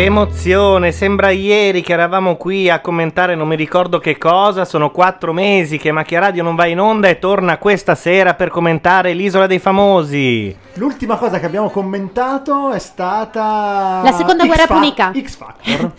Che emozione, sembra ieri che eravamo qui a commentare non mi ricordo che cosa, sono quattro mesi che Macchia Radio non va in onda e torna questa sera per commentare l'isola dei famosi. L'ultima cosa che abbiamo commentato è stata La seconda X guerra Fa- punica. X Factor.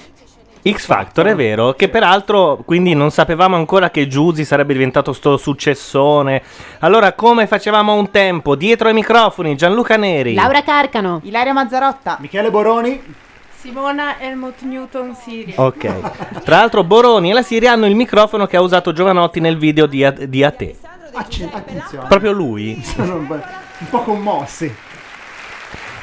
X Factor è vero, che peraltro quindi non sapevamo ancora che Giusy sarebbe diventato sto successone. Allora come facevamo un tempo? Dietro ai microfoni Gianluca Neri. Laura Carcano. Ilaria Mazzarotta. Michele Boroni. Simona Helmut Newton Siria. Ok. Tra l'altro Boroni e la Siria hanno il microfono che ha usato Giovanotti nel video di, A- di A te. Attenzione. Proprio lui. Sono un po', un po' commossi.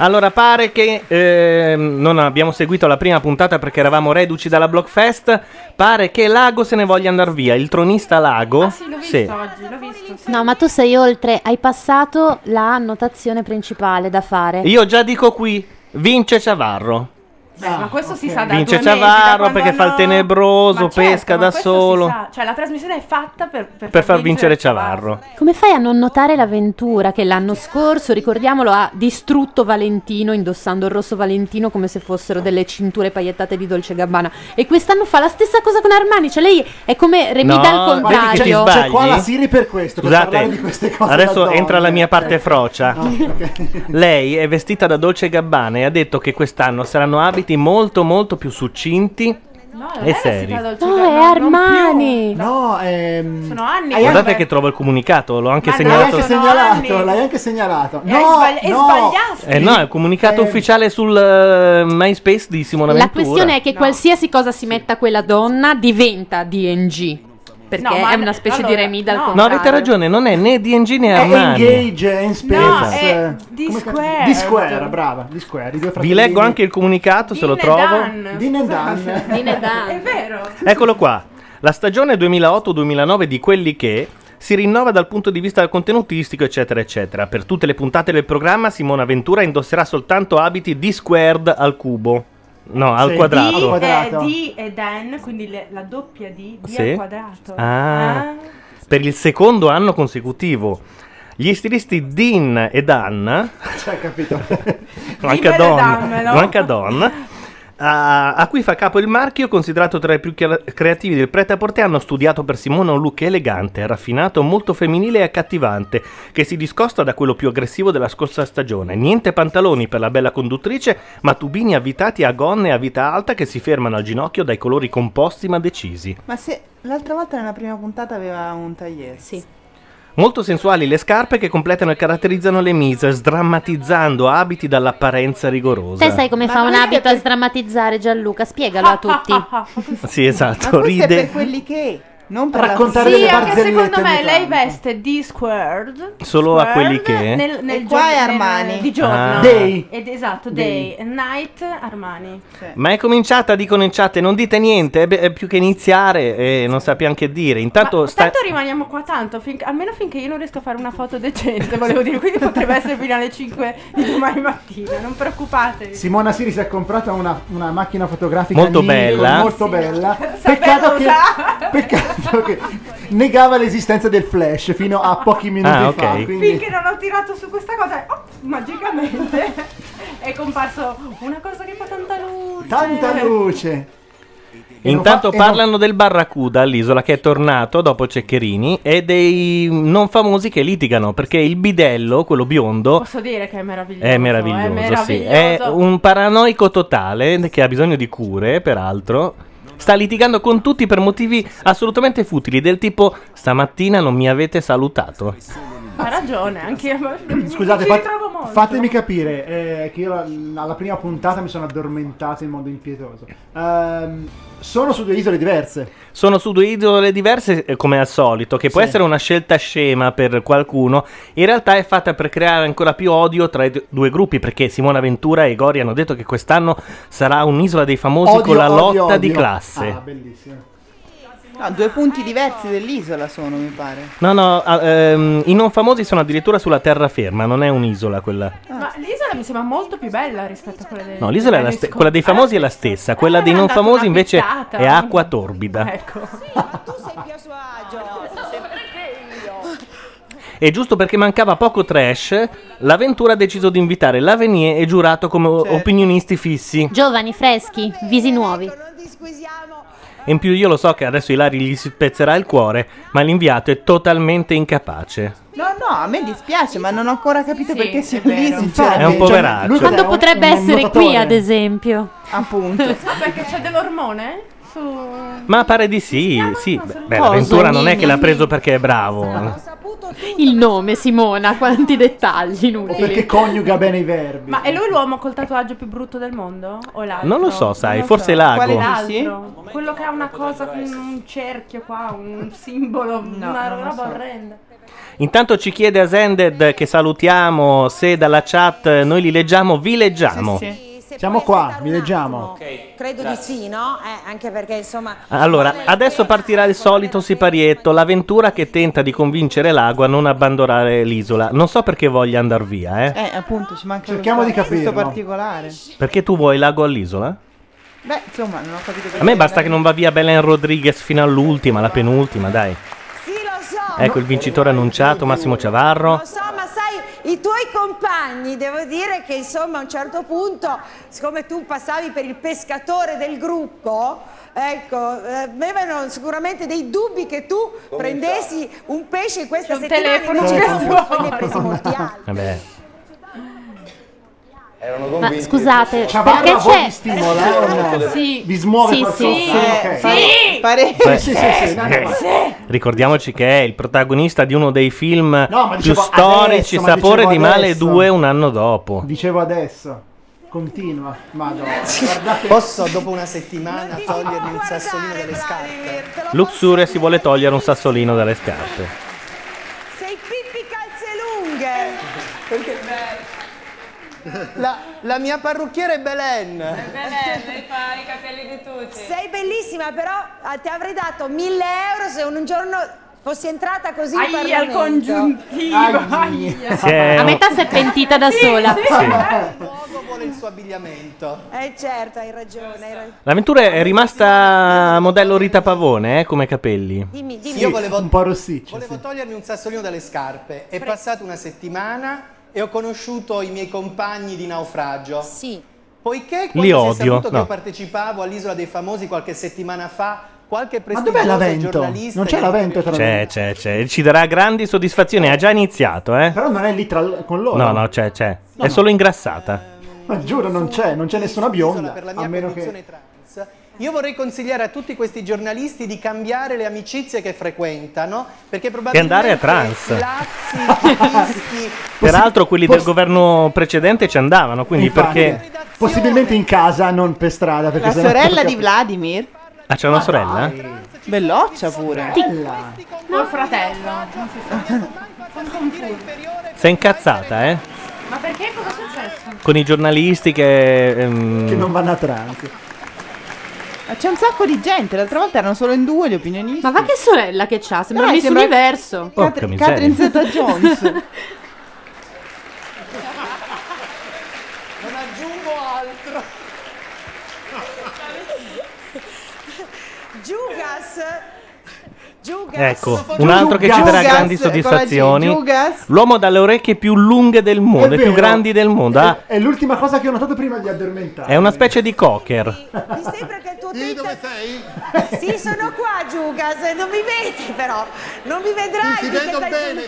Allora, pare che ehm, non abbiamo seguito la prima puntata perché eravamo reduci dalla Blockfest. Pare che Lago se ne voglia andare via. Il tronista Lago. Ah, sì, l'ho visto Sì. oggi, l'ho visto. sì. No, ma tu sei oltre, hai passato la annotazione principale da fare. Io già dico qui: vince Ciavarro. Beh, ma questo si sa da Vince due mesi, da Ciavarro perché fa il tenebroso, Ma certo, pesca da solo. Cioè, la trasmissione è fatta per, per, Per far vincere Ciavarro. Come fai a non notare l'avventura che l'anno scorso, ricordiamolo, ha distrutto Valentino indossando il rosso Valentino come se fossero delle cinture pagliettate di Dolce Gabbana e quest'anno fa la stessa cosa con Armani, cioè lei è come Remida No, al contrario. sbagli? C'è qua la Siri per questo, per Scusate, di queste cose. adesso entra la mia parte Eh. frocia. Ah, ok. Lei è vestita da Dolce Gabbana e ha detto che quest'anno saranno abiti molto molto più succinti No, non e seri. No, è. Armani. No, ehm... Sono anni che- Guardate che trovo il comunicato, l'ho anche Ma L'hai segnalato. anche segnalato, l'hai anche segnalato. No, no. Eh no, è il comunicato Eh, ufficiale sul eh, MySpace di Simona La Ventura. questione è che qualsiasi cosa si metta quella donna diventa DNG. Perché No, è una specie allora, di Remida al no. No, contrario. avete ragione, non è né DNG né È Armani. Engage, è in space. No, è come D-Squared. cazzo- D-Square, brava, D-Square, i due Vi leggo anche il comunicato se lo Dean e trovo. Dean and Dan. Dean e Dan. È vero. Eccolo qua. La stagione 2008-2009 di quelli che si rinnova dal punto di vista contenutistico, eccetera, eccetera. Per tutte le puntate del programma, Simona Ventura indosserà soltanto abiti D squared al cubo. No, al Sì, quadrato. al D quadrato. è D e Dan, quindi le- la doppia D, D Sì. al quadrato. Ah. Per il secondo anno consecutivo. Gli stilisti Dean e Dan, Cioè, capito? manca Dimmelo, Don, dammelo. manca Don a, a cui fa capo il marchio, considerato tra i più creativi del prêt-à-porter, hanno studiato per Simona un look elegante, raffinato, molto femminile e accattivante, che si discosta da quello più aggressivo della scorsa stagione. Niente pantaloni per la bella conduttrice, ma tubini avvitati a gonne a vita alta che si fermano al ginocchio dai colori composti ma decisi. Ma se l'altra volta nella prima puntata aveva un tagliere. Sì. Molto sensuali le scarpe che completano e caratterizzano le mise, sdrammatizzando abiti dall'apparenza rigorosa. Te sai come Ma fa un è abito per- a sdrammatizzare Gianluca? Spiegalo a tutti. Sì, esatto, Ma questo è ride. per quelli che non per Raccontare la Sì, delle barzellette secondo me lei veste D squared Solo a quelli che- nel, nel E qua giorno- è nel- Armani. di giorno Ah. Day. Ed esatto Day. day, night Armani Ma è cominciata, dicono in chat, non dite niente, è, be- è più che iniziare e non sappiamo che dire. Intanto Ma sta... tanto rimaniamo qua tanto fin- almeno finché io non riesco a fare una foto decente volevo dire quindi potrebbe essere fino alle 5 di domani mattina non preoccupatevi Simona Siri si è comprata una, una macchina fotografica Molto Nikon, bella. molto Sì. bella. Peccato che, peccato negava l'esistenza del flash fino a pochi minuti Ah, fa. ok. Quindi finché non ho tirato su questa cosa oh, magicamente è comparso una cosa che fa tanta luce tanta luce. E Intanto fa- non- parlano del Barracuda all'isola che è tornato dopo Ceccherini e dei non famosi che litigano perché il bidello, quello biondo, posso dire che è meraviglioso è meraviglioso, è, sì. meraviglioso. È un paranoico totale che ha bisogno di cure, peraltro. Sta litigando con tutti per motivi assolutamente futili, del tipo stamattina non mi avete salutato. Ha ragione, anche io. Scusate, ci fa- ritrovo molto. fatemi capire eh, che io la- alla prima puntata mi sono addormentato in modo impietoso. Ehm, sono su due isole diverse. Sono su due isole diverse, eh, come al solito, che può Sì. essere una scelta scema per qualcuno. In realtà è fatta per creare ancora più odio tra i d- due gruppi, perché Simona Ventura e Gori hanno detto che quest'anno sarà un'isola dei famosi Odio, con la odio, lotta di odio. classe. Ah, bellissimo. No, due punti diversi dell'isola sono, mi pare. No, no, ah, ehm, i non famosi sono addirittura sulla terraferma, non è un'isola quella. Ma l'isola mi sembra molto più bella rispetto a quella dei No, l'isola è la ste- quella dei famosi è la stessa, quella dei non famosi invece è acqua torbida. Ecco. E giusto perché mancava poco trash, l'avventura ha deciso di invitare l'Avenier e giurato come o- opinionisti fissi. Giovani, freschi, visi nuovi. E in più io lo so che adesso Ilari gli si spezzerà il cuore, ma l'inviato è totalmente incapace. No, no, a me dispiace, ma non ho ancora capito Sì, perché è sia lì. Sinceramente. È un cioè, poveraccio. lui Quando potrebbe un essere qui, ad esempio. Appunto. Perché c'è dell'ormone? Su... Ma pare di sì, sì. Beh, Cosa, l'avventura non è che l'ha preso perché è bravo. Il nome, Simona, quanti dettagli O perché inutili. coniuga bene i verbi. Ma è lui l'uomo col tatuaggio più brutto del mondo? O l'altro? Non lo so, sai, lo forse so. Lago. Quale L'altro? Quello che ha una cosa con un cerchio qua, un simbolo, una roba so. orrenda. Intanto ci chiede Asended che salutiamo se dalla chat noi li leggiamo, vi leggiamo. Sì, sì. Siamo qua, vi leggiamo. Credo di sì, no? Eh, anche perché insomma. Allora, adesso partirà il solito siparietto, l'avventura che tenta di convincere Lago a non abbandonare l'isola. Non so perché voglia andare via, eh. Eh, appunto, ci manca Cerchiamo questo- di capirlo. questo particolare. Perché tu vuoi Lago all'isola? Beh, insomma, non ho capito perché. A me basta che non va via Belen Rodriguez fino all'ultima, la penultima, dai. Sì, lo so. Ecco il vincitore annunciato, Massimo Ciavarro. Lo so, ma sai, i tuoi compagni, devo dire che insomma a un certo punto, siccome tu passavi per il pescatore del gruppo, ecco, eh, avevano sicuramente dei dubbi che tu prendessi un pesce in questa C'è un settimana, telefono invece no, poi ne hai presi molti altri. Vabbè. Ma scusate, perché voi vi c'è... stimola eh, no? Sì, Vi smuove sì, qualcosa? sì. Ok. Sì, pare- Beh, Sì, sì, sì, no, no, eh, ma- Ricordiamoci che è il protagonista di uno dei film No, ma più storici, adesso, ma Sapore dicevo di male adesso. 2 un anno dopo. Dicevo adesso. Continua. Madonna. Posso dopo una settimana togliermi un sassolino dalle scarpe? Luxuria si vuole togliere un sassolino dalle scarpe. Sei Pippi Calzelunghe. La, la mia parrucchiera è Belen. Sei bellissima, però ah, ti avrei dato 1000 euro se un giorno fossi entrata così in Aia, il Parlamento. congiuntivo. Ai. aia. È A metà si è pentita da sola. Il luogo vuole il suo abbigliamento. Eh certo, hai ragione, hai ragione. L'avventura è rimasta modello Rita Pavone, eh, come capelli. Dimmi, dimmi. Io volevo, un po' rossiccia. volevo sì. togliermi un sassolino dalle scarpe. È passata una settimana e ho conosciuto i miei compagni di naufragio. Sì. Poiché Li quando è odio, saputo che no. io partecipavo all'Isola dei Famosi qualche settimana fa, qualche Ma prestigioso dov'è l'avento? giornalista... Non c'è l'avento tra C'è, c'è, c'è. Ci darà grandi soddisfazioni. Ha già iniziato, eh. Però non è lì tra con loro. No, no, c'è, c'è. È solo ingrassata. Ma giuro, non c'è, non c'è nessuna bionda. Per la A mia meno che. trans. Io vorrei consigliare a tutti questi giornalisti di cambiare le amicizie che frequentano, perché probabilmente andare a trans. Lazzi, fischi, Peraltro quelli del governo precedente ci andavano, quindi Infatti, perché... Possibilmente in casa, non per strada. La sorella di Vladimir, Ah, c'è una sorella? belloccia pure. Bella. Col fratello. Sei incazzata, eh? Ma perché cosa è successo? Con i giornalisti che... ehm, Che non vanno a trans. Ma c'è un sacco di gente, l'altra volta erano solo in due gli opinionisti. Ma va che sorella che c'ha, sembra Miss sembra- Universo. Catherine miseria. Catherine Zeta-Jones. non aggiungo altro. Giugas. Giugas. Ecco, un altro che ci darà Giugas, grandi con la G, soddisfazioni. Giugas. L'uomo dalle orecchie più lunghe del mondo, È e più vero. grandi del mondo. Ah, È l'ultima cosa che ho notato prima di addormentare. è una specie di cocker. Mi sembra che il tuo Sì, dove sei? Sì, sono qua, Giugas. Non mi vedi però. Non mi vedrai. Ti vedo stai- bene,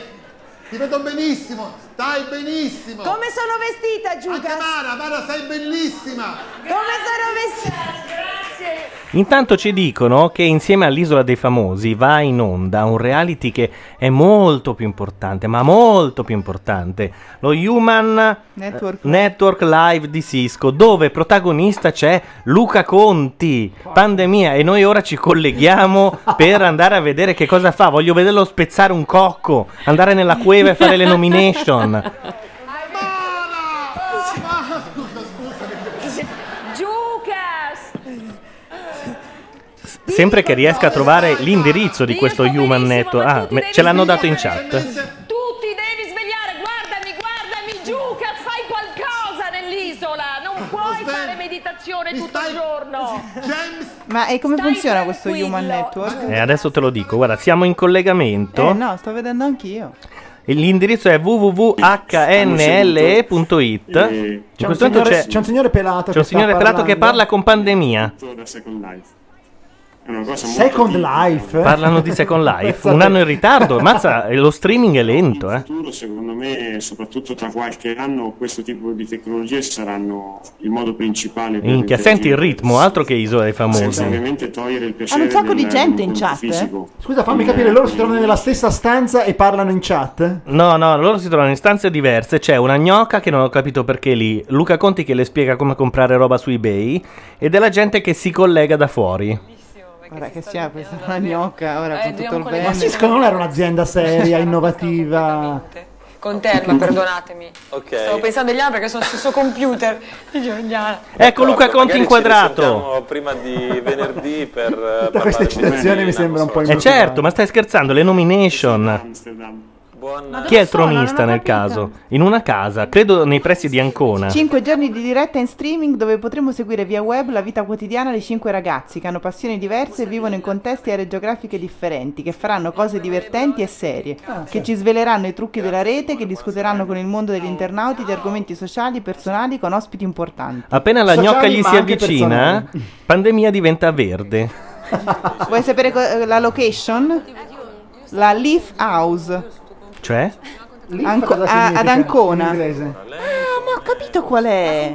ti vedo benissimo, stai benissimo. Come sono vestita, Giugas? Mara, Mara sei bellissima. Come sono vestita? Intanto ci dicono che insieme all'Isola dei Famosi va in onda un reality che è molto più importante, ma molto più importante, lo Human Network. eh, Network Live di Cisco, dove protagonista c'è Luca Conti, pandemia, e noi ora ci colleghiamo per andare a vedere che cosa fa. Voglio vederlo spezzare un cocco, andare nella cueva e fare le nomination. Sempre che riesca a trovare l'indirizzo di questo Human Network. Ah, me- ce l'hanno dato in chat. Tu ti devi svegliare, guardami, guardami giù, che fai qualcosa nell'isola. Non puoi fare meditazione tutto il giorno. Ma e come funziona questo Human Network? E adesso te lo dico, guarda, siamo in collegamento. Eh no, sto vedendo anch'io. L'indirizzo è www.hnle.it. In C'è un, questo momento signore, c'è, c'è un signore pelato c'è che un signore pelato che parla con pandemia. Second Life. Parlano di Second Life, un anno in ritardo. Mazza, lo streaming è lento, eh. futuro, secondo me, soprattutto tra qualche anno, questo tipo di tecnologie saranno il modo principale per Minchia, senti il ritmo, altro che Isola dei Famosi. ovviamente togliere il piacere Hanno un sacco di gente in chat, eh? Scusa, fammi capire, loro si trovano nella stessa stanza e parlano in chat? No, no, loro si trovano in stanze diverse. C'è una gnocca che non ho capito perché lì, Luca Conti che le spiega come comprare roba su eBay e della gente che si collega da fuori. Guarda che si apre una gnocca ora con tutto il Ma bene. Cisco non era un'azienda seria, innovativa. Con Telma, perdonatemi. Stavo pensando agli altri perché sono sul suo computer. Ecco Luca Conti inquadrato. ci prima di venerdì per eh, Tutta questa parlare eccitazione mi sembra un po' Eh certo, ma stai scherzando, le nomination. Chi è il tronista nel caso? In una casa, credo nei pressi di Ancona. Cinque giorni di diretta in streaming dove potremo seguire via web la vita quotidiana di cinque ragazzi che hanno passioni diverse e vivono in contesti e aree geografiche differenti, che faranno cose divertenti e serie, che ci sveleranno i trucchi della rete, che discuteranno con il mondo degli internauti di argomenti sociali e personali con ospiti importanti. Appena la Sociali, gnocca gli si avvicina, pandemia diventa verde. Vuoi sapere co- la location? La Leaf House. Cioè? Anco- a- ad Ancona. in? Ah, ma ho capito qual è.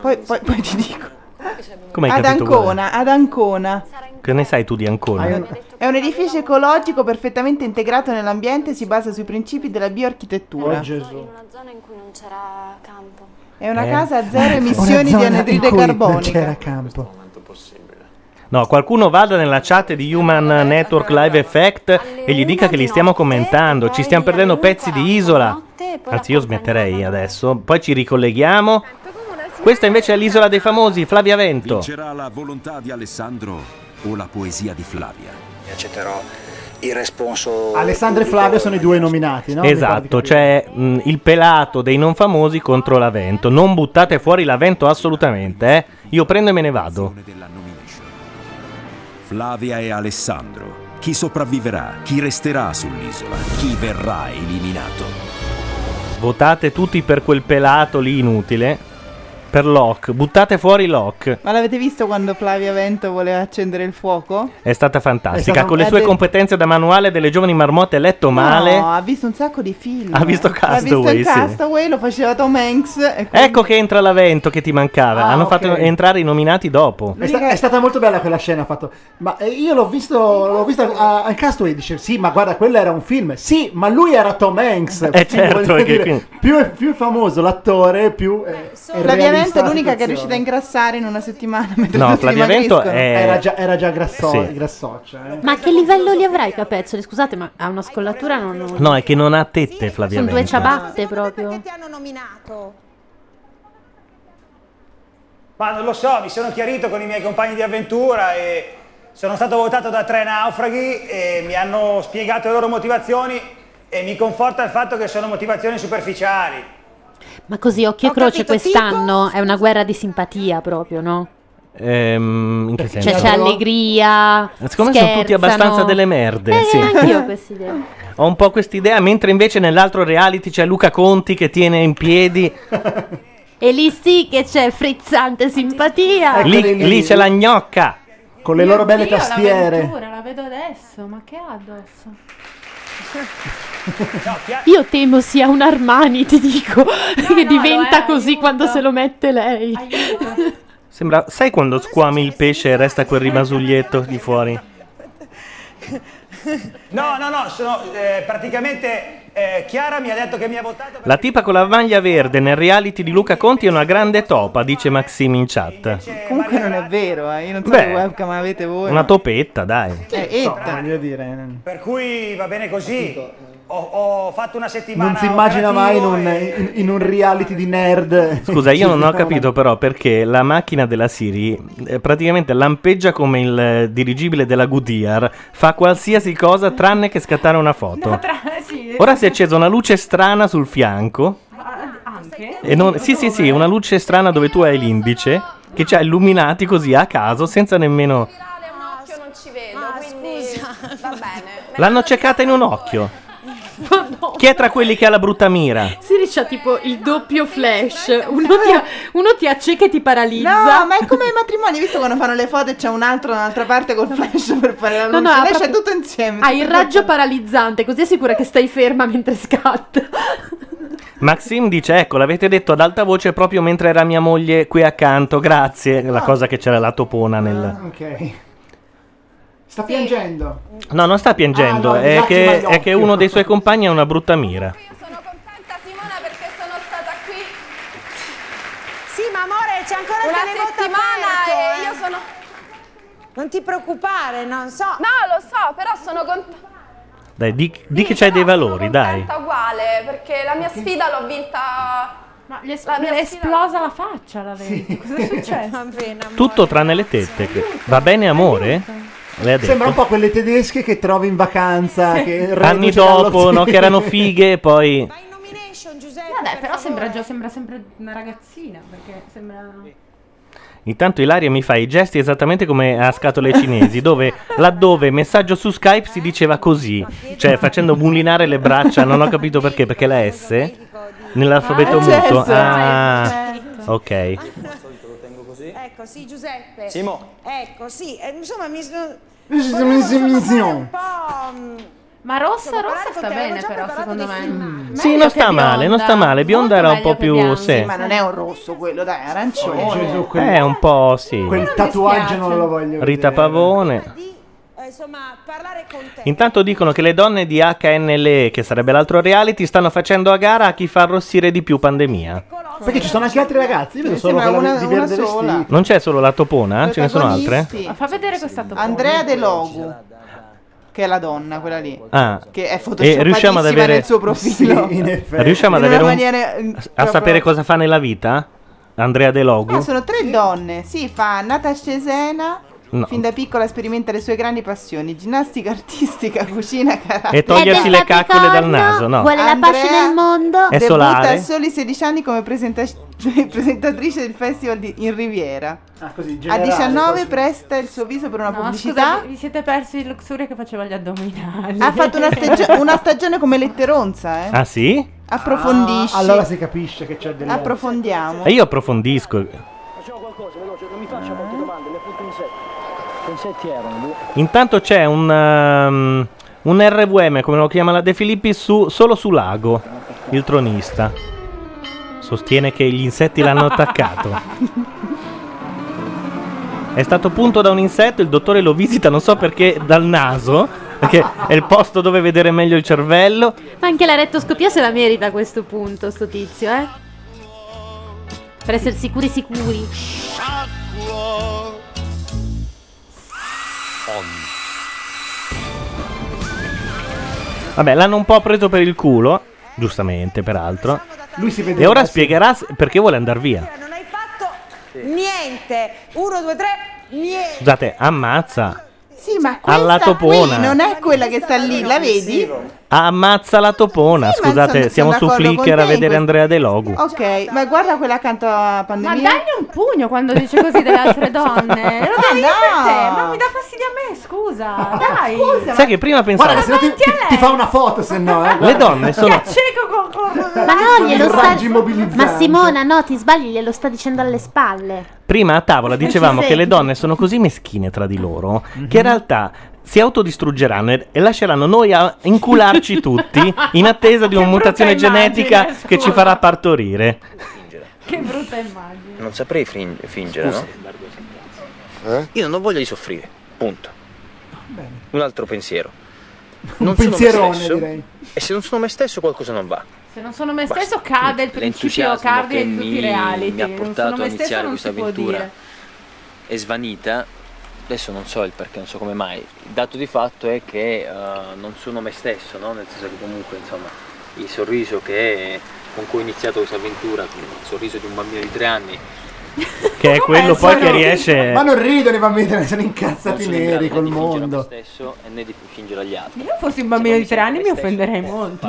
Poi, poi- poi ti dico. Come hai ad capito qual è? Ancona, ad Ancona. Che ne sai tu di Ancona? È un edificio ecologico perfettamente integrato nell'ambiente e si basa sui principi della bioarchitettura. Oh, Gesù. una zona in cui non c'era campo. È una Eh. casa a zero Una emissioni di zona in anidride cui Non carbonica. c'era campo. No, qualcuno vada nella chat di Human Network Live Effect e gli dica che li stiamo commentando. Ci stiamo perdendo pezzi di isola. Anzi, io smetterei adesso. Poi ci ricolleghiamo. Questa invece è l'isola dei famosi, Flavia Vento. Vincerà la volontà di Alessandro o la poesia di Flavia? accetterò il responso. Alessandro e Flavio sono i due nominati, no? Esatto, c'è mh, il pelato dei non famosi contro l'Avento. Non buttate fuori l'Avento assolutamente, eh. Io prendo e me ne vado. Flavia e Alessandro. Chi sopravviverà? Chi resterà sull'isola? Chi verrà eliminato? Votate tutti per quel pelato lì inutile. Per Locke, buttate fuori Locke. Ma l'avete visto quando Flavia Vento voleva accendere il fuoco? È stata fantastica. È stata- Con le ha sue competenze da manuale delle giovani marmotte letto male. No, ha visto un sacco di film. Ha visto Castaway, visto sì. in Castaway, lo faceva Tom Hanks. e quindi- Ecco che entra l'Avento che ti mancava. Ah, Hanno ok. fatto entrare i nominati dopo. È, sta- è stata molto bella quella scena. Fatto. Ma eh, io l'ho visto, l'ho vista a, a Castaway. Dice: Sì, ma guarda, quello era un film. Sì, ma lui era Tom Hanks. Eh, Quindi, certo, voglio dire, qui- più, è, più è famoso l'attore, più è, è Flavia realista Vento è l'unica che è riuscita a ingrassare in una settimana. mentre No, tutti Flavia Vento dimagriscono. è- Era già, era già grasso- Sì. grassoccia. eh. Ma a che livello li avrai i capezzoli? Scusate, ma ha una scollatura non... No, è che non ha tette Flavia Sono due ciabatte proprio. ti hanno nominato? Ma non lo so, mi sono chiarito con i miei compagni di avventura e sono stato votato da tre naufraghi e mi hanno spiegato le loro motivazioni e mi conforta il fatto che sono motivazioni superficiali. Ma così, occhio e croce, quest'anno è una guerra di simpatia proprio, no? Ehm, in che senso? Cioè c'è allegria. Siccome sono tutti abbastanza delle merde. Eh, sì. anch'io ho questa idea. Ho un po' quest'idea, mentre invece nell'altro reality c'è Luca Conti che tiene in piedi. E lì sì che c'è frizzante simpatia. Lì, lì c'è la gnocca. Con le loro belle Dio, tastiere. l'avventura, la vedo adesso, ma che ha addosso? Io temo sia un Armani, ti dico, che no, diventa è, così quando se lo mette lei. Sembra, sai quando squami il pesce e resta quel rimasuglietto di fuori? No, no, no, sono eh, praticamente eh, Chiara mi ha detto che mi ha votato La tipa con la maglia verde nel reality di Luca Conti è una grande topa, dice Maxim in chat. Comunque non è vero, eh. io non so Beh, che webcam avete voi. Una topetta, dai. Eh, etta. Voglio dire, Per cui va bene così. Ho, ho fatto una settimana. non si immagina mai in un, in- in un reality di nerd. Scusa, io non ho capito però perché la macchina della Siri eh, praticamente lampeggia come il dirigibile della Goodyear, fa qualsiasi cosa tranne che scattare una foto. sì, Ora si è accesa una luce strana sul fianco. anche. E non- sì, sì, sì, una luce strana dove tu hai l'indice che ci ha illuminati così a caso senza nemmeno. Io non ci vedo, quindi va bene. L'hanno cercata in un occhio. Chi è tra quelli che ha la brutta mira? Siri c'ha tipo il doppio flash. Uno ti, uno ti acceca e ti paralizza. No, ma è come i matrimoni, visto quando fanno le foto e c'è un altro dall'altra parte col flash per fare la luce. No, no, Lei c'è tutto insieme. Hai il raggio paralizzante, così è sicura che stai ferma mentre scatta. Maxim dice: Ecco, l'avete detto ad alta voce proprio mentre era mia moglie qui accanto. Grazie. La cosa che c'era la topona nel. Ok. Sta piangendo. No, non sta piangendo, Ah, no, è, lacrima che, agli è che occhi. uno dei suoi compagni ha una brutta mira. Sì, ma amore, c'è ancora il Una televoto settimana aperto, e eh. io sono... Non ti preoccupare, non so. No, lo so, però sono contenta Dai, di, di che c'hai dei valori, dai. uguale, perché la mia sfida l'ho vinta... Ma gli è, La mia è sfida- esplosa la faccia la vedi. Cosa è successo? Tutto tranne le tette. che- Va bene, amore? Sembra un po' quelle tedesche che trovi in vacanza. Che Anni dopo, no, che erano fighe, e poi. Vabbè, però sembra, già, sembra sempre una ragazzina, perché sembra... Intanto Ilaria mi fa i gesti esattamente come a scatole cinesi, dove laddove messaggio su Skype si diceva così, cioè facendo mulinare le braccia, non ho capito perché, perché la S nell'alfabeto Ah, certo. muto. Ah, Certo. ok. Ecco, sì, Giuseppe. Simo. Ecco, sì, eh, insomma, mi sono... Ma rossa, Insomma, rossa parlare con sta bene però, secondo me. Sì, Meglio non sta male, non sta male. Bionda Molto era un po' più. Sì. Ma non è un rosso quello, dai, è arancione. Gesù, quel- È un po' sì. Quel tatuaggio non lo voglio Rita vedere. Pavone. Eh, insomma, parlare con te. Intanto dicono che le donne di HNLE, che sarebbe l'altro reality, stanno facendo a gara a chi fa arrossire di più pandemia. Perché ci sono anche altri ragazzi. Io vedo solo sembra quella una- di una verde sola. vestiti. Non c'è solo la topona? Ce ne sono altre? Protagonisti. Ma fa vedere questa topona. Andrea De Logu, che è la donna, quella lì. Ah. Che è E riusciamo ad avere nel suo profilo. Sì, in effetti. Riusciamo ad In una avere un- maniera, eh, a proprio- sapere cosa fa nella vita? Andrea De Logu? Ah, sono tre donne. Sì, fa Natasha Cesena. No. Fin da piccola sperimenta le sue grandi passioni: ginnastica artistica, cucina, carattere. E togliersi le caccole dal naso, no? Vuole la pace nel mondo? È solare? a soli 16 anni come presenta- presentatrice del festival di- in Riviera. Ah, così, A generale, 19 così. presta il suo viso per una No, pubblicità. scusa, vi- siete persi il Luxuria che faceva gli addominali. Ha fatto una, stagio- una stagione come letteronza, eh. Ah sì? Approfondisci. Ah, allora si capisce che c'è delle... Approfondiamo. E io approfondisco. Facciamo qualcosa, veloce, non mi faccia molte domande, le appunto in sette. Che insetti erano? Intanto c'è un, um, un RVM, come lo chiama la De Filippi, su, solo su Lago, il tronista. Sostiene che gli insetti l'hanno attaccato. È stato punto da un insetto, il dottore lo visita, non so perché, dal naso, perché è il posto dove vedere meglio il cervello. Ma anche la rettoscopia se la merita a questo punto, sto tizio, eh? Per essere sicuri sicuri. Vabbè, l'hanno un po' preso per il culo, giustamente, peraltro. Lui si vede E ora spiegherà s- perché vuole andare via. Niente. Uno, due, tre, niente. Scusate, ammazza. Sì, ma Alla questa topona. qui non è quella che sta lì, la vedi? Ammazza la topona. Sì, ma Scusate, sono- siamo sono su d'accordo Flickr a in vedere questo- Andrea De Logu. Ok, ma guarda quella accanto a Ma pandemia. dagli un pugno quando dice così delle altre donne. Lo devi dire per te. Ma mi dà fastidio a me, scusa. Dai. Sai che prima pensavo. Guarda, se no ti, ti- ti fa una foto, se no. Eh, Le donne sono. Cieco con, con... Ma no, glielo sta. Ma Simona, no, ti sbagli, glielo sta dicendo alle spalle. Prima a tavola dicevamo che le donne sono così meschine tra di loro che in realtà si autodistruggeranno e, e lasceranno noi a incularci tutti in attesa di una mutazione immagine, genetica che ci scusa. farà partorire. Che brutta immagine. Non saprei frin- fingere, Scusa. no? Io non ho voglia di soffrire, punto. Un altro pensiero. Non Un sono me pensierone, stesso, direi. E se non sono me stesso qualcosa non va. Se non sono me stesso cade il principio L'entusiasmo cardine di tutti mi, i reality. mi ha non portato sono a me stesso iniziare non questa può avventura dire. è svanita. Adesso non so il perché, non so come mai. Il dato di fatto è che eh, non sono me stesso, no? nel senso che comunque insomma il sorriso che, con cui ho iniziato questa avventura, il sorriso di un bambino di tre anni, Che è quello poi sono- che riesce. Ma non ridono i bambini, sono non incazzati sono in grado neri né col mondo. stesso e né di fingere agli altri. Io fossi un bambino di tre anni mi offenderei molto.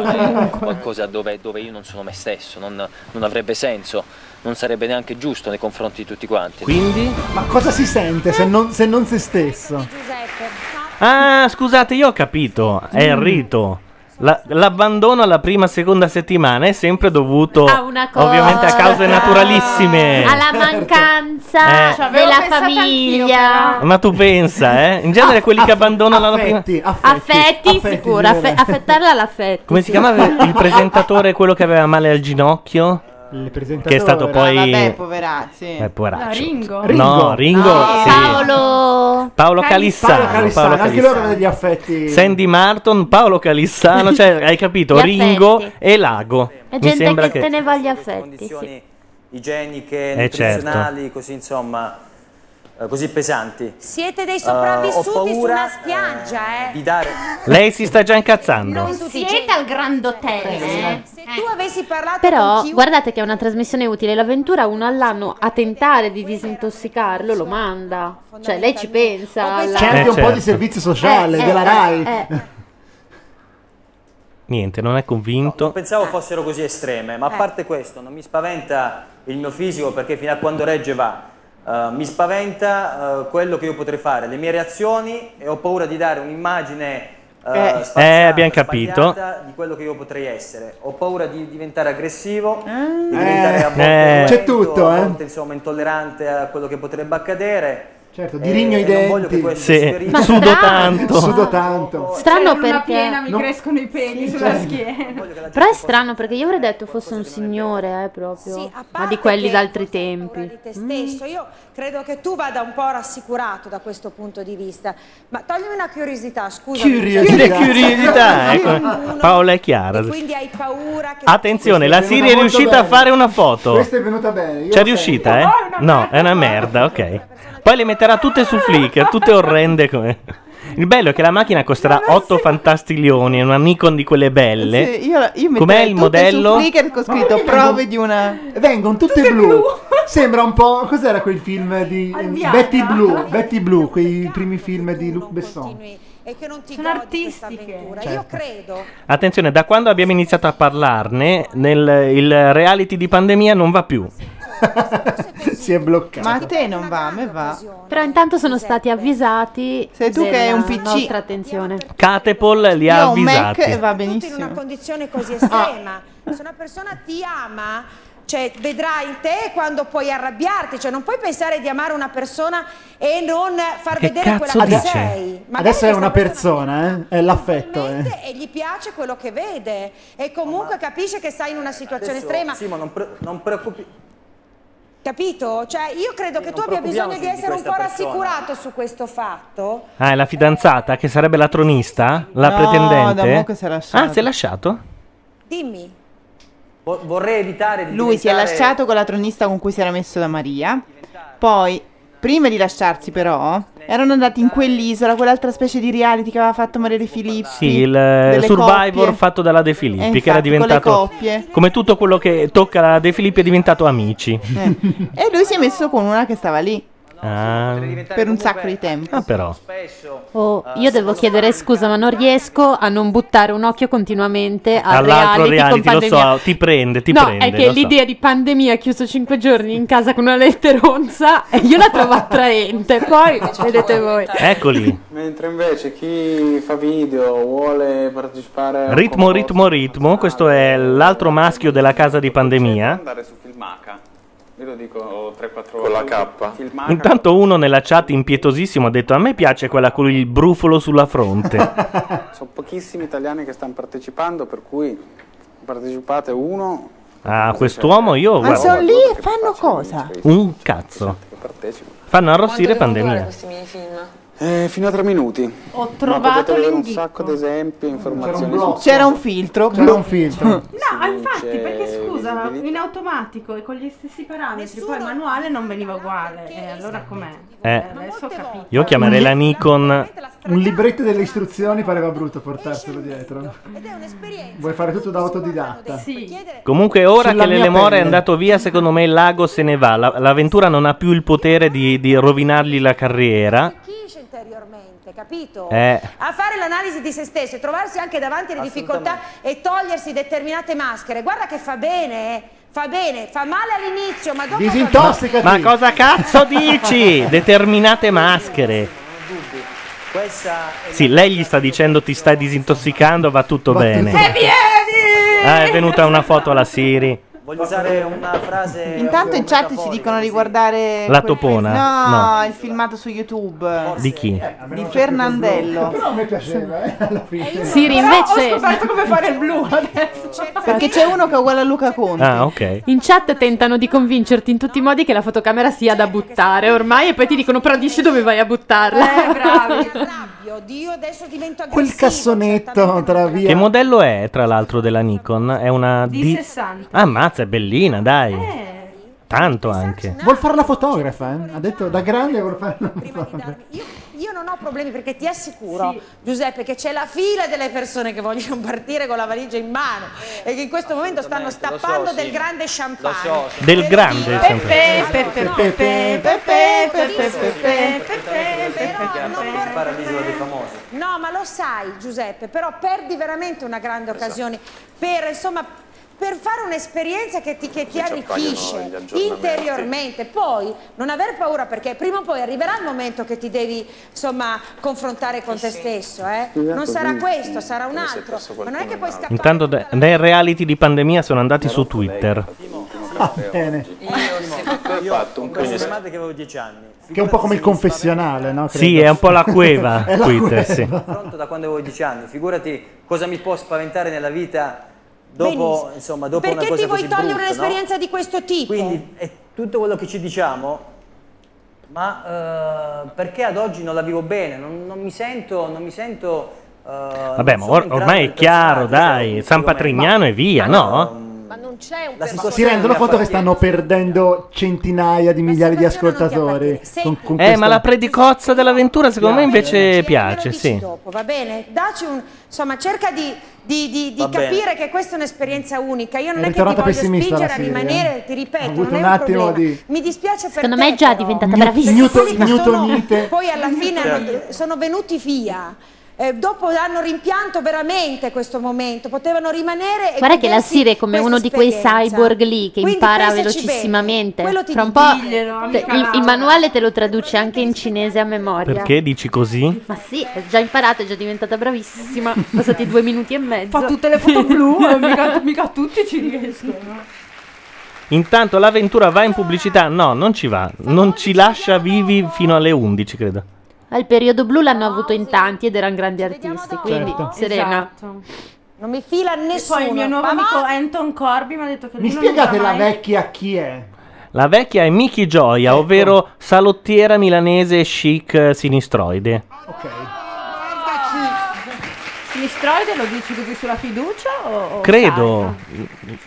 qualcosa dove, dove io non sono me stesso, non, non avrebbe senso, non sarebbe neanche giusto nei confronti di tutti quanti. Quindi? Ma cosa si sente se non, se non se stesso? Ah, scusate, io ho capito. È il rito. La- l'abbandono alla prima seconda settimana è sempre dovuto A una cosa. ovviamente a cause naturalissime. Alla mancanza Eh. Ci avevo della famiglia. Ma tu pensa, eh? In genere quelli che abbandonano la prima Affetti, Affetti, affetti, sicuro, affe- affettarla all'affetto. Come si chiamava il presentatore quello che aveva male al ginocchio? Che è stato poi Ah, vabbè, poverazzi. Eh, poveraccio. No, Ringo. No, Ringo, No. sì. Paolo Paolo Calissano, Paolo Calissano, Paolo anche Calissano. loro hanno degli affetti. Sandy Martin, Paolo Calissano, cioè hai capito, Gli Ringo e Lago. È Mi gente sembra che, che te ne voglia affetti. condizioni Sì. igieniche, Eh, nutrizionali, così insomma, così pesanti. Siete dei Eh, sopravvissuti ho su paura, una spiaggia, eh. Di dare Lei si sta già incazzando. Non siete al Grand Hotel, eh? Se tu avessi parlato Però con chiunque guardate che è una trasmissione utile. L'avventura uno all'anno a tentare di disintossicarlo lo manda. Cioè lei ci pensa. C'è anche Eh, un po' certo. di servizio sociale Eh, della eh, RAI. eh, eh. Niente, non è convinto. Non pensavo fossero così estreme, ma a parte questo, non mi spaventa il mio fisico perché fino a quando regge va. Eh, mi spaventa eh, quello che io potrei fare, le mie reazioni e ho paura di dare un'immagine eh, Eh. sfalsata, Eh, abbiamo capito. sbagliata di quello che io potrei essere. Ho paura di diventare aggressivo, di Eh. diventare a volte Eh. violento, C'è tutto, a eh. volte insomma intollerante a quello che potrebbe accadere. Certo, E- di rigno i e voglio che denti. Sì, Ma sudo strano. tanto. Sudo tanto. Strano Cioè, in luna perché. piena mi No. crescono i peli sulla certo. schiena. Però è strano perché io avrei detto fosse un signore, eh, proprio. Sì, a Ma di quelli d'altri tempi. di te stesso. Io credo che tu vada un po' rassicurato da questo punto di vista. Ma toglimi una curiosità, scusa. Curiosità. Curiosità, ecco. Paola è chiara. Quindi hai paura che Attenzione, la Siri è riuscita a fare una foto. Questa è venuta bene. io C'è riuscita, eh? No, è una merda, ok. Poi le metterà tutte su Flickr, tutte orrende come... Il bello è che la macchina costerà 8 fantastilioni, è una Nikon di quelle belle. Sì, io, io Com'è metterei il tutte modello? su Flickr con scritto prove vengono- di una... Vengono tutte, blu. Sembra un po'. Cos'era quel film di. Betty Blue? Betty Blue, quei primi film di Luc Besson. e che non ti Sono artistiche. avventura. Certo. Io credo Attenzione, da quando abbiamo iniziato a parlarne, nel, il reality di pandemia non va più. Si è bloccato. Ma a te non va, a me va. Però intanto sono stati avvisati. Sei tu che hai un PC. nostra attenzione. Catepol li Io ha ho un Mac avvisati. e va in una benissimo. condizione così estrema. Se una persona ti ama, cioè vedrà in te quando puoi arrabbiarti, cioè non puoi pensare di amare una persona e non far Che vedere quella che dice? sei. Magari Adesso è una persona, eh? È l'affetto, eh. e gli piace quello che vede e comunque capisce che stai in una situazione Adesso, estrema. Sì, ma non, pre- non preoccupi. Capito? Cioè, io credo che tu abbia bisogno di essere un po' rassicurato su questo fatto. Ah, è la fidanzata che sarebbe la tronista? La No, pretendente? da mo' che si è lasciato. Ah, si è lasciato? Dimmi. Vo- vorrei evitare di Lui si è diventare- lasciato con la tronista con cui si era messo da Maria. Poi, prima di lasciarsi però, erano andati in quell'isola, quell'altra specie di reality che aveva fatto Maria De Filippi. Sì, il eh, Survivor coppie. fatto dalla De Filippi, Eh, che era infatti, diventato... coppie. Come tutto quello che tocca la De Filippi è diventato amici. Eh. E lui si è messo con una che stava lì Ah, per un sacco di tempo. ah, però. Oh, io devo chiedere scusa, ma non riesco a non buttare un occhio continuamente al All'altro reality, reality, con lo pandemia. so, ti prende, ti no, prende. è che lo so. l'idea di pandemia chiuso 5 giorni in casa con una letteronza e io la trovo attraente. Poi vedete voi. Eccoli. Mentre invece chi fa video vuole partecipare Ritmo, ritmo, ritmo. Questo è l'altro maschio della casa di pandemia. andare su. Io lo dico 3-4 Con la. K? Intanto uno nella chat impietosissimo ha detto a me piace quella con il brufolo sulla fronte. Sono pochissimi italiani che stanno partecipando, per cui partecipate uno A quest'uomo io, Ma sono lì e fanno cosa? un cazzo. Fanno arrossire pandemia. questi minifilm? Eh, fino a tre minuti. Ho Ma trovato vedere un sacco di esempi, informazioni. blocco. C'era un filtro. C'era un filtro. No, infatti, c'è perché scusa, in automatico e con gli stessi parametri, poi il manuale non veniva uguale. E allora com'è? Eh. Adesso ho capito. Io chiamerei la Nikon. Un libretto delle istruzioni pareva brutto portarselo dietro. Vuoi fare tutto da autodidatta? Sì. Comunque, ora Sulla che l'Elemore è andato via, secondo me il lago se ne va. La- l'avventura non ha più il potere di, di rovinargli la carriera. Interiormente, capito? Eh. A fare l'analisi di se stesso e trovarsi anche davanti alle difficoltà e togliersi determinate maschere. Guarda che fa bene, eh. Fa bene, fa male all'inizio, ma dopo Disintossicati. Ma cosa cazzo dici? Determinate maschere. Sì, lei gli sta dicendo ti stai disintossicando, va tutto bene. E vieni! Ah, è venuta una foto alla Siri. Voglio usare una frase. Intanto in chat ci dicono di guardare La topona? No, No. il filmato su YouTube Di chi? di Fernandello. Però a me piaceva, eh, alla fine. Siri, Però ho invece scoperto come fare il blu adesso. Perché c'è uno che è uguale a Luca Conti. Ah, ok. in chat tentano di convincerti in tutti i modi che la fotocamera sia da buttare ormai e poi ti dicono però dici dove vai a buttarla. Eh, bravi. arrabbio, Dio, adesso divento aggressivo. Quel cassonetto tra via. Che modello è, tra l'altro, della Nikon? È una D60. Ah, mazza, è bellina, dai. Eh. Tanto anche. Vuol fare la fotografa, eh? Ha detto da grande vuol fare la fotografa. Io, io non ho problemi perché ti assicuro, Giuseppe, che c'è la fila delle persone che vogliono partire con la valigia in mano e che in questo momento stanno stappando del grande champagne. Del grande champagne. Pepe, pepe, pepe, pepe, pepe, pepe, pepe, Per fare l'isola dei famosi. No, ma lo sai, Giuseppe, però perdi veramente una grande occasione per, insomma, per fare un'esperienza che ti, che ti arricchisce interiormente. Poi non aver paura perché prima o poi arriverà il momento che ti devi, insomma, confrontare con te stesso, eh? Non sarà questo, sarà un altro. Ma non è che puoi scappare. Intanto da- dai reality di pandemia sono andati su Twitter. Ah, bene. Io ho fatto un chiamate che avevo 10 anni. Che è un po' come il confessionale, no? Sì, Credo. è un po' la cueva Twitter, cueva. sì. confronto da quando avevo 10 anni. Figurati cosa mi può spaventare nella vita dopo, insomma, dopo una Perché cosa ti vuoi così togliere brutta, no? un'esperienza di questo tipo? Quindi è tutto quello che ci diciamo, ma eh, perché ad oggi non la vivo bene? Non, non mi sento, non mi sento. eh, Vabbè, non ma or- ormai è chiaro, dai. San Patrignano e via, no? Ma non c'è un La Si rendono conto che stanno perdendo centinaia di migliaia di ascoltatori. Con, con Eh, ma la predicozza dell'avventura secondo me invece piace, Dici sì. dopo, va bene? Daci un, insomma, cerca di, di- di- di Va bene. capire che questa è un'esperienza unica. Io non È è, che ti voglio pessimista spingere a rimanere, eh. ti ripeto, non un è un attimo problema. di- Mi dispiace per Secondo te, me è già però. diventata bravissima. Newton- che sono- Newtonite. poi alla fine hanno- sono venuti via. Eh, dopo hanno rimpianto veramente questo momento, potevano rimanere e Guarda che la Siri è come uno di quei cyborg lì che Quindi impara velocissimamente. bene. Quello ti Fra un po' Diglielo, te- il, il manuale te lo traduce anche in cinese a memoria. Perché dici così? Ma sì, è già imparato, è già diventata bravissima. Passati due minuti e mezzo. Fa tutte le foto blu, eh, mica, mica tutti ci riescono. Intanto l'avventura va in pubblicità? No, non ci va. Non ci lascia vivi fino alle 11, credo. Al periodo blu l'hanno avuto in tanti ed erano grandi artisti, quindi Certo. Serena. Esatto. Non mi fila E nessuno. poi il mio nuovo Ma amico va- Anton Corby mi ha detto che Mi non spiegate usa la mai- vecchia chi è? La vecchia è Miki Gioia, Ecco. ovvero salottiera milanese chic eh, sinistroide. Ok. Sinistroide lo dici così sulla fiducia o, o Credo,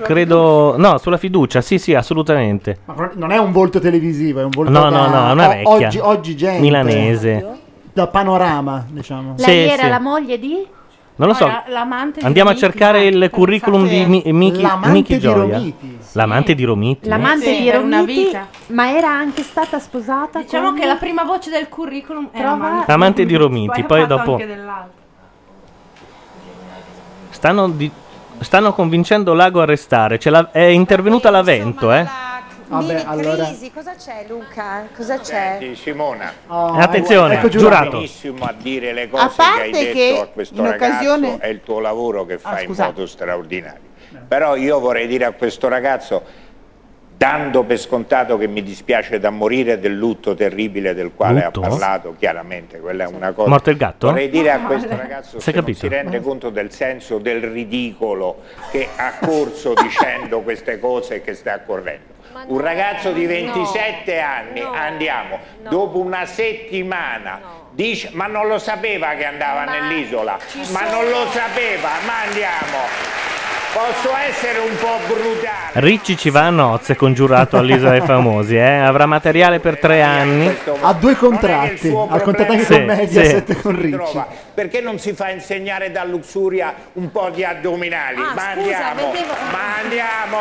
credo, no, sulla fiducia, sì, sì, assolutamente. Ma non è un volto televisivo, è un volto No, da- no, no, è una o- vecchia. Oggi, oggi gente. Milanese. Da panorama, diciamo. Lei Sì, era sì. la moglie di? Non lo so. Era l'amante di Andiamo a Romiti, cercare il pensate- curriculum di Mi- Miki, L'amante Miki di Gioia. Romiti. L'amante di Romiti. L'amante Sì, di per una Romiti, vita. ma era anche stata sposata Diciamo con... che la prima voce del curriculum era Trova- amante, Amante di Romiti, poi dopo- anche dell'altro. Stanno, di- stanno convincendo Lago a restare. C'è la- è intervenuta l'Avento, eh. Vabbè, allora- crisi, cosa c'è Luca? Cosa c'è? Senti, Simona, Oh, Attenzione, ecco giurato. benissimo a dire le A cose che parte hai detto che a questo in occasione- ragazzo, è il tuo lavoro che Ah, fai in scusate. modo straordinario. Però io vorrei dire a questo ragazzo dando per scontato che mi dispiace da morire del lutto terribile del quale Lutto? ha parlato, chiaramente, quella è una cosa. Morto il gatto? Vorrei dire a questo ragazzo Si se si rende conto del senso del ridicolo che ha corso dicendo queste cose che sta correndo. Un ragazzo di 27 anni, andiamo, dopo una settimana, dice, ma non lo sapeva che andava nell'isola, ma non lo sapeva, ma andiamo. Posso essere un po' brutale. Ricci ci va a nozze congiurato all'isola dei famosi, eh? avrà materiale per tre anni. Ha due contratti, ha contratto anche Sì, con Mediaset sì. e con Ricci. trova. Perché non si fa insegnare da Luxuria un po' di addominali? Ah, ma scusa, andiamo, vedevo- ma andiamo,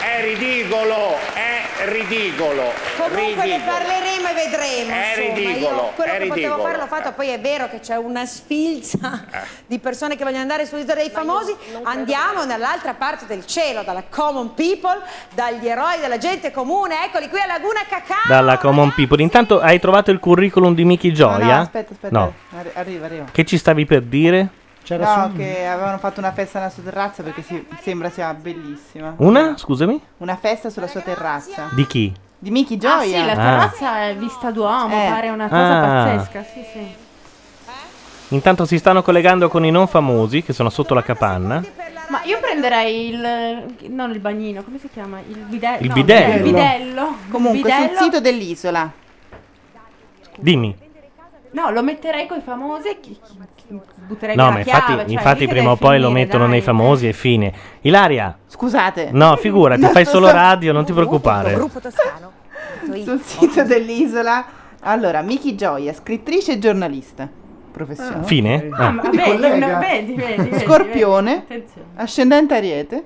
è ridicolo, è ridicolo. Comunque ne ridicolo. parleremo e vedremo. È insomma. ridicolo, Io quello è che potevo ridicolo. fare l'ho fatto, poi è vero che c'è una sfilza di persone che vogliono andare sull'isola dei famosi. Andiamo dall'altra parte del cielo, dalla common people, dagli eroi della gente comune. Eccoli qui a Laguna Cacao. Dalla Common People. Intanto hai trovato il curriculum di Miki No, Gioia? no, aspetta, aspetta. No. Arri- arriva, arriva. Che ci stavi per dire? no, che avevano fatto una festa nella sua terrazza perché si- sembra sia bellissima. Una? Scusami? Una festa sulla sua terrazza. Di chi? Di Miki Ah Gioia. sì, la Ah. terrazza è vista d'uomo, Eh. pare una cosa Ah. pazzesca. Sì, sì. Intanto si stanno collegando con i non famosi che sono sotto la capanna. Ma io prenderei il. non il bagnino, come si chiama? Il bidello. Il no, bidello. Il bidello. Comunque, sul sito dell'isola. Dimmi. No, lo metterei con i famosi e chi, butterei No, via ma la infatti, chiave, cioè, infatti mica prima o deve poi lo finire, mettono dai. nei famosi e fine. Ilaria. Scusate. No, figurati, fai solo radio, non ti preoccupare. Sul sito dell'isola. Allora, Miki Gioia, scrittrice e giornalista. Professione. Fine? Ah, Ah. ma vedi, vedi, vedi, vedi, Scorpione, vedi. Attenzione. ascendente Ariete,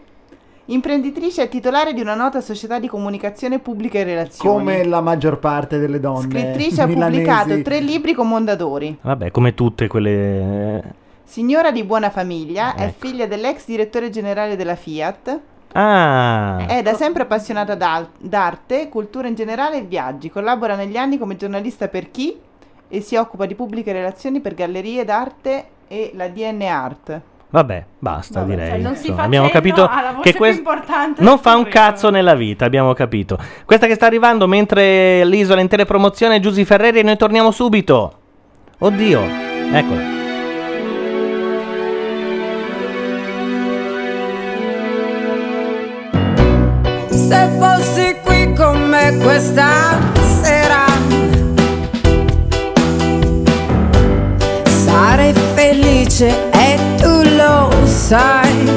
imprenditrice e titolare di una nota società di comunicazione pubblica e relazioni. Come la maggior parte delle donne. Scrittrice ha pubblicato tre libri con Mondadori. Vabbè, come tutte quelle... Signora di buona famiglia, è Ecco. figlia dell'ex direttore generale della Fiat. Ah, È da sempre appassionata d'arte, cultura in generale e viaggi. Collabora negli anni come giornalista per Chi e si occupa di pubbliche relazioni per gallerie d'arte e la DN Art. Vabbè, basta Vabbè, direi. cioè, non si fa abbiamo capito che questo non fa un cazzo nella vita, abbiamo capito. Questa che sta arrivando mentre l'isola è in telepromozione è Giusy Ferreri e noi torniamo subito. Oddio, eccola. Se fossi qui con me questa sera sarei felice lo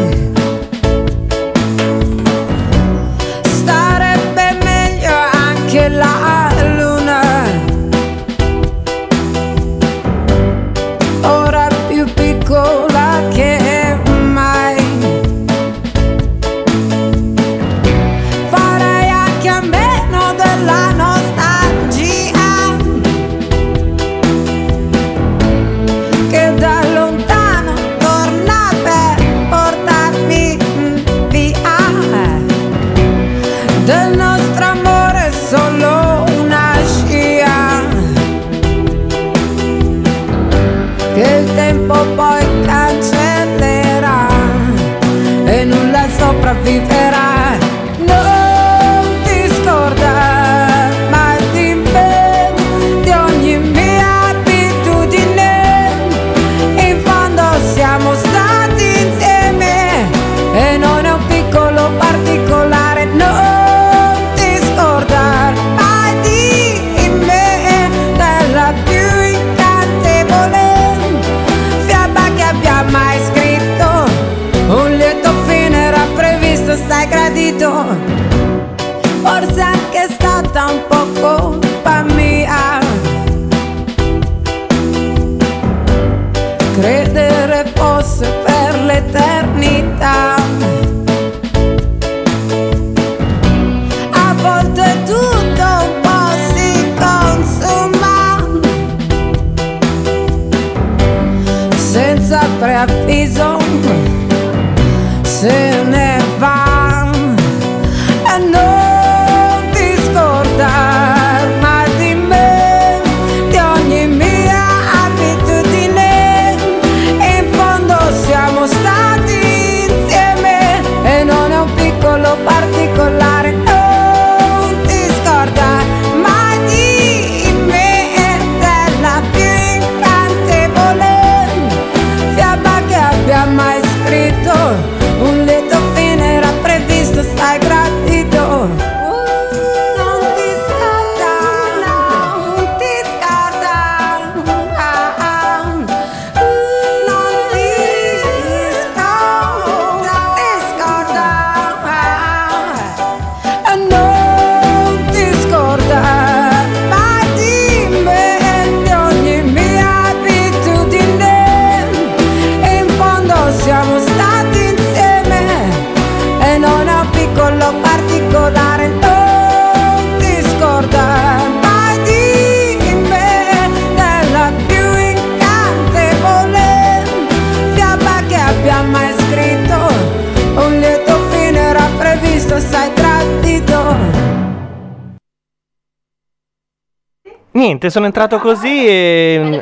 Niente, sono entrato così e.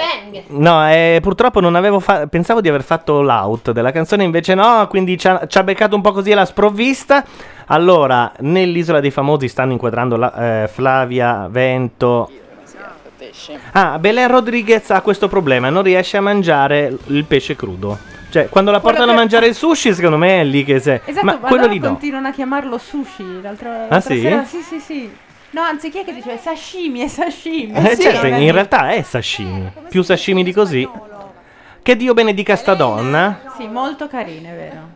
No, eh, purtroppo non avevo fa- pensavo di aver fatto l'out della canzone, invece no, quindi ci ha, ci ha beccato un po' così alla sprovvista. Allora, nell'isola dei famosi stanno inquadrando la- eh, Flavia, Vento. Ah, Belen Rodriguez ha questo problema, non riesce a mangiare il pesce crudo. Cioè, quando la portano a che- mangiare il sushi, secondo me è lì che se. Esatto, ma ma, quello lì no. continuano a chiamarlo sushi. L'altra, Ah, l'altra sì? sera- sì, sì, sì. No, anzi, chi è che dice è sashimi, è sashimi. Eh, Sì, certo, è- in realtà è sashimi. Più sashimi di così. Che Dio benedica sta donna. Sì, molto carine, vero?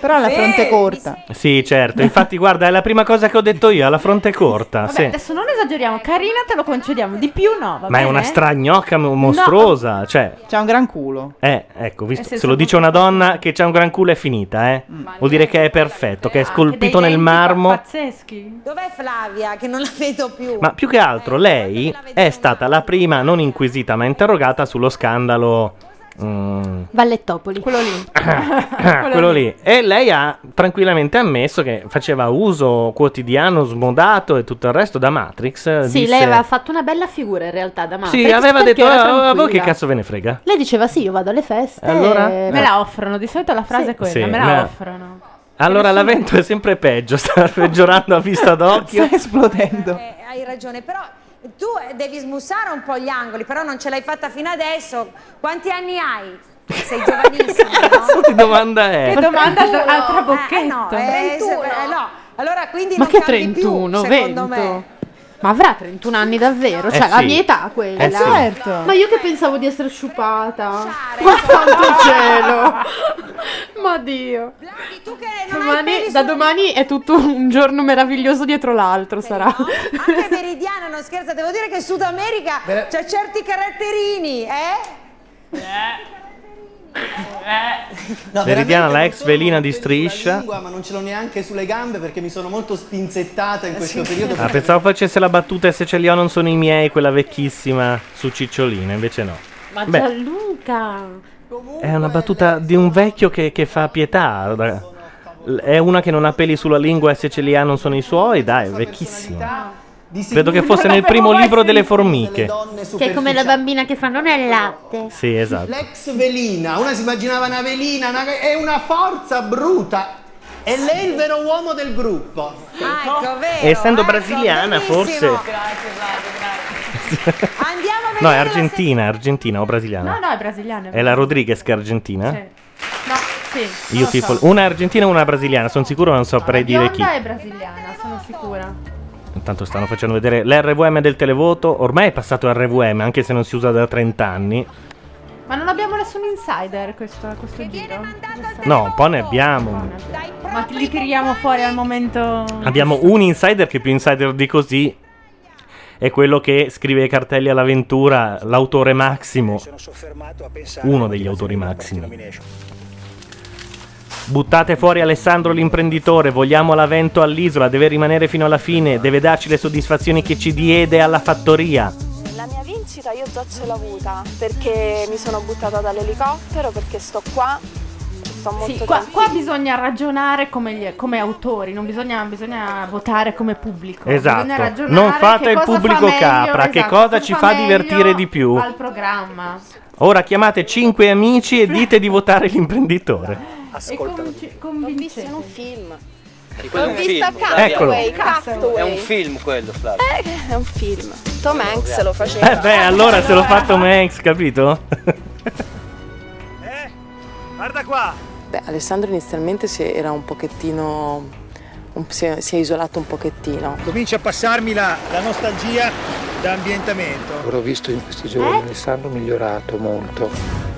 Però ha la fronte corta. Sì, certo. Infatti, guarda, è la prima cosa che ho detto io. Ha la fronte corta. Vabbè, sì. adesso non esageriamo, carina te lo concediamo, di più no, va Ma è bene? una stragnocca mo- mostruosa. Cioè, C'ha un gran culo. eh, ecco, visto, se lo dice una donna che c'ha un gran culo è finita, eh. Vuol dire che è perfetto, che è scolpito nel marmo. Pazzeschi. Dov'è Flavia? Che non la vedo più. Ma più che altro lei è stata la prima non inquisita ma interrogata sullo scandalo. Mm, Vallettopoli. Quello lì. quello lì. E lei ha tranquillamente ammesso che faceva uso quotidiano, smodato e tutto il resto da Matrix. Sì, Disse- lei aveva fatto una bella figura in realtà da Matrix. Sì, aveva detto, era "Ah, a voi che tranquilla." cazzo ve ne frega? Lei diceva sì, io vado alle feste. Allora? e- Me la offrono, di solito la frase è quella, Sì, me la me la- offrono. Allora l'avvento è sempre peggio, sta peggiorando a vista d'occhio. Sta esplodendo. Eh, hai ragione, però tu eh, devi smussare un po' gli angoli, però non ce l'hai fatta fino adesso. Quanti anni hai? Sei giovanissimo, no? Che domanda è? Che domanda al, al Eh, trabocchetto. no, eh, se- eh, no. Allora quindi Ma non che cambi più, 31, secondo 20? me. Ma avrà 31 anni davvero? Eh Cioè, la sì. mia età quella. Eh sì. Certo. Ma io che pensavo di essere sciupata. Ma santo cielo. Ma Dio. Domani- da domani è tutto un giorno meraviglioso dietro l'altro, sarà. Anche Meridiana, non scherza, devo dire che Sud America c'ha certi caratterini, eh? No, Meridiana, la ex velina di striscia. lingua, ma non ce l'ho neanche sulle gambe perché mi sono molto spinzettata in questo periodo. Ah, pensavo facesse la battuta e se ce li ho non sono i miei, quella vecchissima su Cicciolina, invece no. Ma Beh, Gianluca. è una battuta di un vecchio che, che fa pietà. È una che non ha peli sulla lingua e se ce li ha non sono i suoi, dai, è vecchissima. Credo che fosse nel primo libro delle formiche. Che è come la bambina che fanno nel latte. Sì, esatto. L'ex velina, una si immaginava una velina, una- è una forza bruta. E lei è il vero uomo del gruppo. ecco, vero. E essendo brasiliana, forse. Andiamo a vedere No, è argentina, è argentina o brasiliana? No, no, è brasiliana. È la Rodriguez che è argentina? Sì. No, sì. Io non lo tifo. so. Una è argentina e una è brasiliana, sono sicuro non saprei dire chi. Bionda è brasiliana, sono sicura. Intanto stanno facendo vedere l'RVM del televoto. Ormai è passato RVM, anche se non si usa da 30 anni. Ma non abbiamo nessun insider questo, questo giro? No, un po' ne abbiamo. Ma li tiriamo fuori al momento. Abbiamo un insider che più insider di così è quello che scrive i cartelli all'avventura, l'autore Massimo. Uno degli autori Massimo. Buttate fuori Alessandro l'imprenditore, vogliamo l'avvento all'isola, deve rimanere fino alla fine, deve darci le soddisfazioni che ci diede alla fattoria. La mia vincita io già ce l'ho avuta perché mi sono buttata dall'elicottero, perché sto qua, sto molto Sì, qua, qua bisogna ragionare come, gli- come autori, non bisogna, bisogna votare come pubblico. Esatto. Bisogna ragionare Non fate che il fa meglio, capra, che esatto, cosa ci fa divertire meglio di più. Al programma. Ora chiamate 5 amici e dite di votare l'imprenditore. E convinci- convincente. un film. quello è L'ho un vista film, Eccolo. Castaway, Castaway. È un film quello, Flavio. Eh, è un film. Tom Hanks lo faceva. Eh beh, allora se l'ho fatto Max, capito? Guarda qua. Beh, Alessandro inizialmente si era un pochettino. Si, è, si è isolato un pochettino. Comincia a passarmi la, la nostalgia da ambientamento. L'ho visto in questi giorni, Alessandro migliorato molto.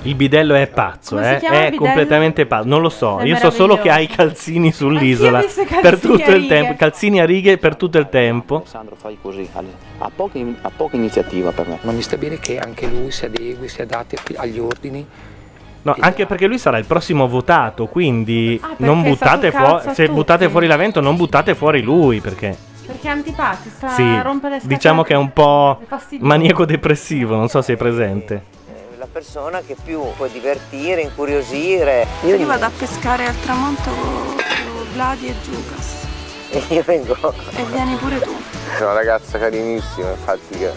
Il bidello è pazzo, eh? È completamente pazzo. Non lo so, È io so solo che ha i meraviglioso. calzini sull'isola. Per calzini tutto a il righe. tempo. Calzini a righe per tutto il tempo. Alessandro fai così, ha poca, ha poca iniziativa per me. Ma mi sta bene che anche lui si adegui, si adatti agli ordini. No, anche perché lui sarà il prossimo votato, quindi Ah, non buttate fuori. Se tutti. buttate fuori l'avvento, non buttate fuori lui, perché Perché è antipatico, sta sì, a rompere le scatole. diciamo che è un po' maniaco depressivo, non so se è presente. la persona che più può divertire, incuriosire. Io, Io vado a pescare al tramonto con Vladi e Giucas. io vengo. E vieni pure tu. È una ragazza carinissima, infatti che,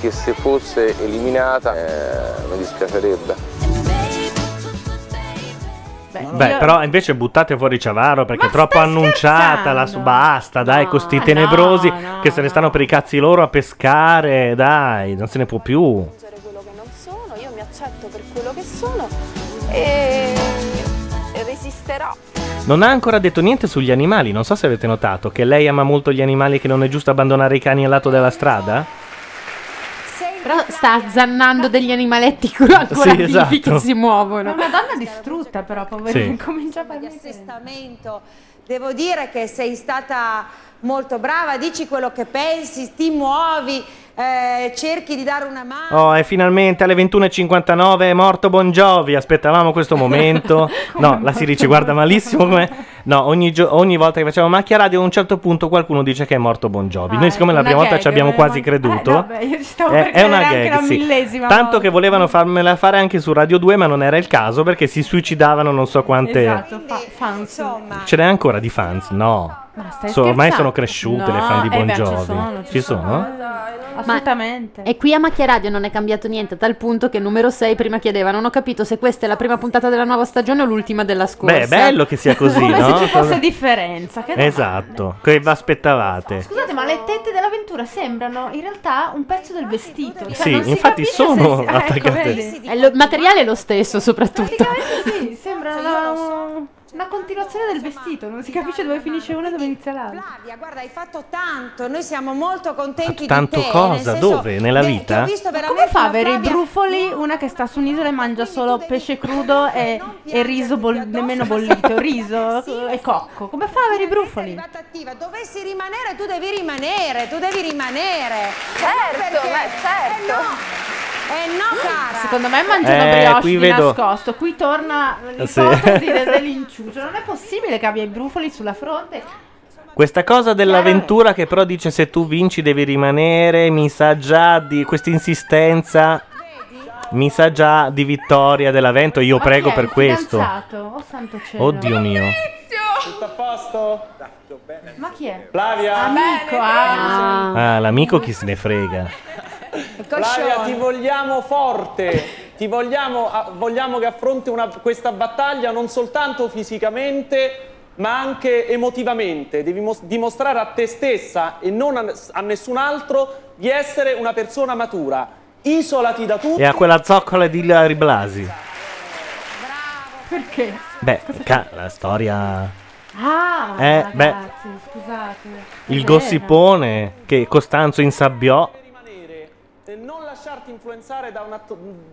che se fosse eliminata eh, mi dispiacerebbe. Beh, però invece buttate fuori Ciavaro perché è troppo annunciata la su basta, dai, con sti tenebrosi che se ne stanno per i cazzi loro a pescare, dai, non se ne può più. quello che non sono, io mi accetto per quello che sono e, e resisterò. Non ha ancora detto niente sugli animali, non so se avete notato che lei ama molto gli animali e che non è giusto abbandonare i cani al lato della strada. Però sta azzannando degli animaletti ancora Sì, vivi esatto. che si È muovono. una donna distrutta però, poverina, Sì. comincia a fare di assestamento. Devo dire che sei stata molto brava, dici quello che pensi, ti muovi, eh, cerchi di dare una mano. Oh, e finalmente alle 21.59 è morto Bon Jovi. Aspettavamo questo momento. No, la si ci guarda malissimo. Come... No, ogni, gio- ogni volta che facciamo macchia radio, a un certo punto qualcuno dice che è morto Bon Jovi. Noi, siccome la prima volta gag, ci abbiamo quasi creduto, Eh, vabbè, io ci stavo è, è una gag. sì. Tanto volta. che volevano farmela fare anche su Radio 2, ma non era il caso perché si suicidavano non so quante. Esatto, fa- fans. Ce n'è ancora di fans? No. So- ormai sono cresciute le fan di No, eh Bon beh, ci sono, ci Ci sono? Assolutamente. E qui a Macchia Radio non è cambiato niente, a tal punto che numero 6 prima chiedeva: Non ho capito se questa è la prima puntata della nuova stagione o l'ultima della scorsa. Beh, è bello che sia così, Come no? se ci fosse differenza. Che Esatto. Che vi aspettavate? Scusate, ma le tette dell'avventura sembrano in realtà un pezzo del vestito. Cioè, Sì, infatti sono se si- ecco, attaccate. lo- il materiale è lo stesso, soprattutto. Sì, sembra una, una continuazione del vestito, non si capisce dove finisce uno e dove inizia l'altro. Flavia, guarda, hai fatto tanto, noi siamo molto contenti Tanto di te. cosa? nel senso Dove? Nella vita? come fa a una avere i brufoli una che sta su un'isola e mangia solo pesce crudo e, e riso boll- nemmeno bollito, riso e cocco? Come fa a avere i brufoli? attiva, dovessi rimanere tu devi rimanere, tu devi rimanere. Certo, ma certo. Eh no, eh no cara. Secondo me mangiano Eh, brioche qui di vedo- nascosto. Qui torna Sì. l'ipotesi dell'inciucio. Non è possibile che abbia i brufoli sulla fronte. Questa cosa dell'avventura che però dice se tu vinci devi rimanere, mi sa già di questa insistenza, mi sa già di vittoria dell'avvento, io Ma prego è, per il questo. fidanzato? Oh santo cielo. Oddio mio. Tutto a posto? Ma chi è? Flavia? Amico, ah. Ah, l'amico chi se ne frega. Flavia, ti vogliamo forte. Ti vogliamo, ah, vogliamo che affronti una- questa battaglia non soltanto fisicamente, ma anche emotivamente. Devi mos- dimostrare a te stessa e non a, a nessun altro di essere una persona matura. Isolati da tutti. E a quella zoccola di Larry Blasi. Perché? Beh, ca- la storia... Ah, Eh, beh. ragazzi, scusate. È Il gossipone che Costanzo insabbiò. E non lasciarti influenzare da, una-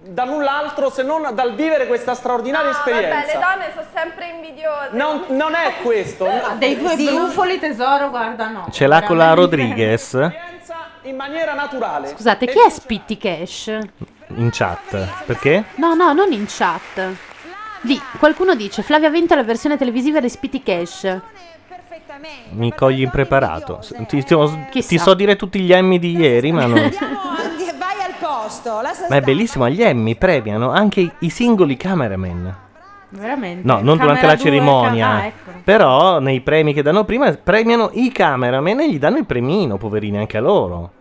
da null'altro se non dal vivere questa straordinaria esperienza. Vabbè, le donne sono sempre invidiose. Non, non è questo. no. Dei due brufoli tesoro, guarda no. Ce l'ha con la Rodriguez In maniera naturale. Scusate, chi è Spitty Cash? in chat. Perché? No, no, non in chat. Lì, qualcuno dice Flavia Vento la versione televisiva di Spitty Cash. Mi cogli impreparato. Ti, ti- ti so dire tutti gli Emmy di ieri, ma non... Posto. Ma è bellissimo, agli Emmy premiano anche i, i singoli cameraman. Veramente? No, non durante la cerimonia. ca- ah, ecco. Però nei premi che danno prima premiano i cameraman e gli danno il premino, poverini, anche a loro.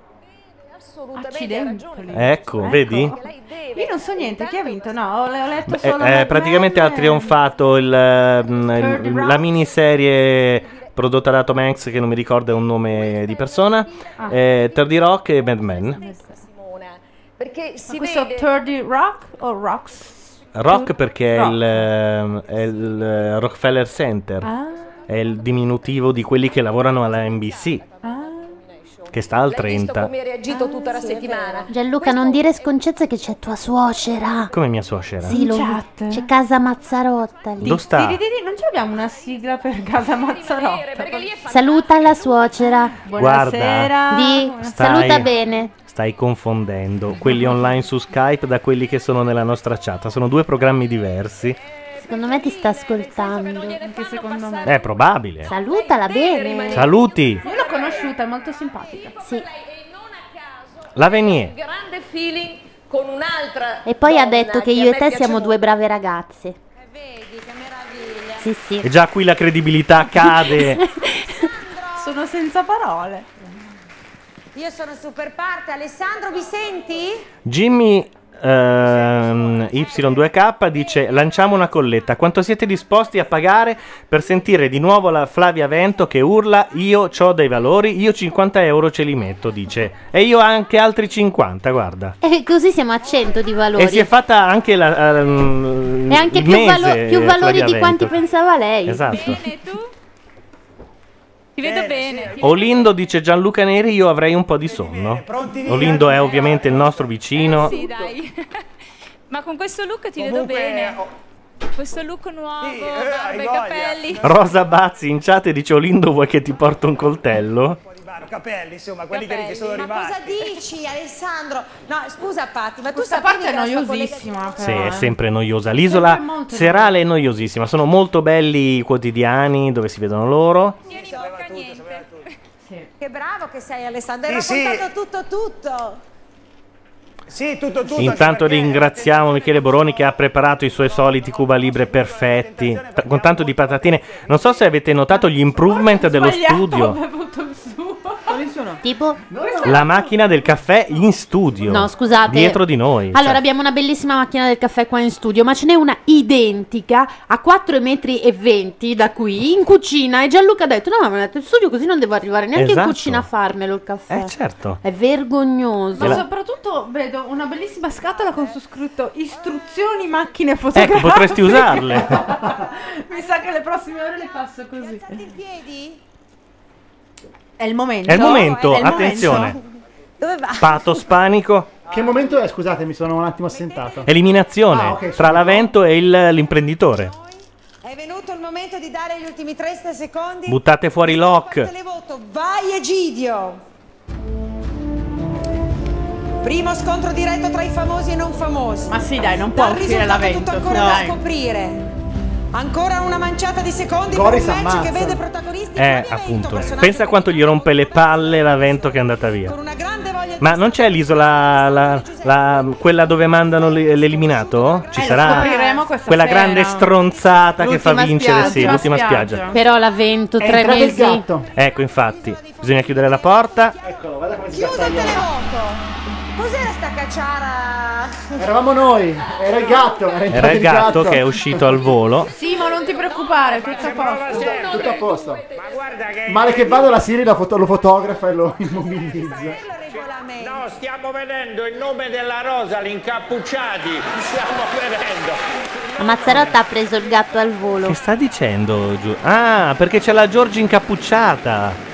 Accidenti. Ecco, vedi? Io non so niente, chi ha vinto? No, ho, ho letto Beh, solo eh, Mad praticamente Men ha trionfato il, mm, il- 30 Rock. la miniserie prodotta da Tom Hanks, che non mi ricordo un nome di persona, Ah. eh, 30 Rock e Mad Men. Perché si questo vede 30 Rock o Rocks? Rock perché è Rock. il, ehm, è il, eh, Rockefeller Center, Ah. è il diminutivo di quelli che lavorano alla NBC, che sta al L'hai visto 30. come hai reagito tutta la settimana? Gianluca, non dire sconcezza che c'è tua suocera. Come mia suocera. Sì, lo- c'è casa Mazzarotta lì. Dove sta? Di- di- di- non ce l'abbiamo una sigla per casa Mazzarotta. Saluta la suocera. Buonasera. Di, Stai- saluta bene. Stai confondendo quelli online su Skype da quelli che sono nella nostra chat. Sono due programmi diversi. Secondo me ti sta ascoltando. Anche secondo me. È probabile. Salutala bene. Saluti. Io l'ho conosciuta, è molto simpatica. Sì. La Venier. Grande feeling con un'altra E poi ha detto che io e te siamo molto. due brave ragazze. Sì, sì. E già qui la credibilità cade. Sono senza parole. Io sono super parte. Alessandro, mi senti? Jimmy ehm, Y2K dice lanciamo una colletta quanto siete disposti a pagare per sentire di nuovo la Flavia Vento che urla io ho dei valori io 50 euro ce li metto dice e io anche altri 50 guarda E così siamo a 100 di valori. e si è fatta anche la, ehm, E anche più, mese, valo- più valori Flavia di quanti Vento. pensava lei. esatto Ti vedo bene. Olindo dice Gianluca Neri io avrei un po' di sonno Olindo è ovviamente il nostro vicino Sì, dai. Ma con questo look ti vedo bene. Questo look nuovo, barba e capelli. Rosa Bazzi in chat dice Olindo vuoi che ti porto un coltello? Mano, capelli, insomma, quelli che che sono Ma rimasti. cosa dici, Alessandro? No, scusa, Patti, ma tu Questa parte è noiosissima. Sì, però, è eh. sempre noiosa. L'isola Sempre serale è noiosissima. Sono molto belli i quotidiani dove si vedono loro. Che bravo che sei, Alessandro. Hai Sì, sì. raccontato tutto, tutto. Sì, tutto, tutto. Intanto ringraziamo Michele Boroni che ha preparato i suoi soliti Cuba Libre perfetti, t- con tanto di patatine. Non so se avete notato gli improvement dello studio. Tipo? La macchina del caffè in studio. No, scusate. Dietro di noi. Allora, Cioè, abbiamo una bellissima macchina del caffè qua in studio, ma ce n'è una identica a 4 metri e 20 da qui in cucina. E Gianluca ha detto: No, ma me l'ha detto in studio, così non devo arrivare neanche Esatto. in cucina a farmelo il caffè. Eh, certo. È vergognoso. Ma soprattutto vedo una bellissima scatola con su scritto istruzioni macchine fotografiche. Ecco, potresti usarle. Mi sa che le prossime ore le passo così. È il momento. È il momento, È il attenzione. Dove va? Pato spanico, Che momento è? Scusate, mi sono un attimo assentato. eliminazione Ah, ok, tra l'avento e il- l'imprenditore. È venuto il momento di dare gli ultimi 30 secondi. Buttate fuori Lock. Televoto, vai Egidio. Primo scontro diretto tra i famosi e non famosi. Ma sì, dai, non può Dal uscire risultato l'avento, tutto ancora dai. da scoprire. Ancora una manciata di secondi Goris per un match che vede protagonisti Eh, appunto. Pensa a quanto gli rompe le palle l'avento che è andata via. Ma non c'è l'isola, la- la- quella dove mandano l'e- l'eliminato? Ci Eh, lo sarà scopriremo questa quella sera. grande stronzata che fa L'ultima vincere, sì, spiaggia. l'ultima Spiaggia. Però l'avvento, È tre entrato il mesi. gatto. Ecco, infatti, bisogna chiudere la porta. Eccolo, guarda come si Chiuso il televoto. Cacciara? Eravamo noi, era il gatto. Era, Era il gatto che è uscito al volo. Simo, non ti preoccupare, tutto a posto. Tutto a posto. Male che vado la Siri la foto- lo fotografa e lo immobilizza. No, stiamo vedendo il nome della rosa, gli incappucciati. Stiamo vedendo. Ma Mazzarotta ha preso il gatto al volo. Che sta dicendo giù? Ah, perché c'è la Giorgi incappucciata.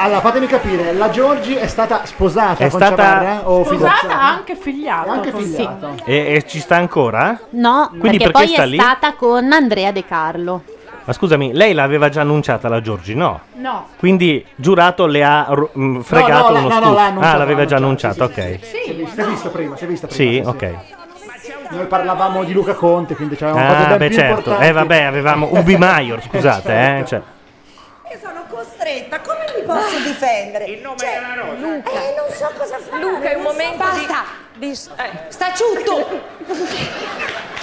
Allora, fatemi capire, la Giorgi è stata sposata È con stata- Ciavarra o Sposata fidanzata? anche figliato. E anche figliata. E, e ci sta ancora? No, Quindi perché perché poi sta è lì? stata con Andrea De Carlo. Ma scusami, lei l'aveva già annunciata la Giorgi? No. No. Quindi giurato le ha ru- mh, fregato no, uno no, no, l'ha annunciato, ah, l'aveva già annunciato, annunciato, sì, ok. sì, Si è visto, si è visto prima, si è visto Sì, prima. ok. Noi parlavamo di Luca Conte, quindi cose Ah, ben beh, più certo. importanti. Eh, vabbè, avevamo Ubi Maior, scusate, eh. certo. Cioè. Io sono costretta, come posso difendere? Il nome della rosa. Luca. Eh, non so cosa fare. Luca, è un non so- momento Basta. di... eh. Sta ciutto.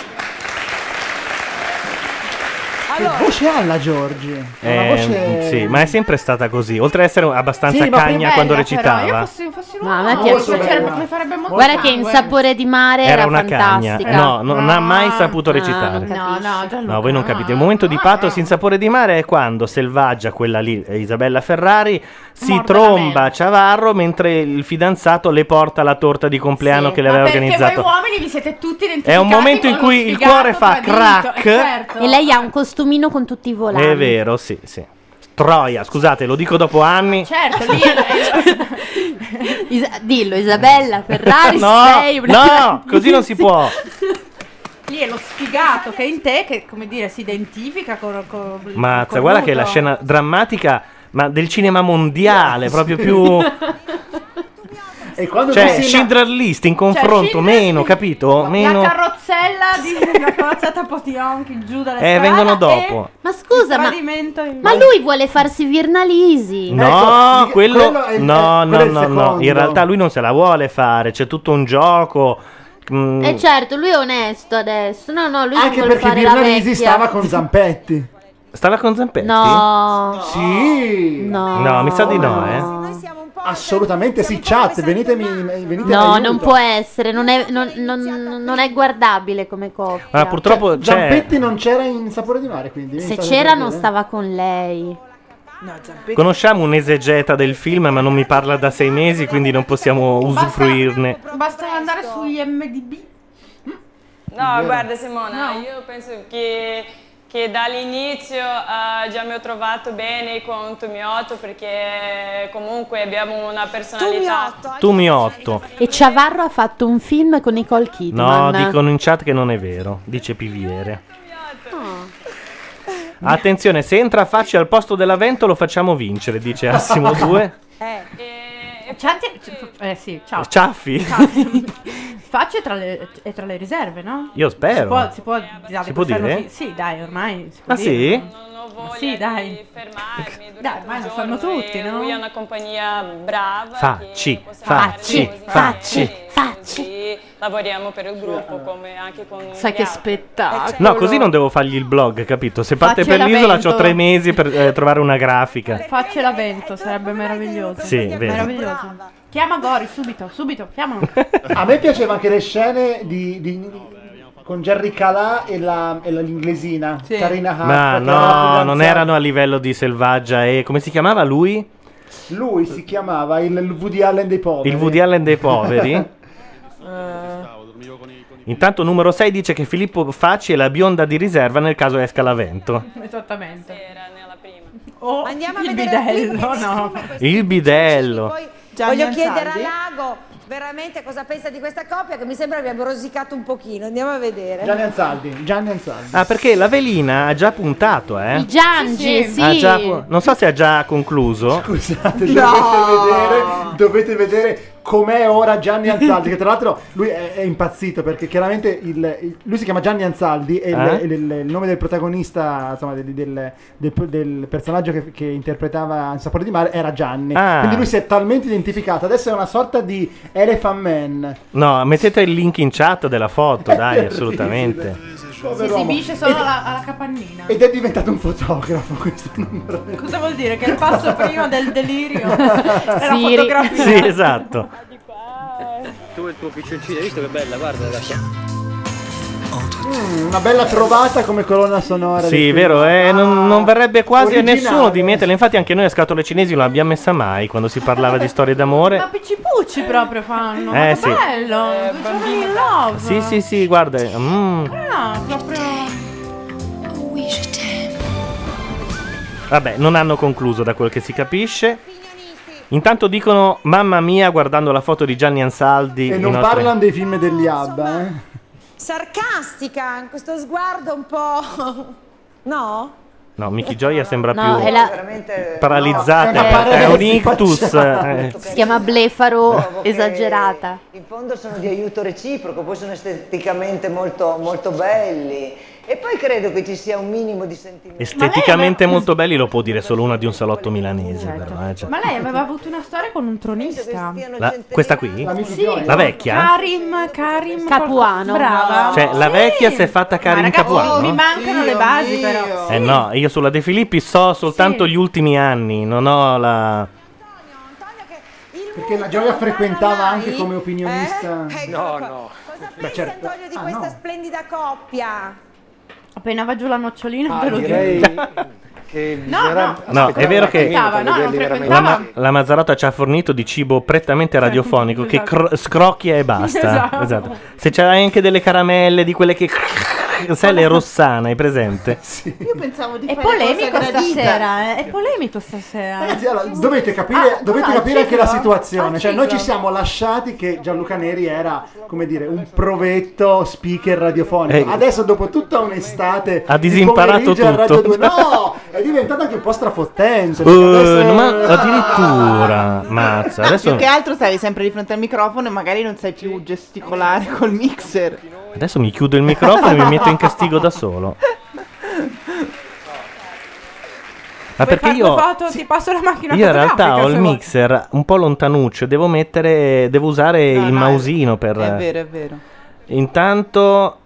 Che Allora, voce ha la Giorgi? Eh, voce... Sì, ma è sempre stata così. Oltre ad essere abbastanza Sì, cagna bella, quando però, recitava. Io fossi, fossi un No, a me farebbe molto Guarda che in. Sapore di Mare era, Era una cagna. No, no, non ha mai saputo recitare. No, no, Gianluca. No, voi non capite. Il momento di pathos in sapore di mare è quando Selvaggia, quella lì, Isabella Ferrari, si tromba a Ciavarro mentre il fidanzato le porta la torta di compleanno che le Ma aveva perché organizzato. voi uomini vi siete tutti identificati È un momento in cui il cuore fa crack. certo. E lei ha un costumino con tutti i volanti. È vero, sì, sì. Troia, scusate, lo dico dopo anni. Certo, lì è- Isa- dillo, Isabella Ferrari, No, sei una no, così non si può. lì è lo sfigato che è in te che, come dire, si identifica con... con Mazza, guarda che la nudo. scena drammatica, ma del cinema mondiale, proprio più... E quando Cioè, tu sei Schindler List in confronto, Schindler meno, capito? Meno... La carrozzella di la carrozzata Potionchi giù dalle Eh, vengono e dopo. Ma scusa, ma, in- ma lui vuole farsi Virnalisi. No, Ecco, quello, quello è il- no, eh, no, quello no, no. In realtà lui non se la vuole fare. C'è tutto un gioco. mm, E certo, lui è onesto adesso. No, no, lui Anche perché Virnalisi stava con Zampetti. Stava con Zampetti? No. Sì. No. No, mi sa di no, eh. Assolutamente sì, chat, venitemi, venite in No, aiuto. non può essere, non è, non- non- non è guardabile come coppia. Ma purtroppo Cioè, c'è. Zampetti non c'era in Sapore di Mare, quindi. Se c'era non stava con lei. Conosciamo un esegeta del film, ma non mi parla da sei mesi, quindi non possiamo usufruirne. Basta andare sugli MDB. No, guarda Simona, io penso che, che dall'inizio eh, già mi ho trovato bene con Tumiotto perché comunque abbiamo una personalità. Tu mi otto. E Ciavarro ha fatto un film con Nicole No, Kidman. dicono in chat che non è vero, dice Piviere. Oh. Attenzione, se entra Facci al posto dell'avento lo facciamo vincere, dice Assimo 2. Cianti- eh sì, ciao. Ciaffi? Facci è tra, le, è tra le riserve, no? Io spero. Si può, si può, dai, Si può dire? fi- Sì, dai, ormai. Si può Ah, dire. sì? Ma Sì, dai. Dai, ormai lo sanno tutti, no? Lui è una compagnia brava. Facci, facci, facci, facci. Lavoriamo per il gruppo come anche con Sai che altri. spettacolo. No, così non devo fargli il blog, capito? Se parte Facci per l'isola ho tre mesi per eh, trovare una grafica. Facci l'avento, sarebbe meraviglioso. Sì. Meraviglioso. Chiama Gori subito, subito, chiamalo. A me piaceva anche le scene di, di- con Jerry Calà e, la, e la- l'inglesina, Carina Huff. Ma che era la no, fidanzata. non erano a livello di selvaggia e come si chiamava lui? Lui si chiamava il, il Woody Allen dei poveri. Il Woody Allen dei poveri? Intanto numero 6 dice che Filippo Facci è la bionda di riserva nel caso esca l'avento. Esattamente. Oh, Andiamo a il vedere il bidello, no. Il bidello. Voglio chiedere a Lago veramente cosa pensa di questa coppia che mi sembra abbia rosicato un pochino. Andiamo a vedere. Gianni Ansaldi, Gianni Ansaldi. Ah, perché la velina ha già puntato, eh? Il Giangi, sì. Ha già pu- non so se ha già concluso. Scusate, dovete vedere, dovete vedere com'è ora Gianni Ansaldi, che tra l'altro lui è, è impazzito perché chiaramente il- il- lui si chiama Gianni Ansaldi e il, Eh? il- il- il nome del protagonista, insomma, del, del- del- del personaggio che, che interpretava in Sapore di Mare era Gianni. Ah. Quindi lui si è talmente identificato, adesso è una sorta di Elephant Man. No, mettete il link in chat della foto, dai, terribile. assolutamente. Si esibisce solo Ed- alla, alla capannina. Ed è diventato un fotografo questo numero. Cosa vuol dire? Che il passo prima del delirio era Siri. fotografia. Sì, esatto. Tu e il tuo piccioncino, hai visto che bella? Guarda adesso. Mm, una bella trovata come colonna sonora. Sì, vero, eh, non, non verrebbe quasi a originale. nessuno di metterla. Infatti, anche noi a scatole cinesi non l'abbiamo messa mai quando si parlava di storie d'amore. Ma piccipucci proprio fanno. Eh, ma che sì. bello. Giorni in love. Sì, sì, sì, guarda. mm. Ah, proprio. Vabbè, non hanno concluso da quel che si capisce. Intanto dicono mamma mia guardando la foto di Gianni Ansaldi. E non nostri- parlano dei film degli ABBA, eh? Sarcastica, questo sguardo un po'. No? No, Miki Gioia sembra No, più è la- paralizzata. No, è, è un ictus. facciata. eh. Si chiama blefaro esagerata. In fondo sono di aiuto reciproco, poi sono esteticamente molto, molto belli. E poi credo che ci sia un minimo di sentimento. Esteticamente molto belli lo può dire solo una di un salotto milanese. Però, eh, cioè. Ma lei aveva avuto una storia con un tronista. La- questa qui? Sì. La vecchia? Karim, Karim Capuano. Brava. Cioè, la vecchia si è fatta Karin ragazzi, Capuano? mi mancano le basi però. Eh no, io sulla De Filippi so soltanto gli ultimi anni, non ho la... Perché la Gioia frequentava anche come opinionista. No, no. Beh, certo. Antonio di Ah, questa no. splendida coppia. Appena va giù la nocciolina, Ah, ve lo direi dico. che No, no. No, è vero che no, non la, ma- la Mazzarotta ci ha fornito di cibo prettamente radiofonico che cro- scrocchia e basta. Esatto. Se c'hai anche delle caramelle di quelle che... Sai le rossane, hai presente? Io pensavo di È fare polemico cosa gradita. stasera, eh, è polemico stasera. Ragazzi, allora, dovete capire, Ah, dovete cosa, capire anche la ciclo? situazione. Al Cioè, noi ciclo? ci siamo lasciati che Gianluca Neri era, come dire, un provetto speaker radiofonico. Eh. Adesso, dopo tutta un'estate, Ha di disimparato pomeriggio a Radio tutto. 2, no, è diventato anche un po' strafottente. Uh, adesso- ma addirittura, mazza, adesso, Più che altro stavi sempre di fronte al microfono e magari non sai più gesticolare col mixer. adesso mi chiudo il microfono e mi metto in castigo da solo. Ma Vuoi perché fare due io... foto? Ti passo la macchina Io in realtà ho il mixer un po' lontanuccio, devo mettere, devo usare No, il no, mausino per... È vero, è vero. Intanto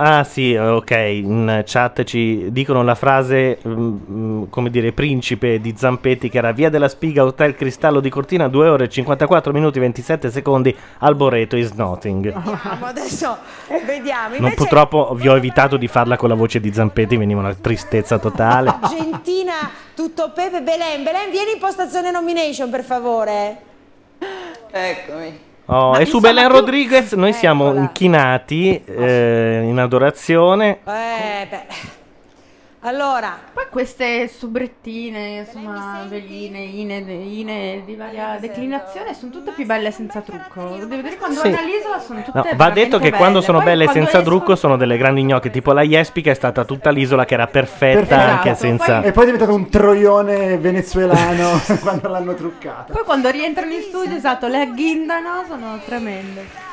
Ah sì, ok, in chat ci dicono la frase, mm, mm, come dire, principe di Zampetti che era via della Spiga, Hotel Cristallo di Cortina, 2 ore 54 minuti 27 secondi, Alboreto is nothing. Vediamo, adesso vediamo. Non, Invece purtroppo vi ho evitato di farla con la voce di Zampetti, veniva una tristezza totale. Argentina, tutto Pepe, Belen. Belen, vieni in postazione nomination, per favore. Eccomi. Oh, e su Belen Rodriguez noi siamo inchinati eh, in adorazione. Eh, beh. Allora, Poi queste subrettine, insomma, veline, ine, ine di varia declinazione sono tutte più belle senza trucco. Devo vedere quando Sì. vanno all'isola sono tutte No, va veramente detto che belle. quando sono Poi belle quando senza escono- trucco sono delle grandi gnocche, tipo la Jespica è stata tutta l'isola che era perfetta Perfetto. anche senza... E poi è diventato un troione venezuelano quando l'hanno truccata. Poi quando rientrano in studio, esatto, le agghindano, sono tremende.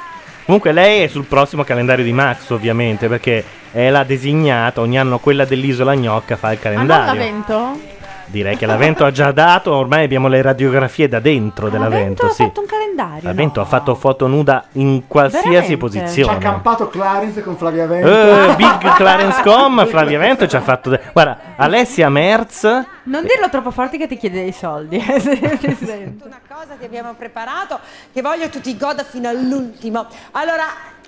Comunque lei è sul prossimo calendario di Max ovviamente perché è la designata, ogni anno quella dell'isola gnocca fa il Ah, non calendario. l'avento? Direi che l'Avento ha già dato, ormai abbiamo le radiografie da dentro dell'Avento, L'avento ha sì. fatto un calendario. L'Avento ha fatto foto nuda in qualsiasi Veramente? Ci ha posizione. campato Clarence con Flavia Vento. Eh, Big Clarence Com, Flavia Vento ci ha fatto... de- Guarda, Alessia Merz... Non dirlo troppo forte che ti chiede dei soldi. una cosa che abbiamo preparato, che voglio tutti goda fino all'ultimo. Allora,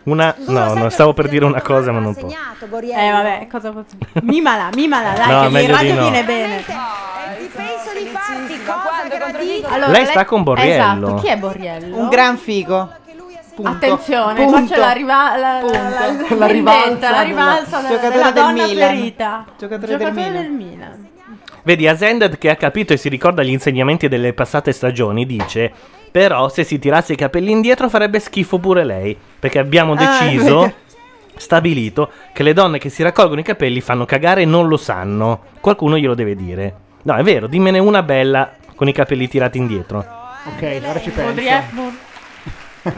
Una... No, no, stavo per dire una cosa ma non posso. Boriello. Eh vabbè, cosa posso... Mimala, mimala, dai, No, che meglio radio di no. viene bene. Ti penso di farti cosa gradita. Allora, Lei sta con Borriello. Esatto, chi è Borriello? Un gran figo. Punto. Attenzione, Punto. qua c'è la, riva- la, la, la, Punto. la La rivalsa la della- rivalsa della, giocatore della del donna Milan. ferita. Giocatore del Milan. Milan. Vedi, Azended che ha capito e si ricorda gli insegnamenti delle passate stagioni dice però se si tirasse i capelli indietro farebbe schifo pure lei, perché abbiamo Ah, deciso, vero. stabilito, che le donne che si raccolgono i capelli fanno cagare e non lo sanno. Qualcuno glielo deve dire. No, è vero, dimmene una bella con i capelli tirati indietro. Ok, ora ci penso. Podria-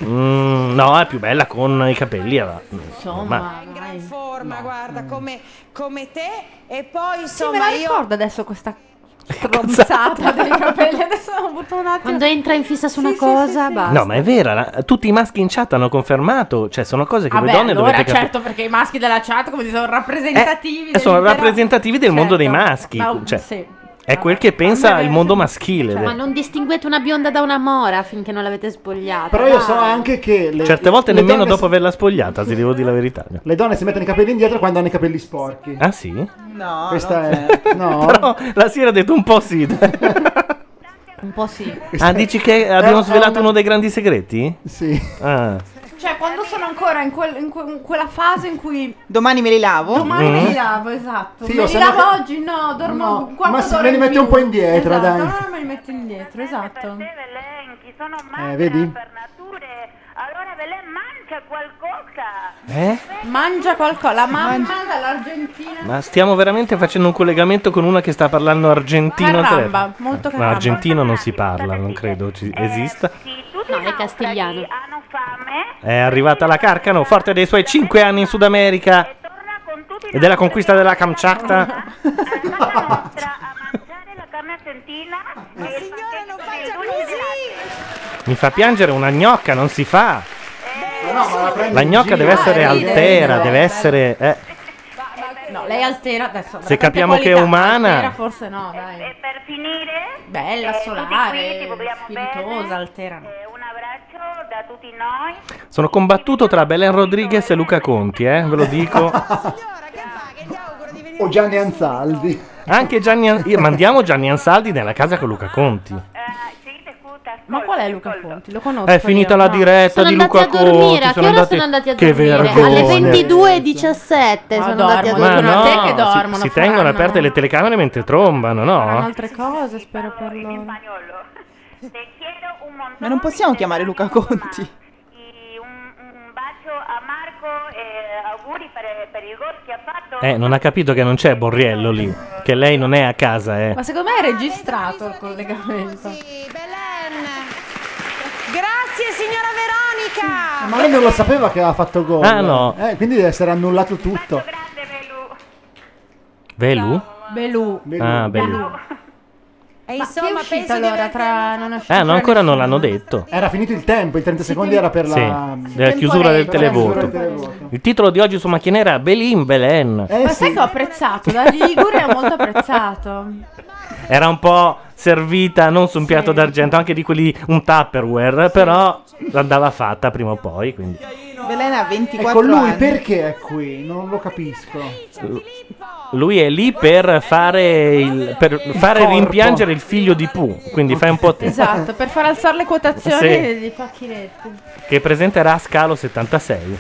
Mm, no, è più bella con i capelli. eh, va. Insomma, Ma- in gran forma, guarda, come, come te. E poi, Sì, me insomma, la io... ricordo adesso questa stronzata dei capelli. Adesso ho avuto un attimo. Quando entra in fissa su una Sì, cosa, sì, sì. basta. No, ma è vera, la- tutti i maschi in chat hanno confermato, cioè sono cose che Vabbè, voi donne allora dovete capire. certo, perché i maschi della chat come dire, sono rappresentativi. Eh, sono dell'intero- rappresentativi del mondo dei Certo. maschi. Ma- cioè, sì. È quel che pensa il mondo maschile. Ma non distinguete una bionda da una mora finché non l'avete spogliata. Però io so anche che le, Certe volte le nemmeno donne dopo averla spogliata, ti devo dire la verità. Le donne si mettono i capelli indietro quando hanno i capelli sporchi. Ah sì? No, Questa non è... No. Però la Sira ha detto un po' sì. Un po' sì. ah, dici che abbiamo è svelato una- uno dei grandi segreti? Sì. Ah. Cioè, quando sono ancora in, quel- in que- in quella fase in cui Domani me li lavo. domani me li lavo, esatto. Sì, me o li se no lavo che- oggi? No, dormo No, quattro ma se me li in metti più. un po' indietro, esatto, dai. Allora me li metto indietro, esatto. Eh, vedi? Allora Belen mangia qualcosa. Eh? Mangia qualcosa, la mamma dall'Argentina. Ma stiamo veramente facendo un collegamento con una che sta parlando argentino al Caramba, telefono? molto Ma caramba. argentino non si parla, non credo ci esista. No, è castigliano. Hanno fame. È arrivata la Carcano, forte dei suoi 5 anni in Sud America e della conquista della Kamchatka. Signora, non faccia così! Mi fa piangere una gnocca, non si fa. Ma la gnocca deve essere Ah, altera, deve essere... eh. No, lei altera adesso. avrà Se tante capiamo che è qualità, umana. Altera forse no, dai. E per finire, Bella, eh, solare, spiritosa, bene. altera. no. Eh, da tutti noi. Sono combattuto tra Belen Rodriguez e Luca Conti, eh, ve lo dico. O Gianni Anzaldi. Anche Gianni... An- io- Mandiamo Gianni Ansaldi nella casa con Luca Conti. Ma qual è Luca Conti? Lo conosco. È finita io, la no. diretta Sono di andati Luca a dormire. Conti. A che ora sono andati a Che dormire? vergogna. Alle 22.17 Ma sono dormono, andati a Ma dormire. te no, che si- dormono, si, tengono faranno- aperte le telecamere mentre trombano, Faranno no? altre cose, spero per loro. Ma non possiamo chiamare Luca Conti. Un bacio a Marco e auguri per, il gol che ha fatto. Eh, non ha capito che non c'è Borriello lì, che lei non è a casa, eh. Ma secondo me è registrato il collegamento. Grazie, signora Veronica! Ma lei non lo sapeva che aveva fatto gol. Ah, no. Eh, quindi deve essere annullato tutto. Velu? Belù. Ah, Belù. E Ma insomma, chi è uscito penso allora tra non è uscito Eh, no, ancora non l'hanno detto. Era finito il tempo, i 30 secondi era per la Sì, della chiusura del Per la chiusura televoto. del televoto. Il titolo di oggi su Macchia Nera è Belin Belen. Eh, Ma sai che ho apprezzato? Da Ligure ho molto apprezzato. Era un po' servita non su un piatto d'argento, anche di quelli un Tupperware, però andava fatta prima o poi. Quindi. Velena ha 24 Ecco, lui anni. perché è qui? Non lo capisco. Lui è lì per fare, il, per fare corpo. rimpiangere il figlio di Pooh, quindi fai un po' te. Esatto, per far alzare le quotazioni Sì. di facchinetti. Che presenterà a Scalo 76.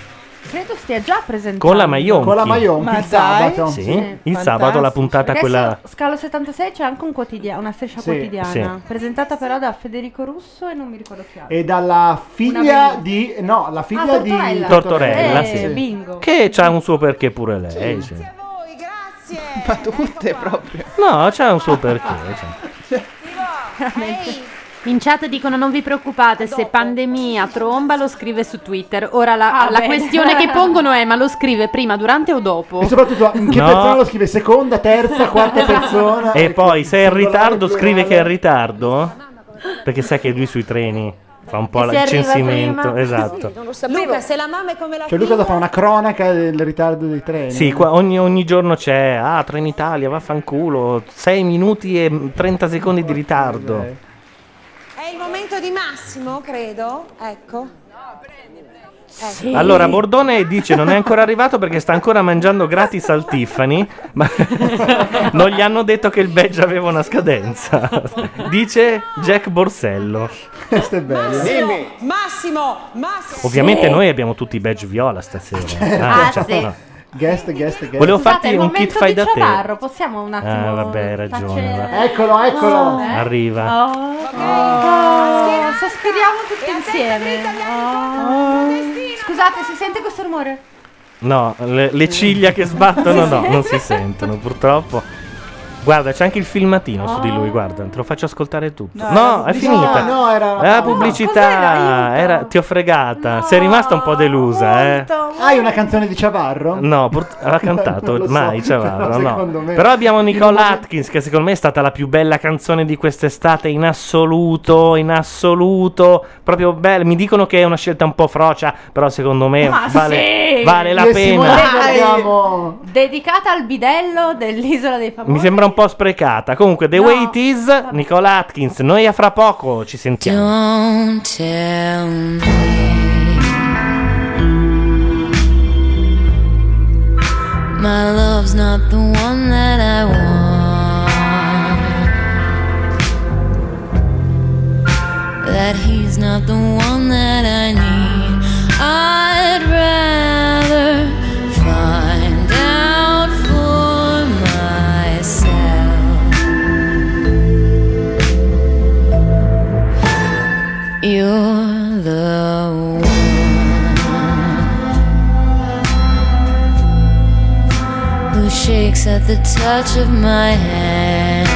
Credo stia già presentando. Con la Maionchi. Con la Maionchi, Ma il dai. sabato. Sì, Sì. il Fantastico. sabato la puntata Perché quella... Scalo 76 c'è anche un quotidiano, una striscia Sì. quotidiana, Sì. presentata però da Federico Russo e non mi ricordo chi altro. E dalla figlia di... No, la figlia Ah, di... Tortorella. Tortorella, Eh, sì. bingo. Che c'ha un suo perché pure lei. sì. Ma tutte proprio. No, c'ha un suo perché. cioè. In chat dicono non vi preoccupate se pandemia tromba lo scrive su Twitter. Ora la, Ah, la bene. questione che pongono è ma lo scrive prima, durante o dopo? E soprattutto in che No. persona lo scrive? Seconda, terza, quarta persona? E poi se è in ritardo scrive che è in ritardo? Perché sai che lui sui treni fa un po' E il se arriva censimento. prima? Esatto. Non lo sapevo. Luca, se la mamma è come la Cioè lui cosa fa? Una cronaca del ritardo dei treni? Sì, qua ogni, ogni giorno c'è, ah, Trenitalia, vaffanculo, 6 minuti e 30 secondi di ritardo. È il momento di Massimo, credo. Ecco. Ecco. Allora, Bordone dice non è ancora arrivato perché sta ancora mangiando gratis al Tiffany, ma non gli hanno detto che il badge aveva una scadenza. Dice Jack Borsello. Questo è bello. Massimo, Massimo, Massimo. Ovviamente Sì. noi abbiamo tutti i badge viola stasera. Ah, cioè, sì. no. Guest, guest, guest. Volevo Scusate, farti un kit fai da te. Possiamo un attimo Ah, vabbè, hai ragione. facere- va. Eccolo, eccolo. Oh, eh? Arriva. Oh, oh, sospiriamo tutti insieme. Oh. Scusate, si sente questo rumore? No, le, le ciglia che sbattono no, non si sentono purtroppo. Guarda, c'è anche il filmatino su di lui, guarda, te lo faccio ascoltare tutto. No, No, è finita. No, era... La pubblicità, era, ti ho fregata. Sei rimasta un po' delusa, eh? Hai una canzone di Ciavarro? No, pur- ha cantato Non lo so, mai Ciavarro, però no. secondo me- Però abbiamo Nicole Atkins che secondo me è stata la più bella canzone di quest'estate in assoluto, in assoluto, proprio bella. Mi dicono che è una scelta un po' frocia, però secondo me Ma vale, sì! vale la Io e Simone pena. Dedicata al bidello dell'isola dei famosi. Mi sembra un po' sprecata. Comunque, The Way It Is, Nicole Atkins. Noi a fra poco ci sentiamo. Don't tell me my love's not the one that I want. That he's not the one that I need. I'd at the touch of my hand,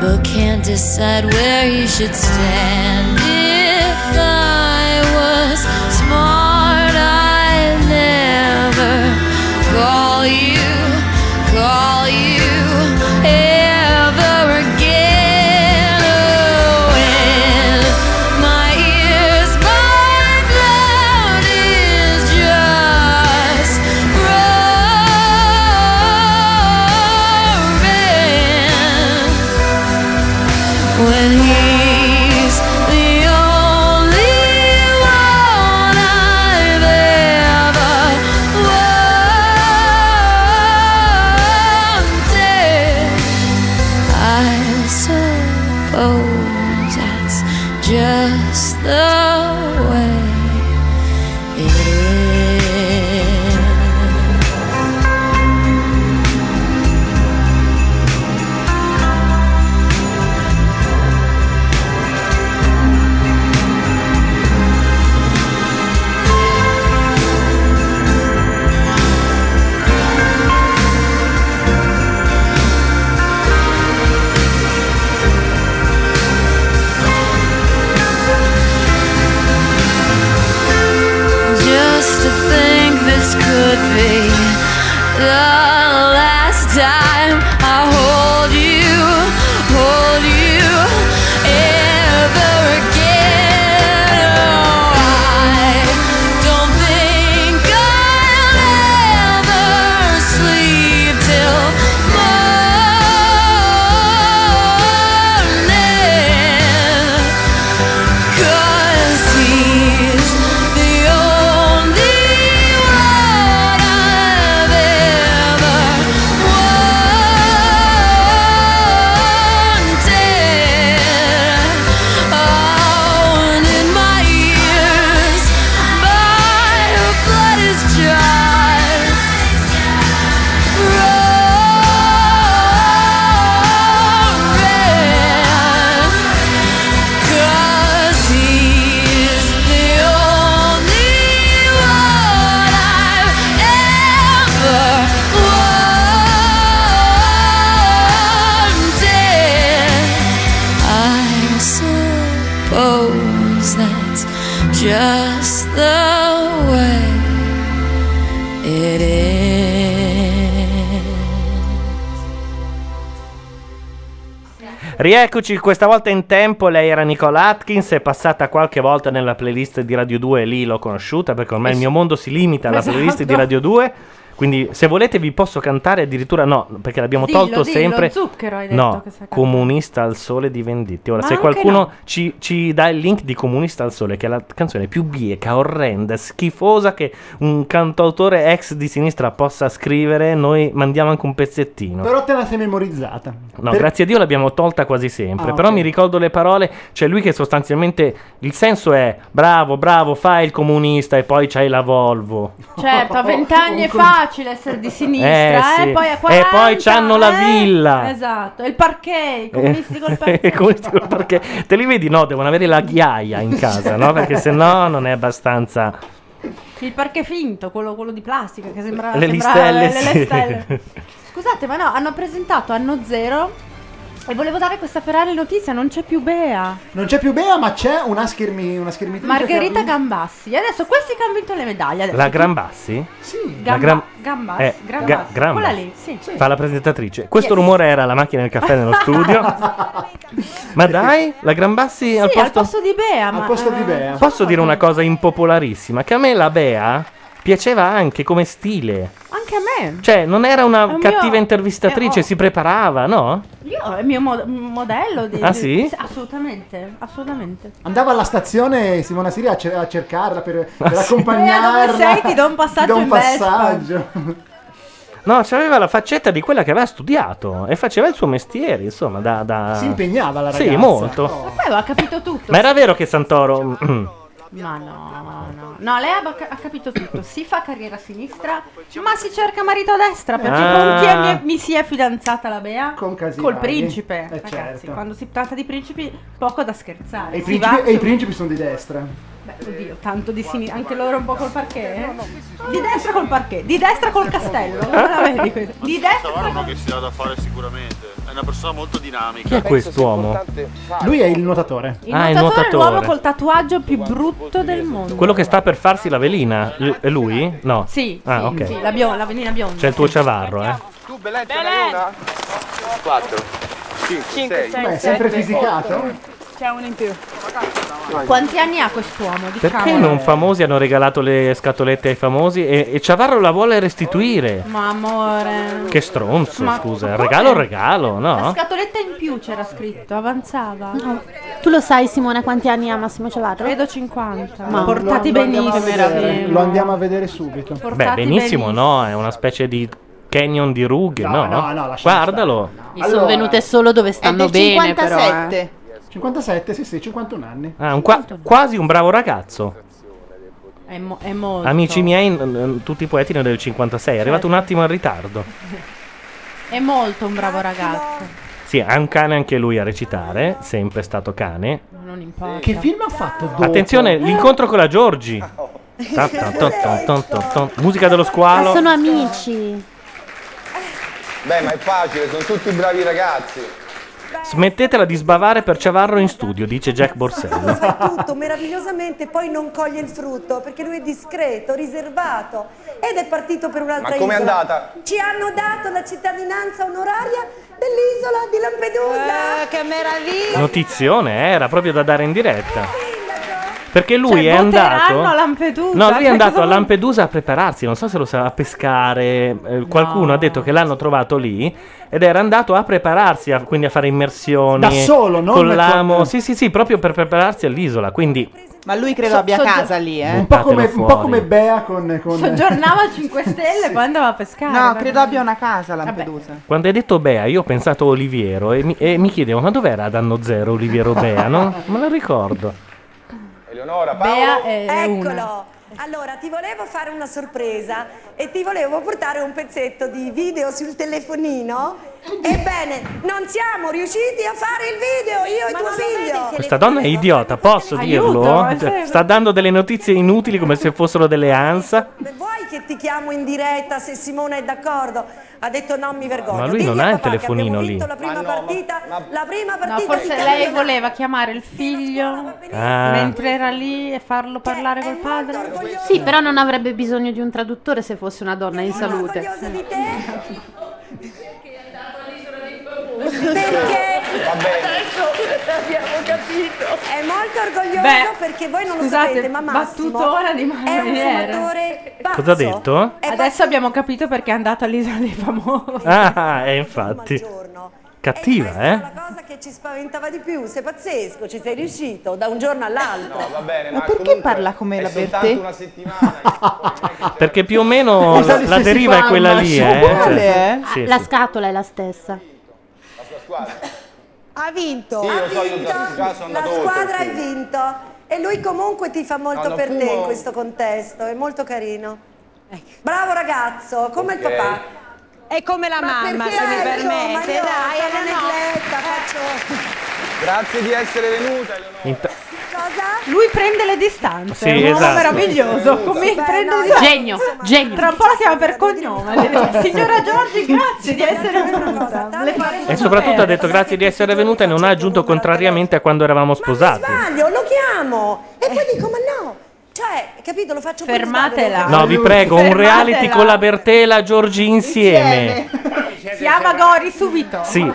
but can't decide where you should stand. Rieccoci questa volta in tempo, lei era Nicole Atkins, è passata qualche volta nella playlist di Radio 2 e lì l'ho conosciuta perché ormai il mio mondo si limita alla Esatto. playlist di Radio 2. Quindi se volete vi posso cantare addirittura no, perché l'abbiamo Dillo, tolto dillo, sempre. Zucchero hai detto no, che sa cantare. Comunista al sole di Venditti. Ora Ma se anche qualcuno no. ci, ci dà il link di Comunista al sole, che è la canzone più bieca, orrenda, schifosa che un cantautore ex di sinistra possa scrivere, noi mandiamo anche un pezzettino. Però te la sei memorizzata. No, Per- grazie a Dio l'abbiamo tolta quasi sempre. Ah, però ok. mi ricordo le parole. C'è lui che sostanzialmente il senso è bravo, bravo, fai il comunista e poi c'hai la Volvo. Certo, a vent'anni è facile essere di sinistra, Eh, eh, sì. poi a E 40, poi c'hanno la eh, villa. Esatto, il parquet, i comunisti col Eh, parquet. comunisti col parquet. Te li vedi? No, devono avere la ghiaia in casa, no? Perché se no non è abbastanza. Il parquet finto, quello, quello di plastica che sembra Le listelle, le- le sì. stelle. Scusate, ma no, hanno presentato anno zero e volevo dare questa Ferrari notizia, non c'è più Bea. Non c'è più Bea, ma c'è una, schermi, una schermitrice. Margherita che- Gambassi. E adesso questi che hanno vinto le medaglie. Adesso La tu- Gran Bassi? Sì. La Gamba- Gran- Gambassi, eh, Gran Ga- Bassi. Gran Quella lì, sì. Fa la presentatrice. Questo Yes. rumore era la macchina del caffè nello studio. Ma dai, la Gran Bassi al Sì, posto... al posto di Bea. ma, eh, Posso dire una cosa impopolarissima? Che a me la Bea piaceva anche come stile. Anche a me. Cioè, non era una È un cattiva mio- intervistatrice, eh, oh. si preparava, no? Io è il mio mo- modello di... Ah, di- sì? Assolutamente, assolutamente. Andava alla stazione Simona Siri a, cer- a cercarla per, per Ah, sì? accompagnarla. Eh, dove sei? Ti do un passaggio Ti do un in Vespa. passaggio. No, c'aveva la faccetta di quella che aveva studiato e faceva il suo mestiere, insomma, da... da... Si impegnava la ragazza. Sì, molto. Ma poi aveva capito tutto. Ma era vero che Santoro... Ma no, no. No, lei ha, ha capito tutto. Si fa carriera a sinistra, ma si cerca marito a destra. Perché Ah. con chi è mi, mi si è fidanzata la Bea? Con. Col principe. Eh, Ragazzi, certo. quando si tratta di principi, poco da scherzare. E i Si principi, va e i principi sono di destra. Beh, oddio, tanto di sinistra. Anche loro un po' col parquet. eh? Di destra col parquet, di destra col castello. Come la vedi questa? Di destra che si ha da fare sicuramente. È una persona molto dinamica. Chi è quest'uomo? Lui è il nuotatore. Il Ah, il nuotatore è l'uomo nuotatore. col tatuaggio più brutto del mondo. Quello che sta per farsi la velina, L- è lui? No. Sì, Ah, sì, ok. sì, la, bionda, la velina bionda. C'è il tuo ciavarro, eh. Tu, hai una? 4, 5, 6. Beh, sempre fisicato. C'è uno in più. Quanti anni ha quest'uomo? Perché Diciamolo. non famosi hanno regalato le scatolette ai famosi e, e Ciavarro la vuole restituire? Ma amore. Che stronzo, Ma- scusa. Regalo, regalo, La no? scatoletta in più c'era scritto, avanzava. Tu lo sai, Simone, quanti anni ha Massimo Ciavarro? Credo 50. Ma- portati Lo- lo andiamo a benissimo. Lo andiamo a vedere subito. Beh, benissimo, no? È una specie di canyon di rughe, no? no, no, lasciamo Guardalo. Mi sono venute solo dove stanno del bene, però. 57. eh. 57, sì, sì, 51 anni. Ah, un qua- quasi un bravo ragazzo. È, mo- è molto. Amici miei, n- n- tutti i poeti ne del 56. È arrivato un attimo in ritardo. È molto un bravo ragazzo. Sì, ha un cane anche lui a recitare, sempre stato cane. Non importa. Che film ha fatto dopo? Attenzione, l'incontro con la Giorgi. Ta- ta- ta- ta- ta- ta- ta. Musica dello Ma squalo. sono amici. Beh, ma è facile, sono tutti bravi ragazzi. Smettetela di sbavare per Ciavarro in studio, dice Jack Borsello. tutto meravigliosamente, poi non coglie il frutto perché lui è discreto, riservato ed è partito per un'altra Ma com'è isola. andata? Ci hanno dato la cittadinanza onoraria dell'isola di Lampedusa. che meraviglia! Notizione, eh, era proprio da dare in diretta. Perché lui Cioè, è voteranno andato. a Lampedusa. No, lui è Cioè, andato cosa a vuol- Lampedusa a prepararsi. Non so se lo sa a pescare. eh, qualcuno ha detto che l'hanno trovato lì. Ed era andato a prepararsi, a- quindi a fare immersioni. Da solo, non Con con- l'amo. Sì, sì, sì, proprio per prepararsi all'isola. Quindi. Ma lui credo So- abbia so- casa lì, eh. Un po' come, un po' come Bea con... con... Soggiornava a 5 Stelle poi andava a pescare. No, credo abbia una casa a Lampedusa. Quando hai detto Bea, io ho pensato a Oliviero e mi, e mi chiedevo, ma dov'era ad anno zero Oliviero Bea? No? Me lo ricordo. Eleonora, Bea è è una. Eccolo! Allora, ti volevo fare una sorpresa e ti volevo portare un pezzetto di video sul telefonino. Ebbene, non siamo riusciti a fare il video, io e tuo figlio. Questa donna è idiota, posso Aiuto, dirlo? Cioè, sta dando delle notizie inutili come se fossero delle ANSA. Vuoi che ti chiamo in diretta se Simona è d'accordo? Ha detto no, mi vergogno. Ma lui non ha il telefonino lì. la prima partita, la prima No, partita di forse lei campionato. voleva chiamare il figlio Ah. mentre era lì e farlo parlare col padre. Sì, però non avrebbe bisogno di un traduttore se fosse una donna in salute. Perché Adesso abbiamo capito. è molto orgoglioso Beh, perché voi non scusate, lo sapete, ma Massimo battutora di è un Manuele. fumatore Cosa ha detto? Adesso abbiamo capito perché è andato all'isola dei famosi. Ah, eh, infatti. Cattiva, eh? la cosa che ci spaventava di più. Sei pazzesco, ci sei riuscito da un giorno all'altro. No, va bene, Ma ma, perché comunque parla come è la soltanto Bertè? una settimana. Perché più o meno la, la deriva è quella lì, eh? Uguale, Cioè, eh? sì, La sì. scatola è la stessa. Ha vinto, Sì, ha so, io vinto. sono la squadra ha il vinto e lui comunque ti fa molto No, per te fumo. in questo contesto, è molto carino. Bravo ragazzo, come il Ok. papà. È come la mamma, perché se mi ecco, ma permette. io Dai, sono eh, no. negletta, faccio... Grazie di essere venuta. Eleonora. Int- Lui prende le distanze, Sì, è un uomo esatto. meraviglioso. Come Beh, prende no, distanze. Genio, genio. Tra un po' la chiama per cognome. Signora Giorgi, grazie di essere venuta. E soprattutto ha detto grazie di essere venuta e non ha aggiunto contrariamente a quando eravamo sposati. Sbaglio, lo chiamo e poi dico ma no. Cioè, capito, lo faccio per Fermatela. No, vi prego, un Fermatela. reality con la Bertè e la Giorgi insieme. Chiama Gori subito. Sì.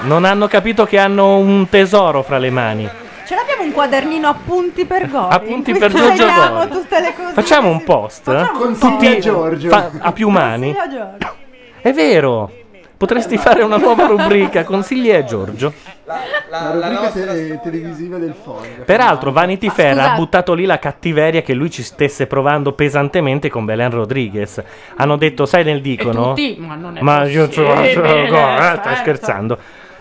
Non hanno capito che hanno un tesoro fra le mani. Ce l'abbiamo un quadernino appunti per Gori. Appunti per Giorgio Gori. tutte le cose. Facciamo un post? Consigli a Giorgio. fa- a più mani? È vero. Potresti fare una nuova rubrica, consigli a Giorgio. La rubrica te- televisiva del foglio. Peraltro Vanity Fair ha buttato lì la cattiveria che lui ci stesse provando pesantemente con Belen Rodriguez. Hanno detto, sai nel dicono? tutti? Ma non è io ce l'ho, ce l'ho, possibile, eh, certo. stai scherzando.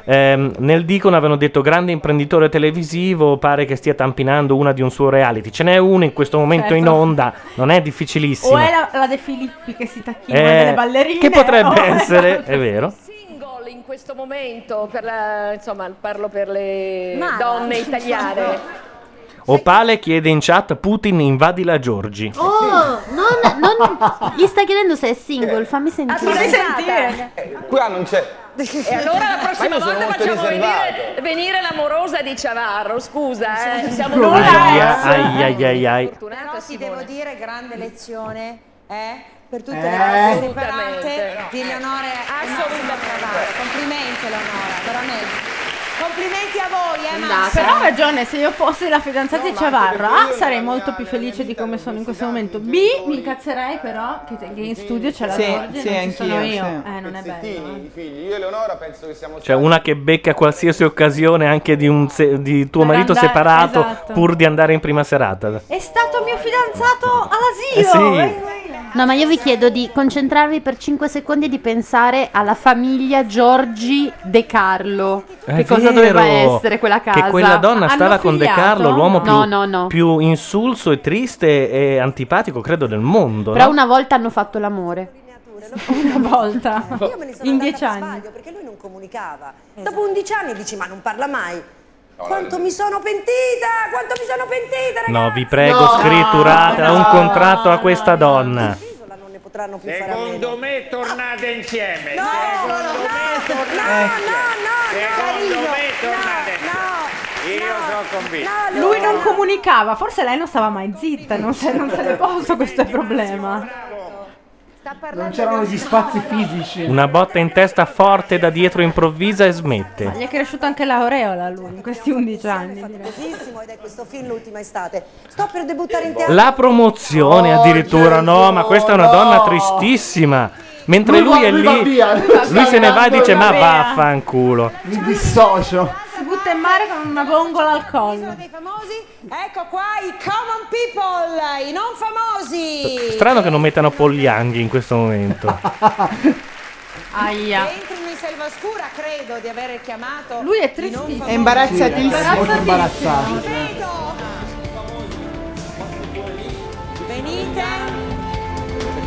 Ehm, nel dicono avevano detto grande imprenditore televisivo, pare che stia tampinando una di un suo reality. Ce n'è uno in questo momento Certo. in onda, non è difficilissimo. O è la, la De Filippi che si tacchina Eh, delle ballerine. che potrebbe o è- essere, è vero. Single in questo momento, per la- insomma, parlo per le Ma- donne italiane. Opale chiede in chat Putin invadi la Giorgi. Oh, non, non- gli sta chiedendo se è single, fammi sentire. Fammi sentire. Qua non c'è. E allora la prossima volta facciamo venire, venire l'amorosa di Ciavarro, scusa, eh, siamo Nulla. noi. Ai ai ai ai Però ti Simone. devo dire grande lezione, eh? Per tutte Eh. le cose Assolutamente. superate di Eleonora e Assolutamente. Complimenti Eleonora, veramente. Complimenti a voi, eh. Massimo. Però ha ragione, se io fossi la fidanzata No, di Ciavarra, A, sarei molto più felice di come sono in questo momento. B, mi incazzerei però che, che in studio c'è la Sì, Giorgi sì, e non ci sono anch'io, io. sì. Eh, non è bello. Eh. i figli. Io e Eleonora penso che siamo Cioè una che becca qualsiasi occasione anche di, un se- di tuo Per marito andare- separato esatto. pur di andare in prima serata. È stato mio fidanzato all'asilo. Eh sì. eh. No, ma io vi chiedo di concentrarvi per 5 secondi e di pensare alla famiglia Giorgi De Carlo. È che cosa vero doveva essere quella casa? Che quella donna Hanno stava con De figliato? Carlo, l'uomo più, No, no, no. più insulso e triste e antipatico, credo, del mondo. Però no? una volta hanno fatto l'amore. Una volta. Io me ne sono In andata dieci per anni. sbaglio perché lui non comunicava. Dopo 11 anni dici ma non parla mai. Quanto mi sono pentita, quanto mi sono pentita, ragazzi. No, vi prego, No, scritturate no, un no, contratto a questa donna. Non ne potranno più fare a Secondo me tornate insieme. No, Secondo no, me no, tornate no, no, no, Secondo no, me tornate no, insieme. Io sono convinto. no, Lui non comunicava, forse lei non stava mai zitta, non se, non se l'è posto questo è il problema. Non c'erano gli spazi fisici. Una botta in testa forte da dietro improvvisa e Ma smette. gli è cresciuta anche l'aureola a lui in questi 11 anni. ed è questo film l'ultima estate. Sto per debuttare in teatro. La promozione Oh, addirittura, no, ma questa è una donna tristissima. Mentre Lui lui, va- è lui lì, lui se ne va e dice: Ma via." vaffanculo. Mi dissocio. Si butta in mare con una gongola al collo. dei famosi? Ecco qua i common people, i non famosi. Strano che non mettano Poglianghi in questo momento. Aia. Che entrino in selva oscura, credo di aver chiamato. Lui è tristissimo. È imbarazzatissimo. Sì, è molto imbarazzato. Venite.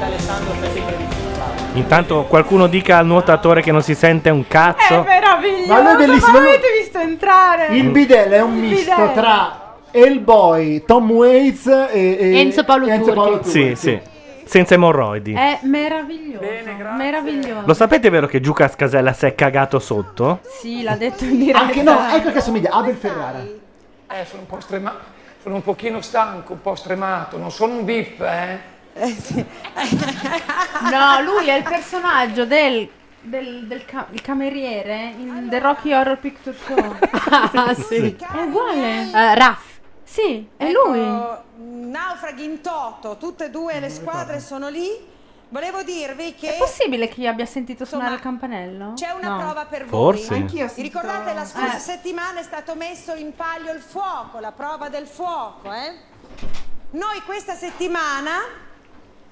Alessandro stai sempre vicino. Intanto qualcuno dica al nuotatore che non si sente un È cazzo. meraviglioso. Ma lui è bellissimo, Ma lui- avete visto entrare? Il bidello è un Il misto bidello. tra Hellboy, Tom Waits e, e- Enzo Paolo e Enzo. Paolo Sì, Turchi. sì. senza emorroidi. È meraviglioso. Meraviglioso. Lo sapete vero che Giuca Scasella si è cagato sotto? Sì, l'ha detto in diretta. Anche no, ecco che assomiglia Abel Ferrara. Eh, sono un po' stremato, sono un pochino stanco, un po' stremato, non sono un VIP, eh? No, lui è il personaggio del, del, del ca- il cameriere in The Rocky Horror Picture Show. Ah, sì. È uguale. Eh, Raff. Sì, è Ecco, lui. Naufraghi in toto, tutte e due le squadre sono lì. Volevo dirvi che È possibile che io abbia sentito suonare il campanello? c'è una No. prova per Forse. voi. Anch'io Vi ricordate la scorsa Eh. settimana è stato messo in palio il fuoco, la prova del fuoco, eh? Noi questa settimana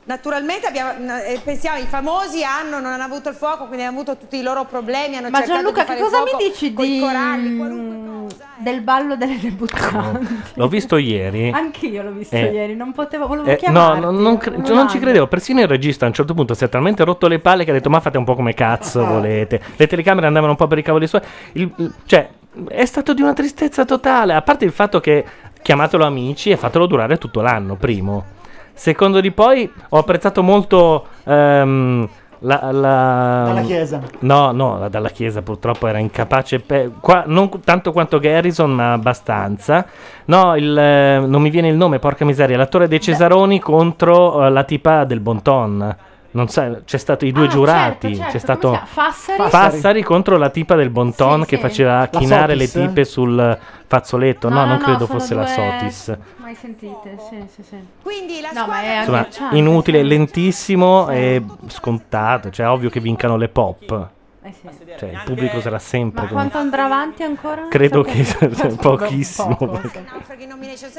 Naturalmente abbiamo, eh, pensiamo, i famosi hanno, non hanno avuto il fuoco, quindi hanno avuto tutti i loro problemi, hanno Ma cercato Gianluca, di che cosa mi dici di coralli, mm, del ballo delle debuttanti? L'ho visto ieri. Anch'io l'ho visto Eh. ieri, non potevo, volevo Eh, no, chiamarti. no, non, cre- volevo non ci credevo. Persino il regista a un certo punto si è talmente rotto le palle che ha detto: Ma fate un po' come cazzo volete. Le telecamere andavano un po' per i cavoli suoi. Il- il- cioè, è stato di una tristezza totale. A parte il fatto che chiamatelo amici e fatelo durare tutto l'anno, primo. Secondo di poi ho apprezzato molto. ehm, la, la- Dalla Chiesa. No, no, la- dalla Chiesa purtroppo era incapace, pe- qua- non cu- tanto quanto Garrison, ma abbastanza. No, il, eh, non mi viene il nome, porca miseria, l'attore dei Cesaroni contro eh, la tipa del Bonton. Non sai, c'è stato i due Ah, giurati, certo, certo, c'è stato? Fassari? Fassari contro la tipa del Bonton Sì, che sì. faceva La chinare le Sotis? tipe sul fazzoletto. No, No, no, non no, credo fosse la due- Sotis. Mai sentite? Sì, sì, sì. Quindi la No, ma è Insomma, agghiacciante, inutile, lentissimo e scontato. Cioè, ovvio che vincano le pop. Eh sì. Cioè, il pubblico sarà sempre Ma quanto andrà avanti ancora? Credo che Sapete? pochissimo. Poco, perché-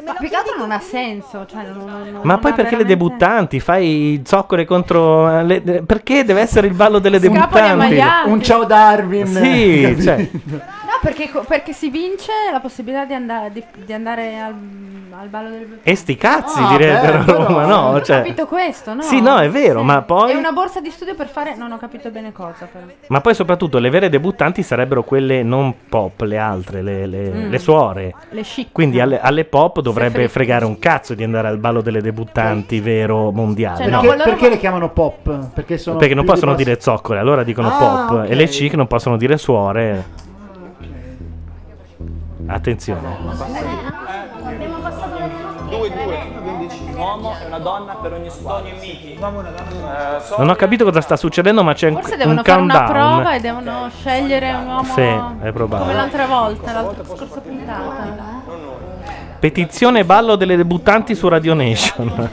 Ma più che altro non ha senso. Cioè, non- non- non Ma poi perché le veramente- debuttanti? Fai zoccole contro. le- perché deve essere il ballo delle Scapoli debuttanti? Un ciao Darwin. Sì, cioè, perché, perché si vince la possibilità di andare, di, di andare al, al ballo del e sti cazzi Ah, direbbero a beh, Roma, no? Ho Cioè, capito questo, no? Sì, no, è vero, ma poi- È una borsa di studio per fare... Non ho capito bene cosa, però. ma poi soprattutto le vere debuttanti sarebbero quelle non pop, le altre, le, le- Mm. le suore. Le chic. Quindi alle, alle pop dovrebbe fregare un cazzo di andare al ballo delle debuttanti vero mondiale. Cioè, no, Perché, perché le chiamano pop? Perché sono Perché non più possono di- dire zoccole, allora dicono Ah, pop. E le chic non possono dire suore. Attenzione. Due, due. Un uomo e una donna per ogni squadra. Non ho capito cosa sta succedendo, ma c'è un, Forse un devono fare una countdown. prova e devono scegliere un uomo Sì, è probabile. come l'altra volta, l'altra scorsa puntata. Petizione ballo delle debuttanti su Radio Nation.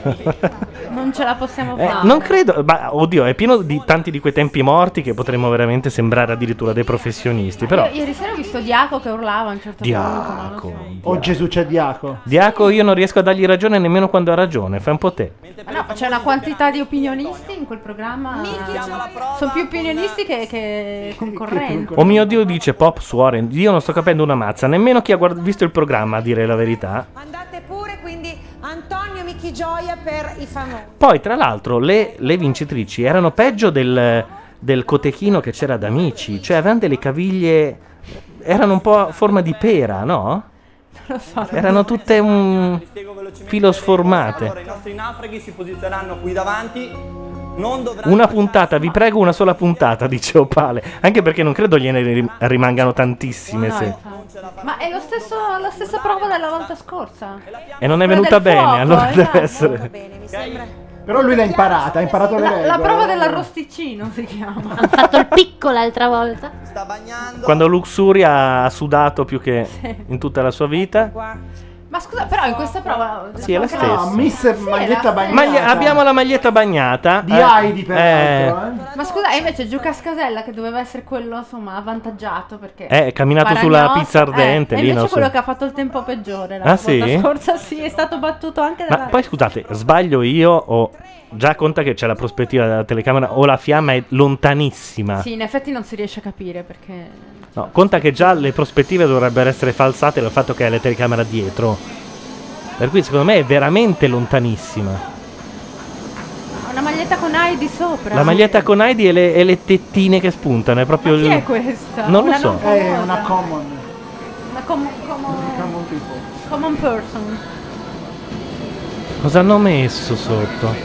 Non ce la possiamo Eh, fare. non credo, ma oddio, è pieno di tanti di quei tempi morti che potremmo veramente sembrare addirittura dei professionisti. Però, Io ieri sera ho visto Diaco che urlava a un certo Diaco. punto. Oh Gesù, c'è Diaco. Diaco, io non riesco a dargli ragione nemmeno quando ha ragione. Fai un po' te. Ma no, c'è una quantità di opinionisti in quel programma. Sono più opinionisti che, che concorrenti. Oh mio Dio, dice Pop Suore. Io non sto capendo una mazza. Nemmeno chi ha guard- visto il programma, a dire la verità. Andate pure, quindi Antonio Michi Gioia per i famosi. Poi, tra l'altro, le, le vincitrici erano peggio del, del cotechino che c'era da amici. Cioè, avevano delle caviglie. Erano un po' a forma di pera, no? Non lo so. Erano tutte un filo sformate. Allora, i nostri naufraghi si posizioneranno qui davanti. Una puntata, vi prego, una sola puntata, dice Opale. Anche perché non credo gliene rim- rimangano tantissime. No, se- infatti. Ma è lo stesso, la stessa prova della volta scorsa. E non è Quella venuta del bene, fuoco, allora esatto. deve essere. Però lui l'ha imparata, ha imparato le La, regole. la prova dell'arrosticino si chiama. Hanno fatto il picco l'altra volta. Quando Luxuria ha sudato più che Sì. in tutta la sua vita. Ma scusa, però in questa prova. Sì, è la stessa. No, Miss maglietta bagnata. Maglia- abbiamo la maglietta bagnata. Di Heidi, eh, peraltro, eh. Ma scusa, e invece Giuca Scasella che doveva essere quello insomma avvantaggiato perché Eh, è camminato Paragnoso, sulla pizza ardente, eh, e lì, invece non so. quello che ha fatto il tempo peggiore la Ah, volta sì? scorsa sì, è stato battuto anche Ma dalla poi scusate, sbaglio io o già conta che c'è la prospettiva della telecamera o la fiamma è lontanissima. Sì, in effetti non si riesce a capire perché No, conta che già le prospettive dovrebbero essere falsate dal fatto che hai la telecamera dietro. Per cui secondo me è veramente lontanissima. una maglietta con Heidi sopra. La maglietta con Heidi e le, e le tettine che spuntano, è proprio Ma chi il- è questa? Non lo Una so. non famosa. È una common. Una com- common, Common people. common person. Cosa hanno messo sotto?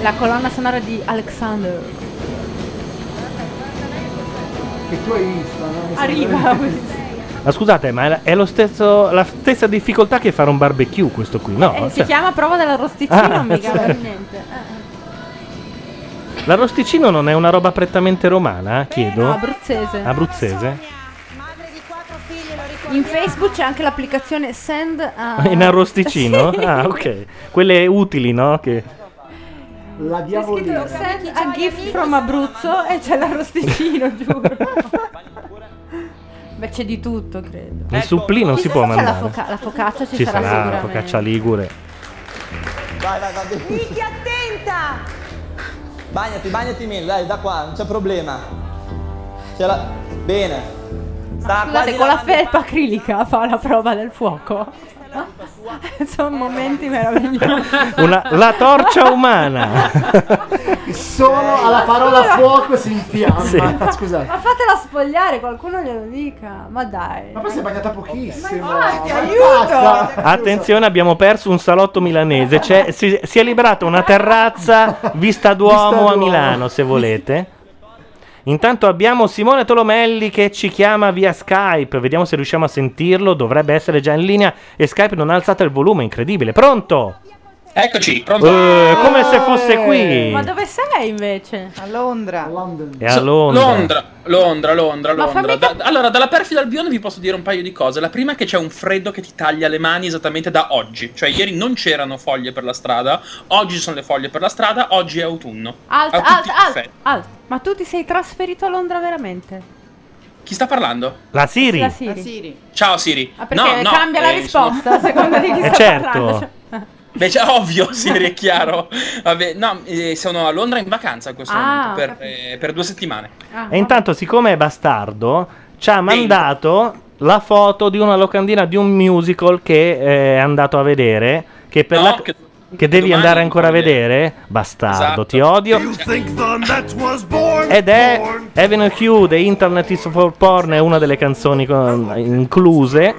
La colonna sonora di Alexander. Che tu hai visto, no? Mi Arriva. sembra- Ma scusate, ma è- lo stesso, la stessa difficoltà che fare un barbecue questo qui, no? Eh, si Cioè, chiama prova dell'arrosticino, Ah, mica certo. per niente. Eh. L'arrosticino non è una roba prettamente romana, chiedo? No, abruzzese. Abruzzese? In Facebook c'è anche l'applicazione Send a... In arrosticino? Sì. Ah, ok. Quelle utili, no? Che... La diavolina. Send a gift from Abruzzo e c'è l'arrosticino, giuro. Beh, c'è di tutto, credo. Il supplì non si può C'è la, mandare. foca- la focaccia ci, Ci sarà, sarà la sicuramente. focaccia ligure. Vai, vai, vai. Miki, attenta! Bagnati, bagnati meno, dai, da qua, non c'è problema. Ce la... Bene. Sta Scusate, quasi con la felpa acrilica fa la prova del fuoco. Sono momenti meravigliosi. Una- la torcia umana. Solo alla parola fuoco si infiamma. Sì. Scusate. Ma fatela spogliare, qualcuno glielo dica. Ma dai. Ma poi si è bagnata pochissimo. infatti, Ma aiuto! Attenzione, abbiamo perso un salotto milanese. C'è- si, si è liberata una terrazza vista Duomo a Duomo. Milano, se volete. Intanto abbiamo Simone Tolomelli che ci chiama via Skype. Vediamo se riusciamo a sentirlo. Dovrebbe essere già in linea. E Skype non ha alzato il volume, incredibile. Pronto? Eccoci, pronto? Eh, come se fosse qui. Ma dove sei invece? A Londra. È a Londra. Londra, Londra, Londra, Ma Londra. fammi Da- allora, dalla perfida Albione vi posso dire un paio di cose. La prima è che c'è un freddo che ti taglia le mani esattamente da oggi. Cioè, ieri non c'erano foglie per la strada, oggi ci sono le foglie per la strada, oggi è autunno. Alt, A tutti alt, gli alt, effetti. alt. Ma tu ti sei trasferito a Londra veramente? Chi sta parlando? La Siri. La Siri. Ciao Siri. Ah, perché no, no, cambia la eh, risposta a seconda di chi Eh, sta certo. parlando. Cioè- Beh, cioè, ovvio, Siri, è chiaro. Vabbè, no, eh, sono a Londra in vacanza in questo Ah, momento per, eh, per due settimane. Ah, E intanto, siccome è bastardo, ci ha mandato la foto di una locandina di un musical che eh, è andato a vedere. Che, per No, la- che- che devi andare ancora a vedere. Bastardo, Esatto. ti odio. Ed è Avenue Q The Internet is for Porn, è una delle canzoni con- incluse.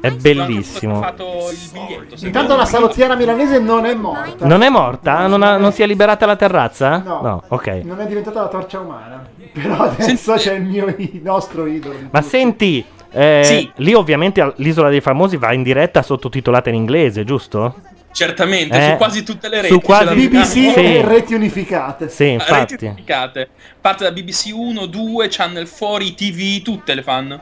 È bellissimo. Intanto la salottiera milanese non è morta. Non è morta? Non, ha- non si è liberata la terrazza? No. ok. Non è diventata la torcia umana. Però adesso c'è il mio il nostro idolo. Ma senti, eh, Sì. lì ovviamente al- l'isola dei famosi va in diretta sottotitolata in inglese, giusto? Certamente, Eh, su quasi tutte le reti. su quasi- BBC l'abbiamo. Sì. e reti unificate. Sì, Reti infatti. unificate. Parte da BBC 1, 2, Channel 4, TV, tutte le fanno.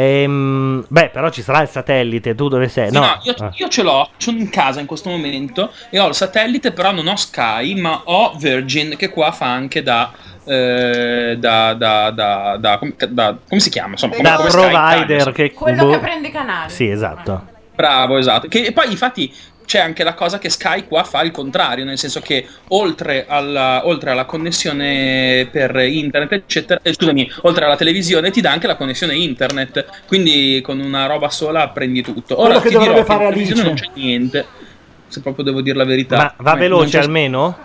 Ehm, beh, però ci sarà il satellite, tu dove sei? Sì, No. no, io, Ah. io ce l'ho, sono in casa in questo momento e ho il satellite, però non ho Sky, ma ho Virgin che qua fa anche da... eh, da, da, da, da- com- da- come si chiama? Insomma, come, Da come Sky provider insomma. che... Quello boh. che prende i canali. Sì, esatto. Bravo, esatto. Che, e poi infatti c'è anche la cosa che Sky qua fa il contrario, nel senso che oltre alla, oltre alla connessione per internet, eccetera, eh, scusami, oltre alla televisione ti dà anche la connessione internet, quindi con una roba sola prendi tutto. Quello Ora che ti dovrebbe dirò che fare in televisione non Alice. c'è niente, se proprio devo dire la verità. Ma va Non veloce c'è- almeno?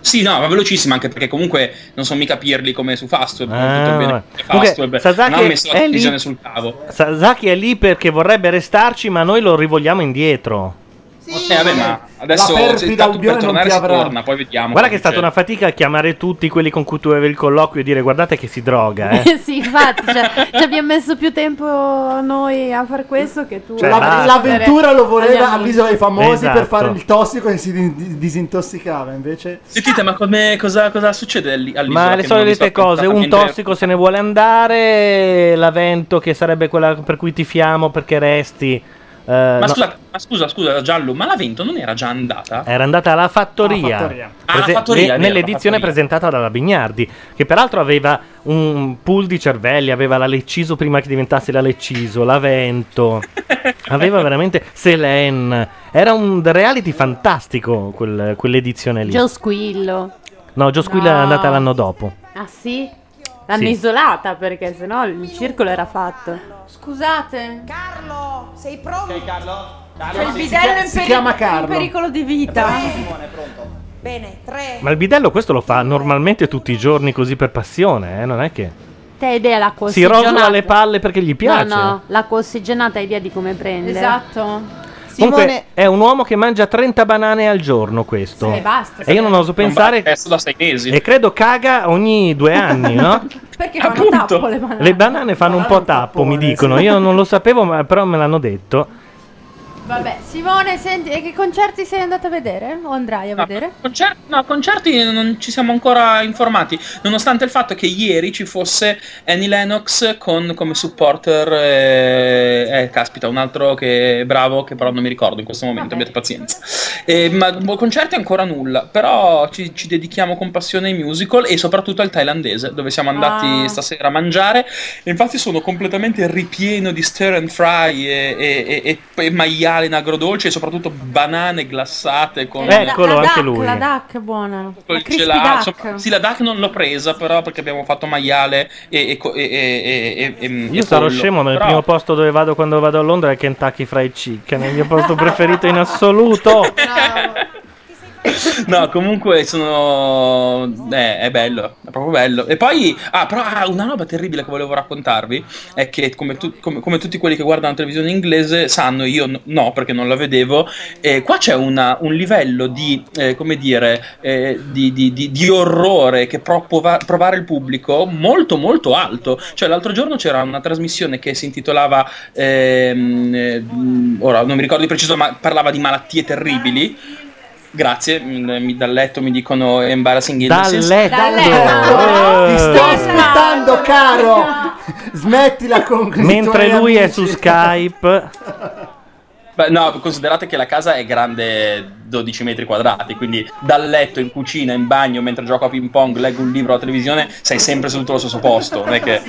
Sì, no, va velocissimo anche perché comunque non sono mica pirli come su Fastweb, Ah, tutto bene che Fastweb. Sasaki non ha messo la è lì- televisione sul cavo. Sasaki è lì perché vorrebbe restarci, ma noi lo rivogliamo indietro. Eh, vabbè, ma adesso tanto per non tornare ti si avrà. torna, poi vediamo. Guarda che è stata una fatica chiamare tutti quelli con cui tu avevi il colloquio e dire guardate che si droga, eh. sì, infatti, cioè, ci abbiamo messo più tempo noi a far questo che tu. Cioè, La- l'avventura lo voleva all'isola dei famosi per Esatto. fare il tossico e si di- disintossicava. Invece, Sentite, ma come, cosa, cosa succede lì- all'isola? Ma le solite cose, un tossico se ne vuole andare, l'avento che sarebbe quella per cui tifiamo perché resti. Eh, Ma, no, scusa, ma scusa, scusa, Giallo, ma l'avento non era già andata? Era andata alla fattoria, Alla fattoria. Ah, alla Prese- fattoria, ne- è nell'edizione la fattoria. presentata dalla Bignardi, che peraltro aveva un pool di cervelli, aveva la Lecciso prima che diventasse la Lecciso, l'Avento, aveva veramente Selene, era un reality fantastico quel- quell'edizione lì. Joe Squillo. no, Joe Squill è No. andata l'anno dopo. Ah sì? L'hanno Sì. isolata perché sennò il circolo era fatto. Scusate. Carlo, sei pronto? Ok, Carlo? C'è il si bidello chia- in, si peri- chiama in Carlo. pericolo di vita. Simone, pronto. Bene, tre. Ma il bidello questo lo fa normalmente tutti i giorni così per passione, eh? non è che Te hai idea l'acqua si ossigenata? rosola le palle perché gli piace. No, no, l'acqua ossigenata hai idea di come prende? Esatto. Comunque è un uomo che mangia 30 banane al giorno questo. Sì, basta, e io non oso pensare... Da sei mesi. E credo caga ogni due anni, no? Perché fanno tappo le banane. Le banane fanno un po' tappo, mi dicono. Io non lo sapevo, ma però me l'hanno detto. Vabbè, Simone, senti, e che concerti sei andato a vedere? O andrai a vedere? Concer- no, concerti non ci siamo ancora informati, nonostante il fatto che ieri ci fosse Annie Lennox con come supporter, eh, eh, caspita, un altro che è bravo, che però non mi ricordo in questo momento, abbiate pazienza. Eh, ma boh, concerti ancora nulla, però ci, ci dedichiamo con passione ai musical e soprattutto al thailandese, dove siamo andati Ah. stasera a mangiare. E infatti sono completamente ripieno di stir and fry e, e, e, e maiale in agrodolce e soprattutto banane glassate con La- la duck, La duck è buona. col La crispy gelato. duck. Sì, la DAC non l'ho presa, però perché abbiamo fatto maiale e, e, e, e, e, e- Io e sarò pollo. scemo, ma il Però- primo posto dove vado quando vado a Londra è Kentucky Fried Chicken, è il mio posto preferito in assoluto. No, comunque sono. Eh, è bello, è proprio bello. E poi, ah, però ah, una roba terribile che volevo raccontarvi è che, come, tu- come- come tutti quelli che guardano la televisione inglese sanno, io n- no, perché non la vedevo. eh, qua c'è una- un livello di, eh, come dire, eh, di, di- di- di orrore che può prova- provare il pubblico molto, molto alto. Cioè, l'altro giorno c'era una trasmissione che si intitolava, ehm, eh, ora non mi ricordo di preciso, ma parlava di malattie terribili. Grazie, mi, dal letto mi dicono embarrassing Dal illnesses. letto. Dal Ti letto. sto aspettando, caro. Smettila con Mentre lui è amici. su Skype. Beh, no, considerate che la casa è grande 12 metri quadrati, quindi dal letto, in cucina, in bagno, mentre gioco a ping pong, leggo un libro alla televisione, sei sempre seduto allo stesso posto, non è che...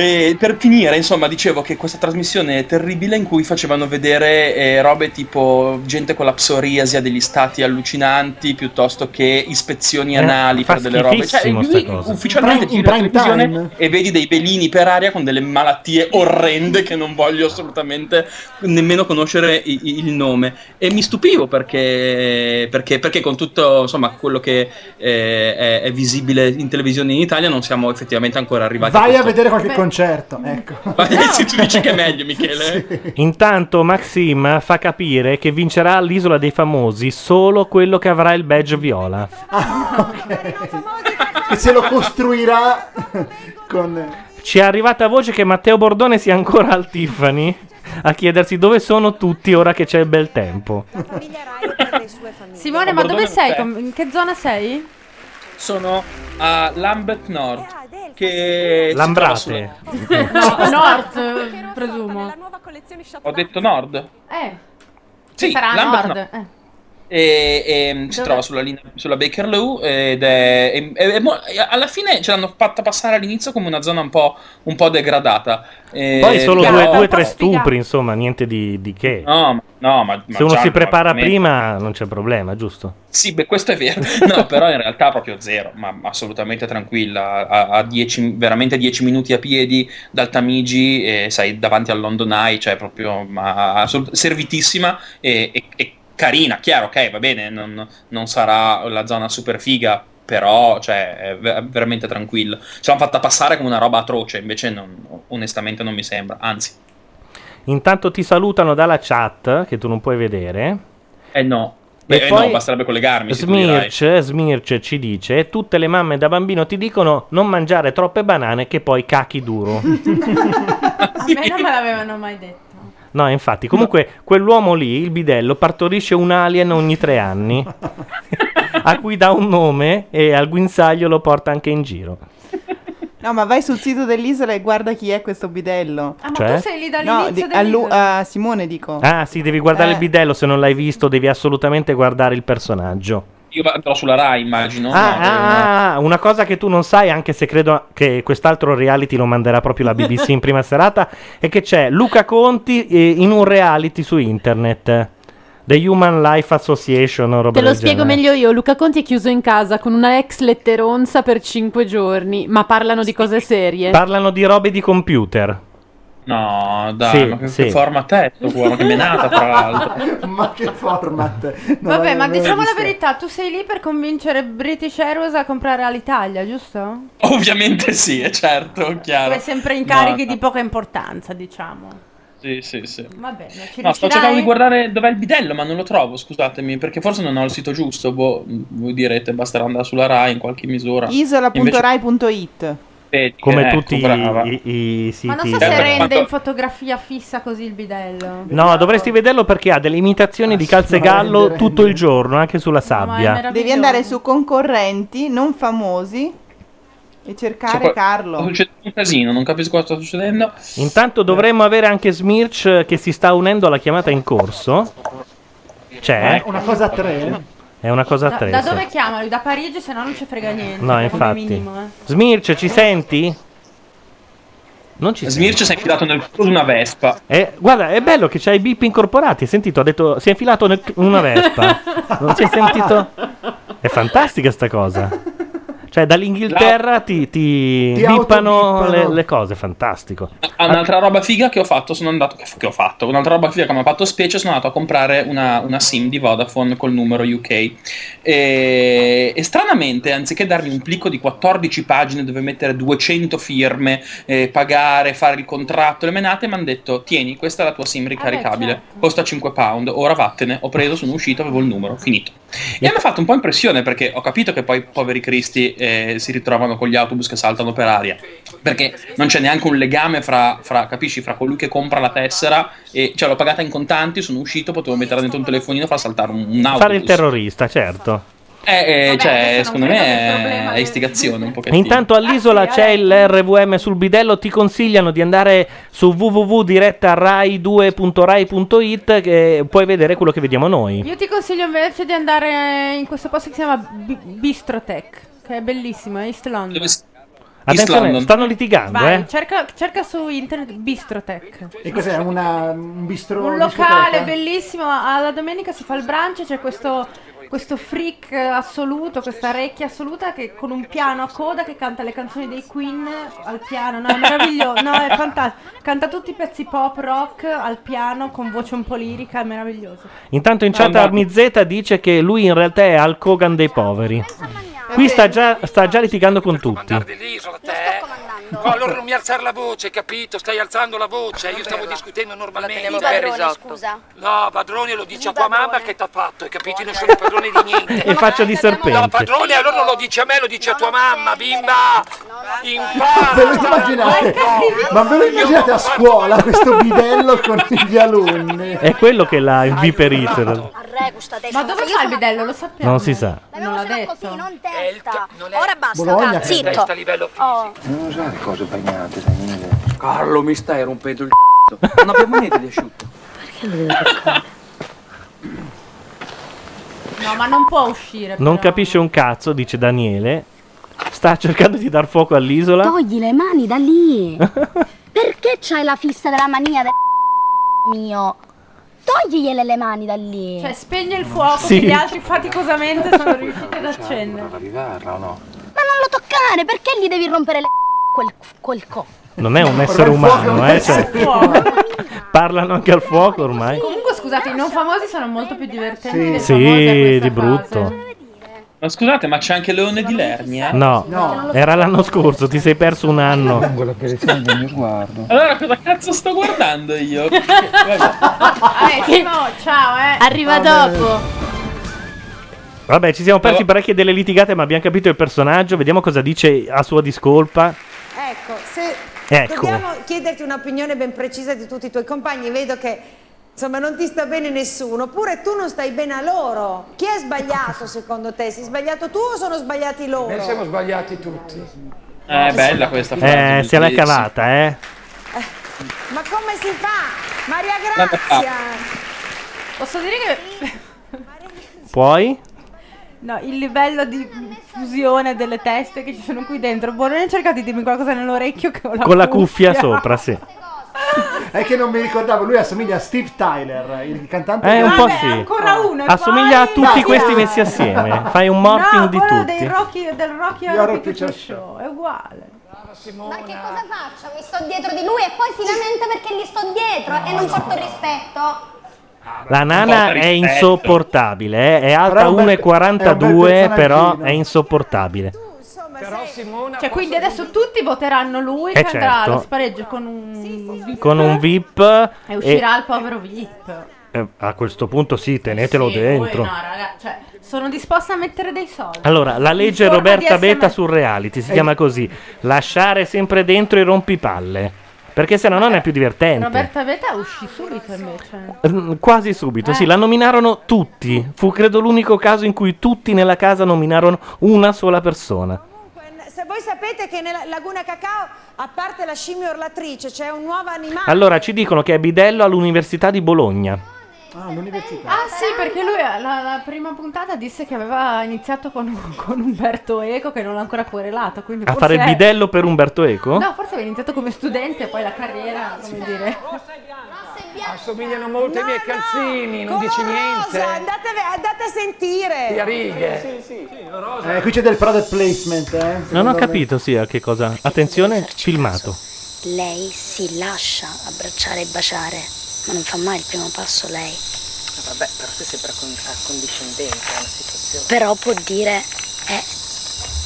E per finire, insomma, dicevo che questa trasmissione è terribile in cui facevano vedere eh, robe tipo gente con la psoriasi a degli stati allucinanti piuttosto che ispezioni Eh, anali per delle robe. Cioè, lui cosa. ufficialmente In giri la prime time. e vedi dei velini per aria con delle malattie orrende che non voglio assolutamente nemmeno conoscere i- i- il nome. E mi stupivo perché, perché, perché con tutto insomma, quello che eh, è, è visibile in televisione in Italia non siamo effettivamente ancora arrivati Vai a questo- vedere qualche concerto. Ecco. Se tu dici che è meglio, Michele. Intanto Maxim fa capire che vincerà all'isola dei famosi solo quello che avrà il badge viola. Che se lo costruirà con... Ci è arrivata voce che Matteo Bordone sia ancora al Tiffany a chiedersi dove sono tutti ora che c'è il bel tempo. Simone, ma dove sei? In che zona sei? Sono a Lambeth Nord. Che Lambrate. No, Nord, eh, presumo. Ho detto Nord. Eh. Sì, sarà Lambeth Nord. Nord. eh. E, e, si trova sulla, linea, sulla Bakerloo ed è, è- è- alla fine ce l'hanno fatta passare all'inizio come una zona un po', un po' degradata. E- Poi solo però- due, due tre stupri, insomma, niente di, di che. No, ma- no, ma, ma Se uno già- si prepara ma- prima non c'è problema, giusto? Sì, beh, questo è vero. No, però in realtà proprio zero, ma assolutamente tranquilla. A, a 10 veramente 10 minuti a piedi dal Tamigi e sei davanti al London Eye, cioè proprio ma, assolut- servitissima e, e- e carina. Chiaro, ok, va bene, non, non sarà la zona super figa, però cioè, è ve- veramente tranquilla. Ce l'hanno fatta passare come una roba atroce, invece non- onestamente non mi sembra, anzi. Intanto ti salutano dalla chat, che tu non puoi vedere. Eh no. E Beh, eh poi no, basterebbe collegarmi. Smirch, Smirch ci dice: Tutte le mamme da bambino ti dicono non mangiare troppe banane che poi cachi duro. A me non me l'avevano mai detto. No, infatti, comunque quell'uomo lì, il bidello, partorisce un alien ogni tre anni, a cui dà un nome e al guinzaglio lo porta anche in giro. No, ma vai sul sito dell'isola e guarda chi è questo bidello. Ah, ma Cioè? tu sei lì No, dall'inizio di- a, Lu- dell'isola. a Simone dico. Ah, sì, devi guardare Eh. il bidello, se non l'hai visto devi assolutamente guardare il personaggio. Io andrò sulla Rai, immagino. Ah, no? ah, ah, una cosa che tu non sai, anche se credo che quest'altro reality lo manderà proprio la BBC in prima serata, è che c'è Luca Conti eh, in un reality su internet. The Human Life Association roba Te lo spiego genere. meglio io. Luca Conti è chiuso in casa con una ex letteronza per cinque giorni, ma parlano di cose serie. Parlano di robe di computer. No, dai, Sì, ma che, sì. che format è sto qua? Ma che menata, tra l'altro. ma che format. Non Vabbè, ma diciamo la verità, tu sei lì per convincere British Airways a comprare all'Italia, giusto? Ovviamente sì, è certo, chiaro. Come sempre incarichi No, no. di poca importanza, diciamo. Sì, sì, sì. Va bene, ci No, sto cercando di guardare dov'è il bidello, ma non lo trovo, scusatemi, perché forse non ho il sito giusto. Boh, voi direte, basterà andare sulla Rai in qualche misura. Invece- Isola.rai.it Vedi, Come ecco, tutti brava. i, i siti. Ma non so se rende quanto- in fotografia fissa così il bidello. No, dovresti vederlo perché ha delle imitazioni di calzegallo rende, tutto il giorno, anche sulla sabbia. Devi andare su concorrenti non famosi e cercare Cioè, qua- Carlo. Succedendo un casino, non capisco cosa sta succedendo. Intanto dovremmo avere anche Smirch eh, che si sta unendo alla chiamata in corso. C'è? Una cosa a tre? È una cosa a Da, tre. da sì. dove chiamano? Da Parigi, se no non ci frega niente. No, come infatti. minimo, eh. Smirch, ci senti? Non ci Smirch si è infilato nel culo di una Vespa. Eh, guarda, è bello che c'hai i bip incorporati. Hai sentito? Ha detto si è infilato nel- in una Vespa. Non si è sentito? È fantastica sta cosa. Cioè, dall'Inghilterra ti, ti, Ti bippano le, le cose, fantastico. Ah, Un'altra roba figa che ho fatto, sono andato. Che, che ho fatto? Un'altra roba figa che mi ha fatto specie, sono andato a comprare una, una SIM di Vodafone col numero UK. E, e stranamente, anziché darmi un plico di 14 pagine dove mettere 200 firme, eh, pagare, fare il contratto, le menate, mi hanno detto: Tieni, questa è la tua SIM ricaricabile, costa 5 pound. Ora vattene. Ho preso, sono uscito, avevo il numero, finito. E mi ha fatto un po' impressione perché ho capito che poi poveri cristi eh, si ritrovano con gli autobus che saltano per aria. Perché non c'è neanche un legame fra, fra, capisci, fra colui che compra la tessera e cioè l'ho pagata in contanti, sono uscito, potevo mettere dentro un telefonino e far saltare un, un autobus. Fare il terrorista, certo. Eh, eh, cioè, secondo me è, è istigazione un pochettino. intanto all'isola c'è il RVM sul bidello. Ti consigliano di andare su www.rai2.rai.it che puoi vedere quello che vediamo noi. Io ti consiglio invece di andare in questo posto che si chiama Bi- Bistrotech, che è bellissimo, è East London. Attenzione, London. stanno litigando, Vai, eh. cerca, cerca su internet Bistrotech. E cos'è? Una, un bistro? Un discoteca? locale bellissimo, alla domenica si fa il brunch, c'è questo, questo freak assoluto, questa recchia assoluta che con un piano a coda che canta le canzoni dei Queen al piano, no, è meraviglioso, no, è fantastico, canta tutti i pezzi pop, rock al piano con voce un po' lirica, è meraviglioso. Intanto in chat. Armizeta dice che lui in realtà è Al Kogan dei poveri. Qui sta già, sta già litigando con tutti. dell'isola, te. No, allora non mi alzare la voce, capito? Stai alzando la voce. Io stavo discutendo normalmente. I padroni, scusa. No, padrone lo dice a tua mamma che t'ha fatto, hai capito? Io non sono padrone di niente. E faccia di No, serpente. padrone, allora non lo dice a me, lo dice a tua mamma, bimba! Ve lo Impara! immaginate? Ma ve lo immaginate a scuola questo bidello con gli alunni? È quello che l'ha inviperito. Ma dove fa il bidello? Lo sappiamo. Non si sa. Non l'ha detto. Non testa. Ora basta, Bologna, zitto. A livello Oh. Non usare cose bagnate, Daniele. Carlo, mi stai rompendo il c***o. Non abbiamo niente di asciutto. No, ma non può uscire. Non però. capisce un cazzo, dice Daniele. Sta cercando di dar fuoco all'isola. Togli le mani da lì. Perché c'hai la fissa della mania del mio? Togligliele le mani da lì. Cioè, spegne il fuoco Sì. che gli altri faticosamente sono riusciti ad accendere. O no? Ma non lo toccare, perché gli devi rompere le quel, quel co? Non è un essere umano, eh. cioè, parlano anche al fuoco ormai. Comunque, scusate, i non famosi sono molto più divertenti Sì, questa di fase. Ma scusate, ma c'è anche Leone di Lernia? No, era l'anno scorso, ti sei perso un anno. Allora, cosa cazzo sto guardando io? Eh, Simo, ciao, eh. Arriva dopo. Vabbè, ci siamo persi parecchie delle litigate, ma abbiamo capito il personaggio. Vediamo cosa dice a sua discolpa. Ecco, se Ecco. dobbiamo chiederti un'opinione ben precisa di tutti i tuoi compagni, vedo che insomma non ti sta bene nessuno, oppure tu non stai bene a loro. Chi è sbagliato secondo te? Sei sbagliato tu o sono sbagliati loro? Noi siamo sbagliati tutti. Eh, bella questa frase. Eh, se l'è cavata, eh. Ma come si fa? Maria. Grazia! Posso dire che Poi? no, il livello di fusione delle teste che ci sono qui dentro. Boh, non hai cercato di dirmi qualcosa nell'orecchio che ho la Con la cuffia sopra, sì. È che non mi ricordavo, lui assomiglia a Steve Tyler, il cantante. Eh, un po' sì. ancora uno. e Assomiglia a tutti questi messi assieme. Fai un morphing no, di tutti. Dei Rocky, del Rocky Horror Picture Show, è uguale. Ma che cosa faccio? Mi sto dietro di lui e poi si lamenta perché gli sto dietro e non porto rispetto. La nana è insopportabile, eh. è alta Però è un bel- è un bel 1,42, però è insopportabile. Però Simona Cioè, quindi adesso tutti voteranno lui Eh, che andrà certo. allo spareggio con un VIP Con un VIP e uscirà il povero VIP. eh, a questo punto sì, tenetelo Sì, dentro. poi no, raga, cioè, sono disposta a mettere dei soldi. Allora, la legge forma Roberta di SMS. sul reality Eh. si chiama così: lasciare sempre dentro i rompipalle. Perché se no non è più divertente. Roberta Betta uscì subito invece. Mm, Quasi subito, Eh. sì, la nominarono tutti. Fu credo l'unico caso in cui tutti nella casa nominarono una sola persona. Voi sapete che nella Laguna Cacao, a parte la scimmia orlatrice, c'è un nuovo animale. Allora ci dicono che è bidello all'Università di Bologna. Ah, l'università. Ah sì, perché lui la, la prima puntata disse che aveva iniziato con, con Umberto Eco che non l'ha ancora querelato. Quindi A fare il è- bidello per Umberto Eco? No, forse aveva iniziato come studente e poi la carriera, come dire. Assomigliano molto ai miei calzini, non dici niente. Andate, andate a sentire. Di a righe. Sì, sì, Eh, qui c'è del product placement, eh. Non ho me. capito, sì, a che cosa. Attenzione, filmato. Lei si lascia abbracciare e baciare, ma non fa mai il primo passo lei. Vabbè, però sei sempre accon- accondiscendente a una situazione. Però può dire, è,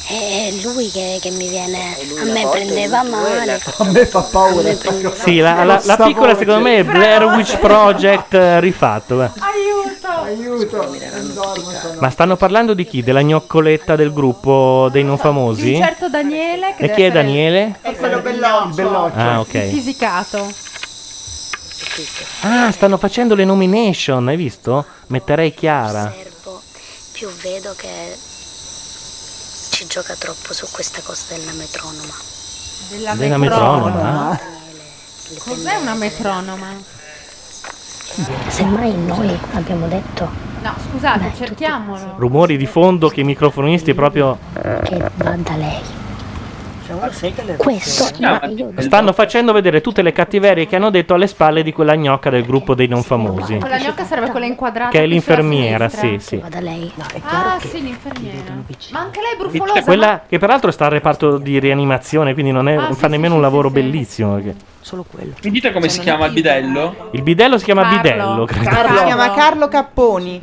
è lui che, che mi viene, a me prendeva male. A me fa paura sta cosa. Sì, la, la- la piccola secondo me è Blair Witch Project eh, rifatto. eh. Aiuto! Aiuto! Stanotte. Ma stanno parlando di chi? Della gnoccoletta del gruppo dei non Di famosi? un certo Daniele che E chi è Daniele? È quello belloccio. Ah, ok. Fisicato. Ah, stanno facendo le nomination, hai visto? Metterei Chiara. Più vedo che ci gioca troppo su questa cosa della metronoma. Della, Della metronoma. metronoma. Cos'è una metronoma? Semmai noi abbiamo detto No, scusate, cerchiamolo. Rumori di fondo che i microfonisti proprio che va da lei. Questo ma io stanno facendo vedere tutte le cattiverie che hanno detto alle spalle di quella gnocca del gruppo dei non famosi. Quella gnocca sarebbe quella inquadrata. Che è l'infermiera, sì, sì. va da lei. Ah, sì, l'infermiera. Ma anche lei è brufolosa. Quella che peraltro sta al reparto di rianimazione, quindi non è- Ah, fa sì, nemmeno sì, un sì, lavoro sì. bellissimo. perché- Solo quello. Mi dite come si chiama il bidello? Il bidello si chiama Carlo. bidello, credo. Si chiama Carlo Capponi.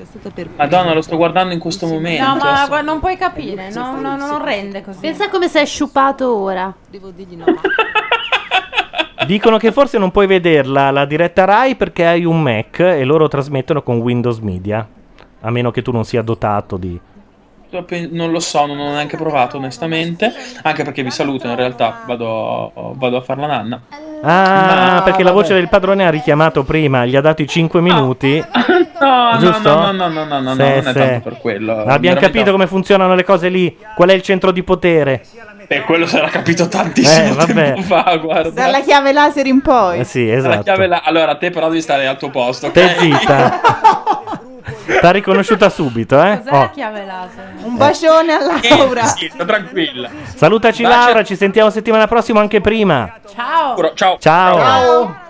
Madonna, lo sto guardando in questo momento. No, ma guarda, non puoi capire, no, no, non rende così. Pensa come sei sciupato ora. Dicono che forse non puoi vederla la diretta Rai perché hai un Mac e loro trasmettono con Windows Media. A meno che tu non sia dotato di. Non lo so, non ho neanche provato onestamente. Anche perché vi saluto, in realtà vado, vado a fare la nanna. Ah, Ma- perché la voce del padrone ha richiamato prima, gli ha dato i 5 minuti. No, Giusto? no, no, no, no, no, no, Sì, non è sì. tanto per quello. Abbiamo Veramente capito no. come funzionano le cose lì. Qual è il centro di potere? E quello si era capito tantissimo Eh, vabbè. tempo fa, guarda. Dalla chiave laser in poi. Eh sì, esatto. chiave là- Allora, te però devi stare al tuo posto. ok? Te zitta. T'ha riconosciuta subito, eh? Cos'è la Oh. chiave laser? Un bacione a Laura. Sì, sta tranquilla. Salutaci Bacio. Laura, ci sentiamo settimana prossima anche prima. Ciao. Ciao. Ciao.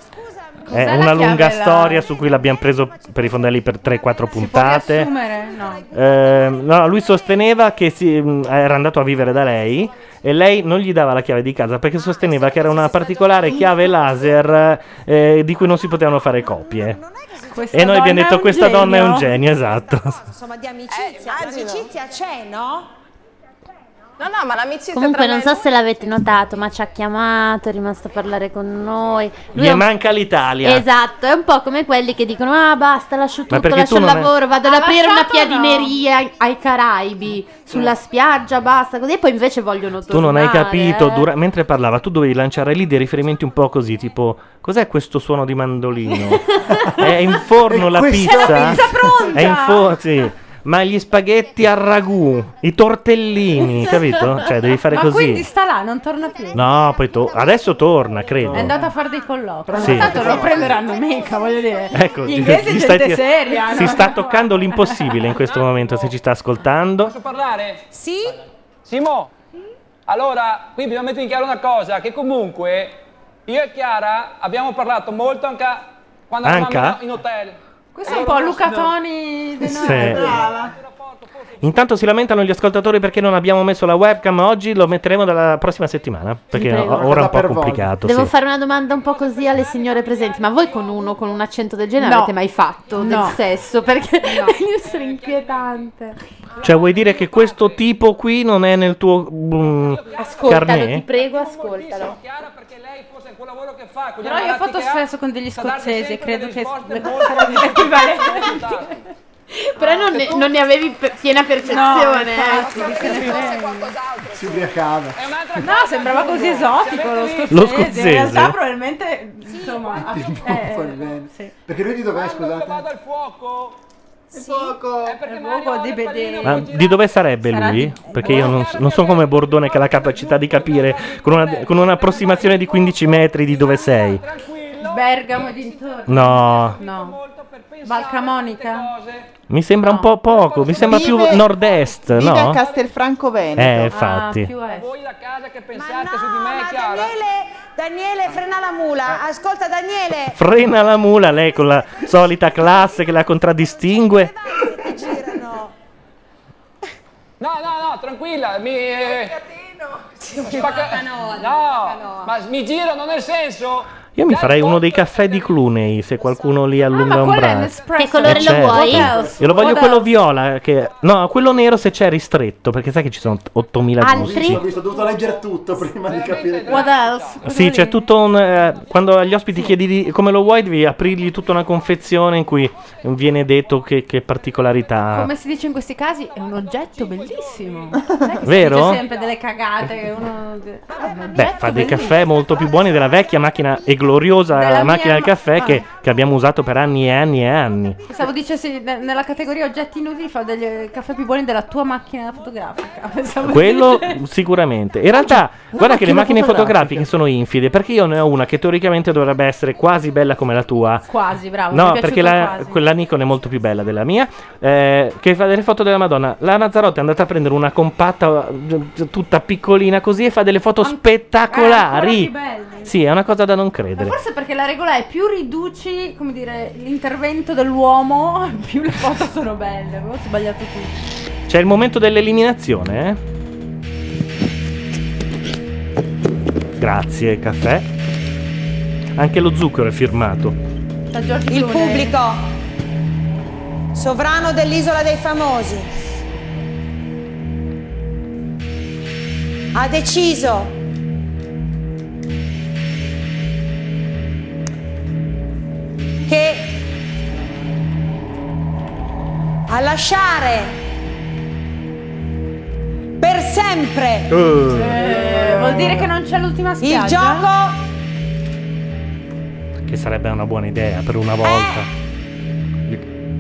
È Cos'è una lunga chiave storia su cui l'abbiamo preso per i fondelli per 3-4 puntate. Assumere? No. Eh, no, lui sosteneva che si- mh, era andato a vivere da lei e lei non gli dava la chiave di casa perché sosteneva che era una particolare chiave laser eh, di cui non si potevano fare copie. Questa e noi abbiamo detto questa donna è un genio." genio, esatto. Insomma, di amicizia. L'amicizia c'è, no? No, no, ma l'amicizia Comunque tra non so se l'avete notato, ma ci ha chiamato, è rimasto a parlare con noi. Lui Gli è un- manca l'Italia. Esatto, è un po' come quelli che dicono "Ah, basta, lascio tutto, perché lascio tu il non è- lavoro, vado ad Ha aprire una lasciato no? piadineria ai, ai Caraibi, sulla spiaggia, basta così" e poi invece vogliono tornare. Tu non hai capito, eh. dura- mentre parlava tu dovevi lanciare lì dei riferimenti un po' così, tipo cos'è questo suono di mandolino? è in forno la Questo- pizza? Pizza pronta! È in forno, sì. Ma gli spaghetti al ragù, i tortellini, capito? Cioè devi fare Ma così. quindi sta là, non torna più. No, poi to- adesso torna, credo. È andato a fare dei colloqui. Sì. Ma tanto non lo prenderanno mica, voglio dire. Ecco, Gli inglesi gli gente stai- seria. si no? sta toccando l'impossibile in questo momento, se ci sta ascoltando. Posso parlare? Sì? Simo, allora, qui bisogna mettere in chiaro una cosa, che comunque io e Chiara abbiamo parlato molto anche quando Anca? eravamo in, in hotel. Questo è un po' Luca Toni di noi. Sì. Brava. Intanto si lamentano gli ascoltatori perché non abbiamo messo la webcam oggi, lo metteremo dalla prossima settimana, perché prego. ora è un po' complicato. Devo sì. fare una domanda un po' così alle signore presenti, ma voi con uno con un accento del genere No. avete mai fatto No. del sesso? Perché deve essere inquietante. Cioè vuoi dire che questo tipo qui non è nel tuo mm, Ascoltalo, ti carnet? prego, ascoltalo. Però io ho fatto spesso con degli scozzesi e credo che saranno equivalenti. Però non ne, non ne avevi pe- piena percezione. infatti, eh. chi se ne frega. Si ubriacava. No, sembrava così esotico lo scozzese. Lo scozzese? In realtà probabilmente insomma, eh, Fa bene. sì. Perché lui di dov'è, scusate? al fuoco. Il fuoco, il fuoco. Ma di dove sarebbe lui? Perché io non, non so come Bordone che ha la capacità di capire con, una- con un'approssimazione di 15 metri di dove sei. Bergamo e dintorni. No. No. Valcamonica? Mi sembra un po' poco, mi sembra più Vive- nord-est, Vive a no? Castelfranco Veneto. Eh, infatti. Voi la casa che pensate su di me, Chiara? Daniele, Daniele, frena la mula. Ascolta, Daniele. Frena la mula lei con la solita classe che la contraddistingue. No, no, no, tranquilla, mi... eh, spacca- No, ma mi girano nel senso... Io mi farei uno dei caffè di Clooney se qualcuno li allunga un braccio. Che colore Eh, lo certo. vuoi? Io lo voglio quello viola, che... no, quello nero se c'è ristretto, perché sai che ci sono 8000 Ho gusti. visto, ho visto, ho dovuto leggere tutto prima di capire. What else? Sì, c'è tutto un. eh, quando agli ospiti chiedi di- come lo vuoi, devi aprirgli tutta una confezione in cui viene detto che, che particolarità. Come si dice in questi casi, è un oggetto bellissimo. È che si Vero? dice sempre delle cagate. che Uno... Ah, un Beh, oggetto fa dei bellissimo. caffè molto più buoni della vecchia macchina e gloriosa Della macchina mia del caffè che, che abbiamo usato per anni e anni e anni. Pensavo dicessi ne- nella categoria oggetti inutili fa degli eh, caffè più buoni della tua macchina fotografica. Pensavo Quello dicessi- sicuramente. In realtà, guarda che le macchine fotografiche sono infide perché io ne ho una che teoricamente dovrebbe essere quasi bella come la tua. Quasi, bravo. mi No, è perché piaciuto la, quasi. quella Nikon è molto più bella della mia. eh, che fa delle foto della Madonna. La Nazzarotte è andata a prendere una compatta eh, tutta piccolina così e fa delle foto ancora spettacolari. più belli. Sì, è una cosa da non credere. forse perché la regola è più riduci, come dire, l'intervento dell'uomo, più le foto sono belle. Avevo sbagliato tutto. C'è il momento dell'eliminazione, eh? Grazie, caffè. Anche lo zucchero è firmato. Da Giorgio Il pubblico, sovrano dell'isola dei famosi, ha deciso che a lasciare per sempre Eh, vuol dire che non c'è l'ultima spiaggia? il gioco Che sarebbe una buona idea per una volta.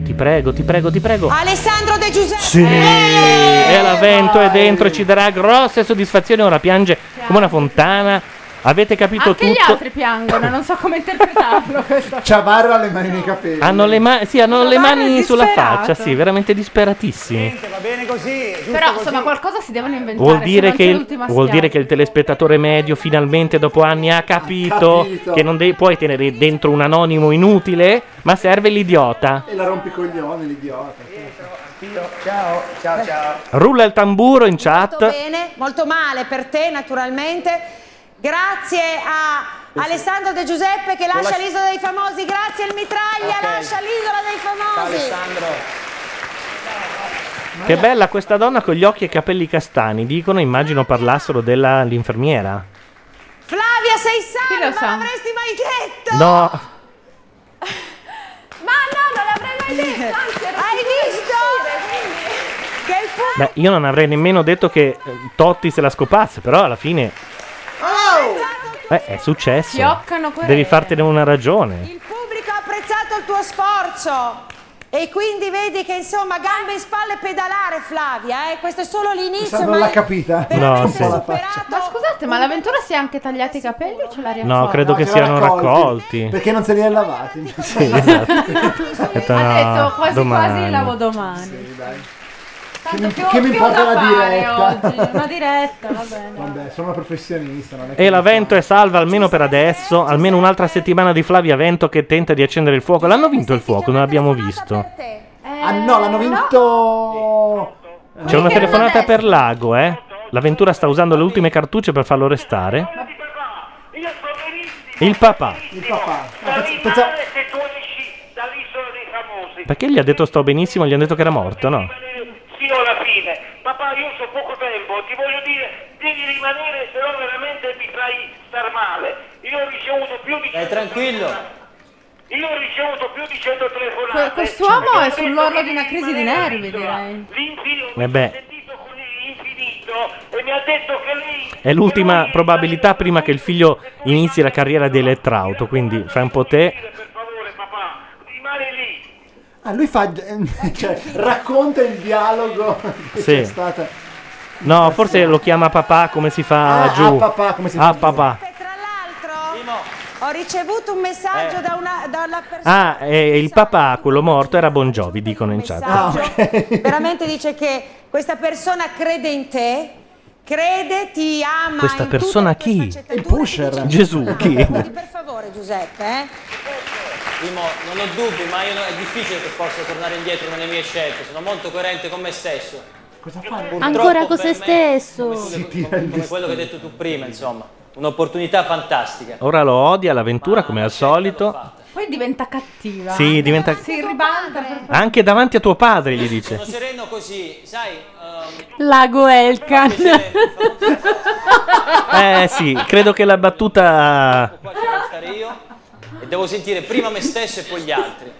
Ti prego, ti prego, ti prego. Alessandro De Giuseppe. Sì, e la vento è dentro e ci darà grosse soddisfazioni. Ora piange come una fontana. Avete capito Anche gli tutto? altri piangono, non so come interpretarlo questo. Ciavarra ha le mani nei capelli. Hanno le, ma- sì, hanno le mani sulla disperato. faccia, sì, veramente disperatissimi. Va bene così, giusto Però così. insomma qualcosa si devono inventare. Vuol se dire, non che c'è il, l'ultima vuol dire che il telespettatore medio finalmente dopo anni ha capito, Capito. che non de- puoi tenere dentro un anonimo inutile, ma serve l'idiota. E la rompicoglione, l'idiota. Ciao, ciao, ciao. Rulla il tamburo in Molto chat. bene, molto male per te naturalmente. Grazie a Alessandro De Giuseppe che lascia lasci- l'isola dei famosi, grazie al Mitraglia, Ok. lascia l'isola dei Ciao famosi. Alessandro. Che bella questa donna con gli occhi e i capelli castani. Dicono, immagino parlassero dell'infermiera. Flavia sei salva, lo sa? non l'avresti mai detto. No, Ma no, non l'avrei mai detto. Anzi, Hai visto? uscire, beh, io non avrei nemmeno detto che eh, Totti se la scopasse, però alla fine eh, è successo. Fioccano querele. Devi fartene una ragione. Il pubblico ha apprezzato il tuo sforzo. E quindi vedi che insomma gambe in spalle e pedalare Flavia, eh? questo è solo l'inizio. Questa non ma l'ha capita. No, sì. Ma scusate, ma l'avventura si è anche tagliata i capelli o ce l'ha riaffatta? No, credo che ce l'ha siano raccolti. raccolti. Perché non se li hai lavati? Sì, esatto. Ha detto, Ha no, quasi domani. quasi lavo domani. Tanto mi- più, che mi più importa la diretta? oggi. Una diretta, va bene. Vabbè, sono una professionista. Non è che E la Vento è salva almeno per adesso. Almeno un'altra settimana di Flavia Vento che tenta di accendere il fuoco. L'hanno vinto il fuoco, non l'abbiamo visto. Ah no, l'hanno vinto C'è una telefonata per Lago, eh? L'avventura sta usando le ultime cartucce per farlo restare. Il papà. Il papà. Ah, Perché gli ha detto sto benissimo? Gli hanno detto che era morto, no? Sì, o alla fine. Papà, io so poco tempo, ti voglio dire, devi rimanere, se no veramente mi fai star male. Io ho ricevuto più di... Stai tranquillo. Io ho ricevuto più di 100 Que- telefonate. Quest'uomo è sull'orlo di una crisi di nervi, direi. Eh beh, E mi ha detto che lei... è l'ultima probabilità prima che il figlio inizi la carriera di elettrauto, quindi fai un po' te. Ah, lui fa. cioè, racconta il dialogo che Sì. c'è stata. No, forse lo chiama papà come si fa Ah, giù. ah, papà, come si fa Ah, giù. papà. Ho ricevuto un messaggio Eh. da una, dalla persona. Ah, e il papà, quello morto, era Bon Jovi, dicono in chat. messaggio. Veramente dice che questa persona crede in te, crede, ti ama. Questa in persona chi? Il pusher. Gesù, chi? tutti. Per favore, Giuseppe, eh? Simo, non ho dubbi, ma io no- è difficile che possa tornare indietro nelle mie scelte. Sono molto coerente con me stesso. Cosa fa? Ancora con se stesso. Come quello che hai detto tu prima, insomma. Un'opportunità fantastica. Ora lo odia l'avventura come al solito. Poi diventa cattiva. Sì, diventa- Si ribanda. per- Anche davanti a tuo padre gli dice. Sono sereno così, sai, ehm, Lago Elkan. Eh sì, credo che la battuta... qua ci devo stare io devo sentire prima me stesso e poi gli altri.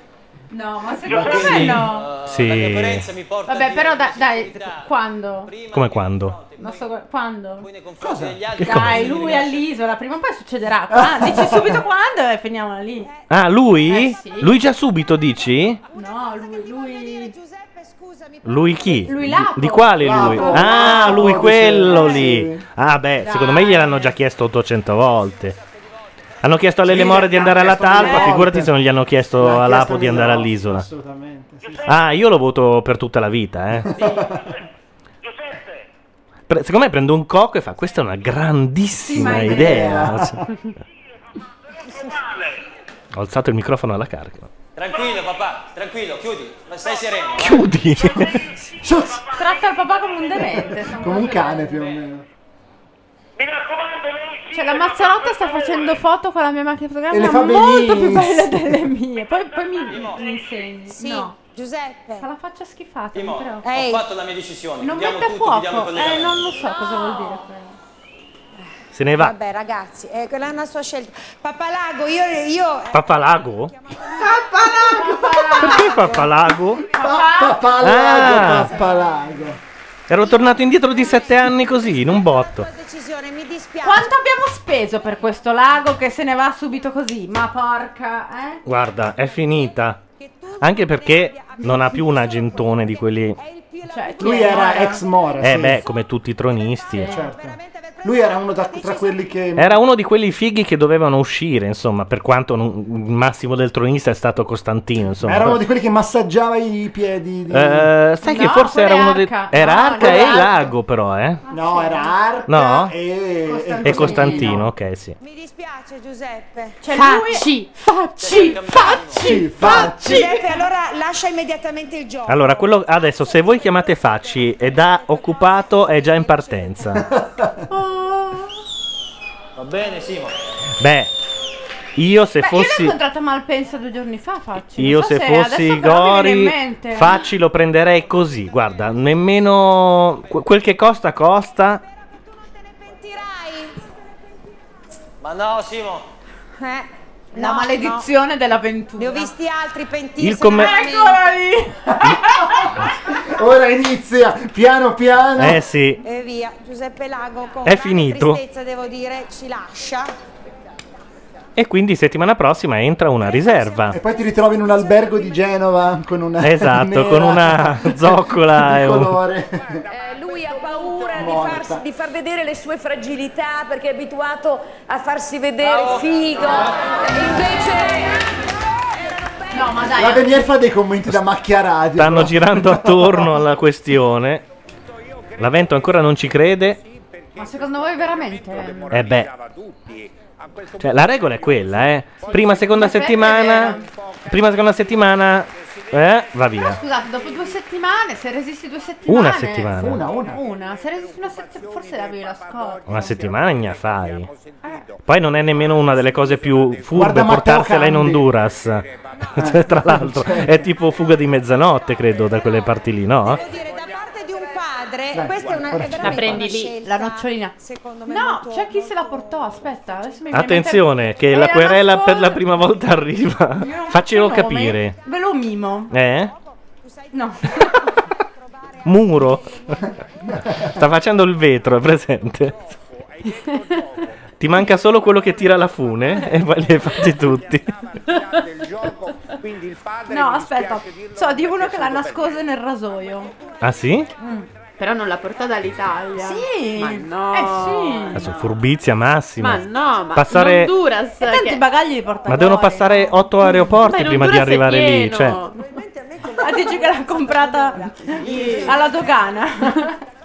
No, ma secondo me Quindi, no. eh, Sì. La mia coerenza mi porta Vabbè, però dai, dai, quando? Come quando? Non so, quando? Cosa? degli altri Dai, lui all'isola, prima o poi succederà. Ah, dici subito quando e finiamola lì. Ah, lui? Eh, sì. Lui già subito dici? No, lui, lui... Lui chi? Lui Lapo. Di quale lui? Lapo. Ah, Lapo, lui quello lì. Ah, beh, Dai. secondo me gliel'hanno già chiesto 800 volte. Hanno chiesto alle More di andare alla talpa, figurati se non gli hanno chiesto L'ha a chiesto Lapo di andare all'isola. Assolutamente. sì. Ah, io lo voto per tutta la vita, eh. Pre- secondo me prende un cocco e fa questa è una grandissima Ottima idea. idea. Ho alzato il microfono alla carica. Tranquillo papà, tranquillo, chiudi, ma stai sereno. va? Chiudi. Tratta il papà come un demente. Come un cane più o meno. Cioè, la Mazzarotta sta facendo foto con la mia macchina E le fotografica fa molto più benissimo. belle delle mie. Poi, poi mi, mi insegni. Sì, No. Giuseppe. Fa la faccia schifata, Timo, però. ho fatto la mia decisione. Non chiudiamo mette a tutto, chiudiamo il fuoco. Eh, non lo so cosa vuol dire quello. Se ne va. Vabbè, ragazzi, eh, quella è una sua scelta. Papalago, io. io Papalago? Perché Papalago? Papalago, Ah. papalago. Ero tornato indietro di sette anni così, in un botto. decisione, mi dispiace. Quanto abbiamo speso per questo lago che se ne va subito così? Ma porca, eh? Guarda, è finita. Anche perché non ha più un agentone di quelli... Cioè, chi Lui era ex Mora. Eh sì. beh, come tutti i tronisti. Certo. Lui era uno da- tra quelli che. Era uno di quelli fighi che dovevano uscire, insomma, per quanto non- il massimo del tronista è stato Costantino, insomma. Era uno di quelli che massaggiava i piedi. Di... Eh, sai che No, forse era quello è uno dei... Arca. Era No, Arca e Arca. Lago però, eh? No, era Arca No? e... E Costantino, ok, sì. Mi dispiace, Giuseppe. Cioè, Facci, facci, facci, facci. Giuseppe, allora lascia immediatamente il gioco. Allora, quello adesso, se voi chiamate Facci e da occupato, è già in partenza. Va bene, Simo. Beh, io se Beh, io l'ho fossi... incontrata a Malpensa due giorni fa, facci. Io so se fossi adesso però mi viene in Gori, mente. Facci lo prenderei così, guarda, nemmeno que- quel che costa costa. Ma no, Simo. Eh, La no, maledizione dell'avventura. Ne ho visti altri pentirsi. Il come- Eccola lì! Ora inizia piano piano. Eh sì. E via, Giuseppe Lago con È finito. tristezza devo dire ci lascia. E quindi settimana prossima entra una riserva. E poi ti ritrovi in un albergo di Genova con una. Esatto, con una zoccola e un... colore. Eh, lui ha paura di, farsi- di far vedere le sue fragilità perché è abituato a farsi vedere oh. figo. Invece No, ma dai. La Venier fa dei commenti da macchia radio. Stanno però. girando attorno alla questione. L'avvento ancora non ci crede. Ma secondo voi veramente? Eh beh. Cioè, la regola è quella, eh. Prima, seconda settimana. Prima, seconda settimana. Eh, va Però via. scusate, dopo due settimane, se resisti due settimane. Una settimana. Una, una. Una, se resisti una settimana, forse avevi la scorta. Una settimana ne fai. Poi non è nemmeno una delle cose più furbe Guarda portarsela in. Honduras. Cioè, tra l'altro, è tipo fuga di mezzanotte, credo, da quelle parti lì, no? Padre, Dai, questa è una guarda, è veramente La prendi una lì, scelta, la nocciolina. Secondo me No, molto- c'è chi se la portò, aspetta. Adesso mi Attenzione, che Era la querela per la prima volta arriva. Faccelo capire. Ve lo mimo. Eh? No. Muro? Sta facendo il vetro, è presente? Ti manca solo quello che tira la fune e poi li hai fatti tutti. No, aspetta. So di uno che l'ha nascosa nel rasoio. Ah sì? Però non la portò dall'Italia. Sì. Ma no. Eh sì. Adesso furbizia massima. Ma no, ma Passare- Honduras. E tanti che- bagagli li porta Ma devono passare otto aeroporti Ma prima di arrivare lì. Cioè, Ah, dici che l'ha comprata alla dogana.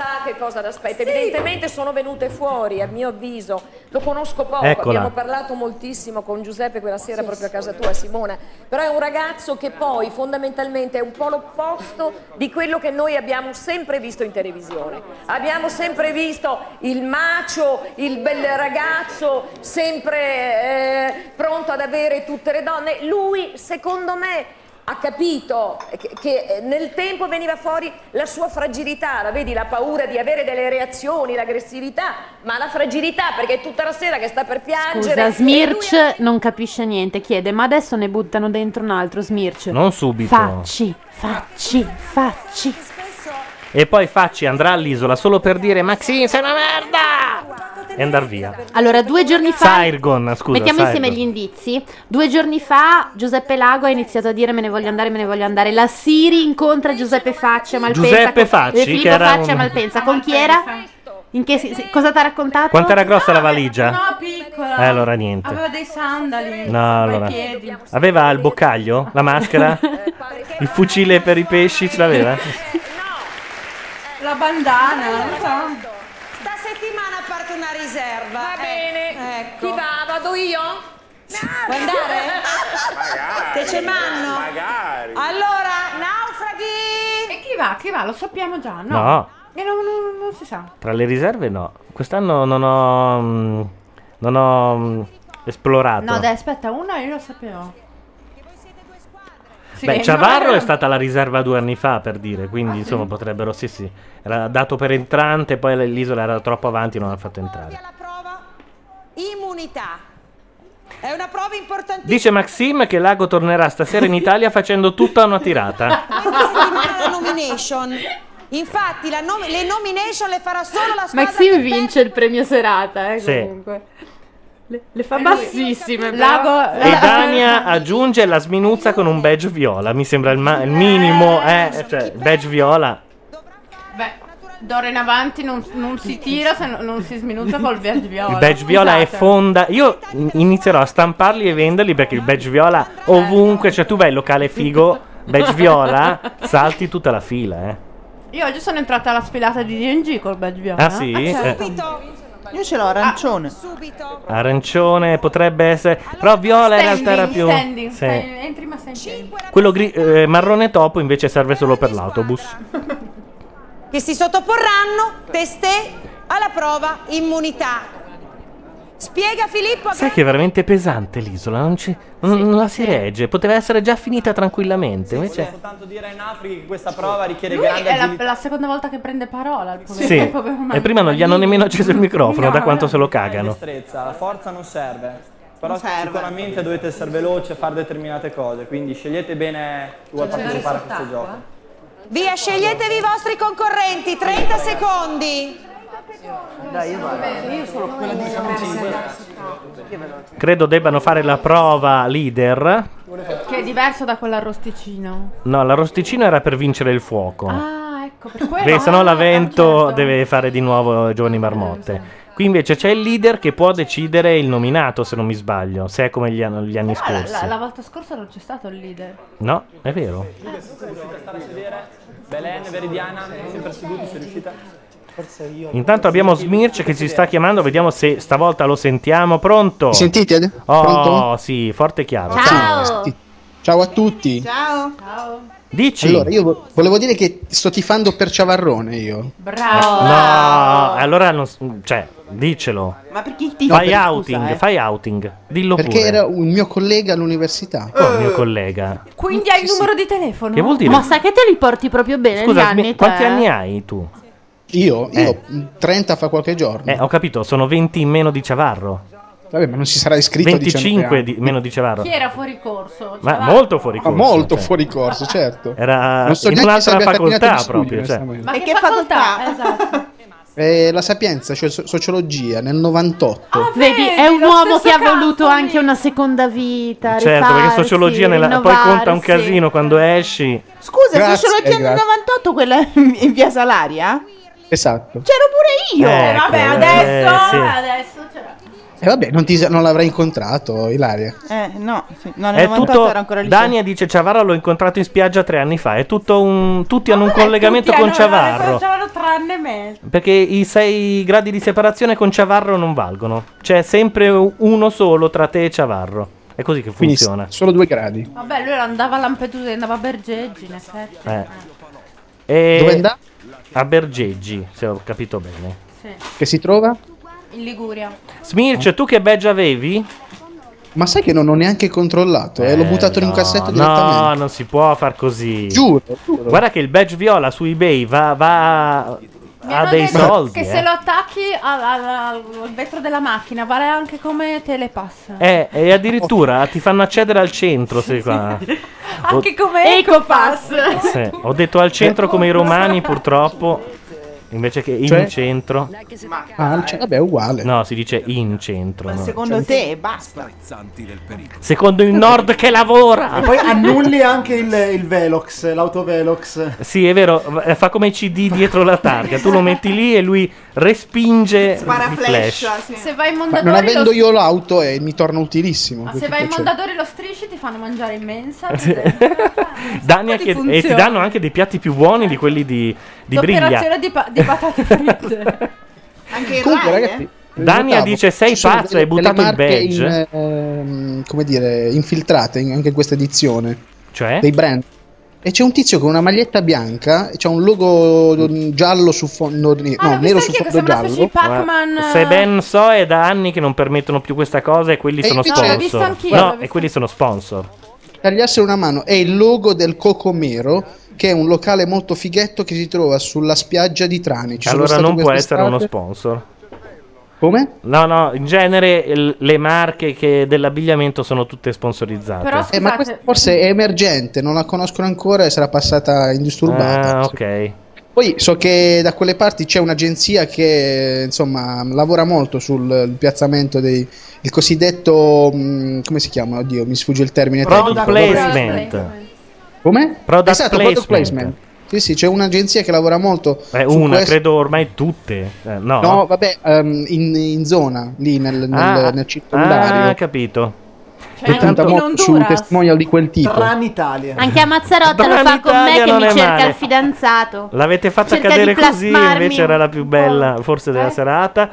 sa che cosa l'aspetta. Evidentemente sono venute fuori, a mio avviso. Lo conosco poco, Eccola. abbiamo parlato moltissimo con Giuseppe quella sera proprio a casa tua, Simona. Però è un ragazzo che poi fondamentalmente è un po' l'opposto di quello che noi abbiamo sempre visto in televisione. Abbiamo sempre visto il macio, il bel ragazzo, sempre eh, pronto ad avere tutte le donne. Lui, secondo me, ha capito che, che nel tempo veniva fuori la sua fragilità, la vedi, la paura di avere delle reazioni, l'aggressività, ma la fragilità perché è tutta la sera che sta per piangere. Scusa, Smirch non capisce niente. Chiede, ma adesso ne buttano dentro un altro Smirch. Non subito. Facci, facci, facci. E poi Facci andrà all'isola solo per dire Maxine sei una merda! E andar via. Allora, due giorni fa. Saigon, scusa. Mettiamo Saigon. insieme gli indizi. Due giorni fa Giuseppe Lago ha iniziato a dire me ne voglio andare, me ne voglio andare. La Siri incontra Giuseppe Facci a Malpensa. Giuseppe con- Facci, Filippo che era Facci a un- Malpensa. Con chi era? In che si- si- cosa ti ha raccontato? Quanto era grossa la valigia? No, piccola. Eh, allora niente. Aveva dei sandali. No, ai allora. piedi. Aveva il boccaglio? La maschera? il fucile per i pesci ce l'aveva? La bandana, non so. Sta settimana parte una riserva. Va bene, ecco. chi va? Vado io? Vuoi andare? Te ce manno? Magari. Allora, naufraghi! E chi va? Chi va? Lo sappiamo già, no? No. E non, non- non si sa. Tra le riserve no. Quest'anno non ho... mm, Non ho mm, esplorato. No, dai, aspetta, una io lo sapevo. Sì, Beh, no, Ciavarro è stata la riserva due anni fa, per dire, quindi insomma potrebbero, sì sì, era dato per entrante, poi l'isola era troppo avanti e non ha fatto entrare. Immunità. È una prova importantissima. Dice Maxim che Lago tornerà stasera in Italia facendo tutta una tirata. Questa settimana la nomination. Infatti, la nom- le nomination le farà solo la squadra Maxim vince il premio serata, eh, Sì. comunque. Le, le fa E lui- bassissime. Lago- E Dania aggiunge la sminuzza con un badge viola, mi sembra il, ma- il minimo, eh, cioè badge viola. Beh, d'ora in avanti non, non si tira se non, non si sminuzza col verde viola. Il badge viola è Scusate. fonda. Io in- inizierò a stamparli e venderli perché il badge viola ovunque, cioè tu vai al locale figo, badge viola, salti tutta la fila, eh. Io oggi sono entrata alla sfilata di D&G col badge viola. Ah, sì? Eh. Io ce l'ho arancione. Arancione potrebbe essere, però viola in realtà era più Standing, Sì. entri ma sei. Quello gri- eh, marrone topo invece serve solo per l'autobus. Che si sottoporranno testé alla prova immunità. Spiega Filippo Sai che è veramente pesante l'isola, non, ci- non- non la si regge, poteva essere già finita tranquillamente, Volevo invece soltanto dire ai Nafri che questa prova richiede Lui grande è la, agilità. la seconda volta che prende parola. Il Sì, e prima non gli hanno nemmeno acceso il microfono No, da quanto se lo e cagano. destrezza, la forza non serve. Però Non serve. sicuramente dovete essere veloci a fare determinate cose, quindi scegliete bene chi vuole partecipare a questo gioco. Via, sceglietevi i vostri concorrenti, 30 secondi. Dai, io vado. Io sono quella di Credo debbano fare la prova leader. Che è diverso da quell'arrosticino. No, l'arrosticino era per vincere il fuoco. Ah, ecco, per quello. Perché sennò ah, l'avvento certo. deve fare di nuovo Giovani Marmotte. Qui invece c'è il leader che può decidere il nominato, se non mi sbaglio, se è come gli, anno- gli anni Ah, la, scorsi. la- la volta scorsa non c'è stato il leader. No, è vero. Riuscite Belen, Veridiana, sempre seduti se riuscite. Forse io. Intanto abbiamo Smirch che ci sta chiamando, vediamo se stavolta lo sentiamo. Pronto? Mi sentite? Oh, Pronto? sì, forte e chiaro. Ciao. Ciao a tutti. Ciao. Ciao. Dici. Allora, io vo- volevo dire che sto tifando per Ciavarrone io. Bravo. No, allora non, cioè, dicelo. Ma perché ti Fai scusa, outing, eh. fai outing. Dillo Perché pure. era un mio collega all'università. Oh, mio collega. Quindi hai il numero di telefono? Che vuol dire? Ma sai che te li porti proprio bene Scusa, gli anni? Smi- quanti te? anni hai tu? Io? Io Eh. 30 fa qualche giorno. Eh, ho capito, sono 20 in meno di Ciavarro. Vabbè, ma non si sarà iscritto a 19 25 anni. di- meno di Ciavarro. Chi era fuori corso? Ma Cioè, molto fuori Ma corso. molto cioè. fuori corso, certo. Era Non so in un'altra facoltà proprio. cioè. onestamente. Ma che facoltà? Esatto. Eh, la Sapienza, cioè so- sociologia, nel 98. Vedi, è un uomo che ha voluto anche una seconda vita. Certo, perché rifarsi, sociologia nella- poi conta un casino quando esci. Scusa, Grazie, sociologia nel grazie. 98, quella in via Salaria? Esatto. C'ero pure io. Eh, Vabbè, Ecco, adesso, eh, sì. adesso c'era. E vabbè, non, ti, non l'avrai incontrato, Ilaria. Eh, no, sì. no nel È 98 tutto. era ancora lì. Dania dice Ciavarro l'ho incontrato in spiaggia tre anni fa. È tutto un. Tutti hanno un collegamento Tutti con Ciavarro. Facevano tranne me. Perché i sei gradi di separazione con Ciavarro non valgono. C'è sempre uno solo tra te e Ciavarro. È così che Quindi funziona. solo due gradi. Vabbè, lui andava a Lampedusa e andava a Bergeggi, in effetti. Eh. E- Dove andava? A Bergeggi, se ho capito bene. Sì. Che si trova? In Liguria. Smirch, tu che badge avevi? Ma sai che non ho neanche controllato? Eh, l'ho buttato in un no, cassetto No, direttamente. non si può far così. Giuro, giuro. Guarda che il badge viola su eBay va, va Mi ha hanno dei detto soldi. Che eh. se lo attacchi al, al- al vetro della macchina vale anche come telepass. Eh, e addirittura ti fanno accedere al centro. Se qua. Anche come Ecopass. Sì, Ho detto al centro come i romani, purtroppo. Invece che in Cioè? centro. Ah, cioè, vabbè, è uguale. No, si dice in centro. Ma no. secondo te basta. Secondo il nord che lavora. E poi annulli anche il, il Velox, l'autovelox. Sì, è vero, eh, fa come i CD dietro la targa. Tu lo metti lì e lui respinge Spara flash. flash. sì. Se vai in Ma non Mondadori, avendo lo, io l'auto eh, mi torna utilissimo. ma se vai in? Mondadori lo strisci ti fanno mangiare in mensa. Dania Ti chiede- e ti danno anche dei piatti più buoni di quelli di, di briglia. L'operazione di, pa- di patate fritte. Anche Comunque, Rai, ragazzi, eh? Dania notavo, dice, "Sei ci sono pazzo, delle- hai buttato delle il marche badge?" in, ehm, come dire, infiltrate in- anche in questa edizione. Cioè? Dei brand. E c'è un tizio con una maglietta bianca, e c'è un logo mm, giallo su fondo no, Ah, l'ho nero visto su anch'io che fondo sembra una specie di giallo. Pac-Man. Ma Se ben so è da anni che non permettono più questa cosa e quelli E sono invece- No, l'ho sponsor. visto anch'io, l'ho no, visto e quelli sono sponsor. Tagliassero una mano, è il logo del Cocomero, che è un locale molto fighetto che si trova sulla spiaggia di Trani. Ci allora non può essere uno sponsor. Come? No, no, in genere il- le marche che dell'abbigliamento sono tutte sponsorizzate. Però Eh, ma questa forse è emergente, non la conoscono ancora e sarà passata indisturbata. Ah, ok. Poi so che da quelle parti c'è un'agenzia che insomma lavora molto sul il piazzamento dei il cosiddetto mh, come si chiama? Oddio, mi sfugge il termine Product tecnico. placement. Come? Product esatto, product placement. placement. Sì, sì, c'è un'agenzia che lavora molto Beh, una, questo. credo ormai tutte. Eh, no, No, vabbè, ehm, in, in zona, lì nel, nel, Ah, nel circondario. Ah, capito. che punta molto su un testimonial di quel tipo. Tran Italia. Anche a Mazzarotta lo fa con me che mi cerca male. il fidanzato. L'avete fatta Cerca cadere così, invece era la più bella, forse, Eh? della serata.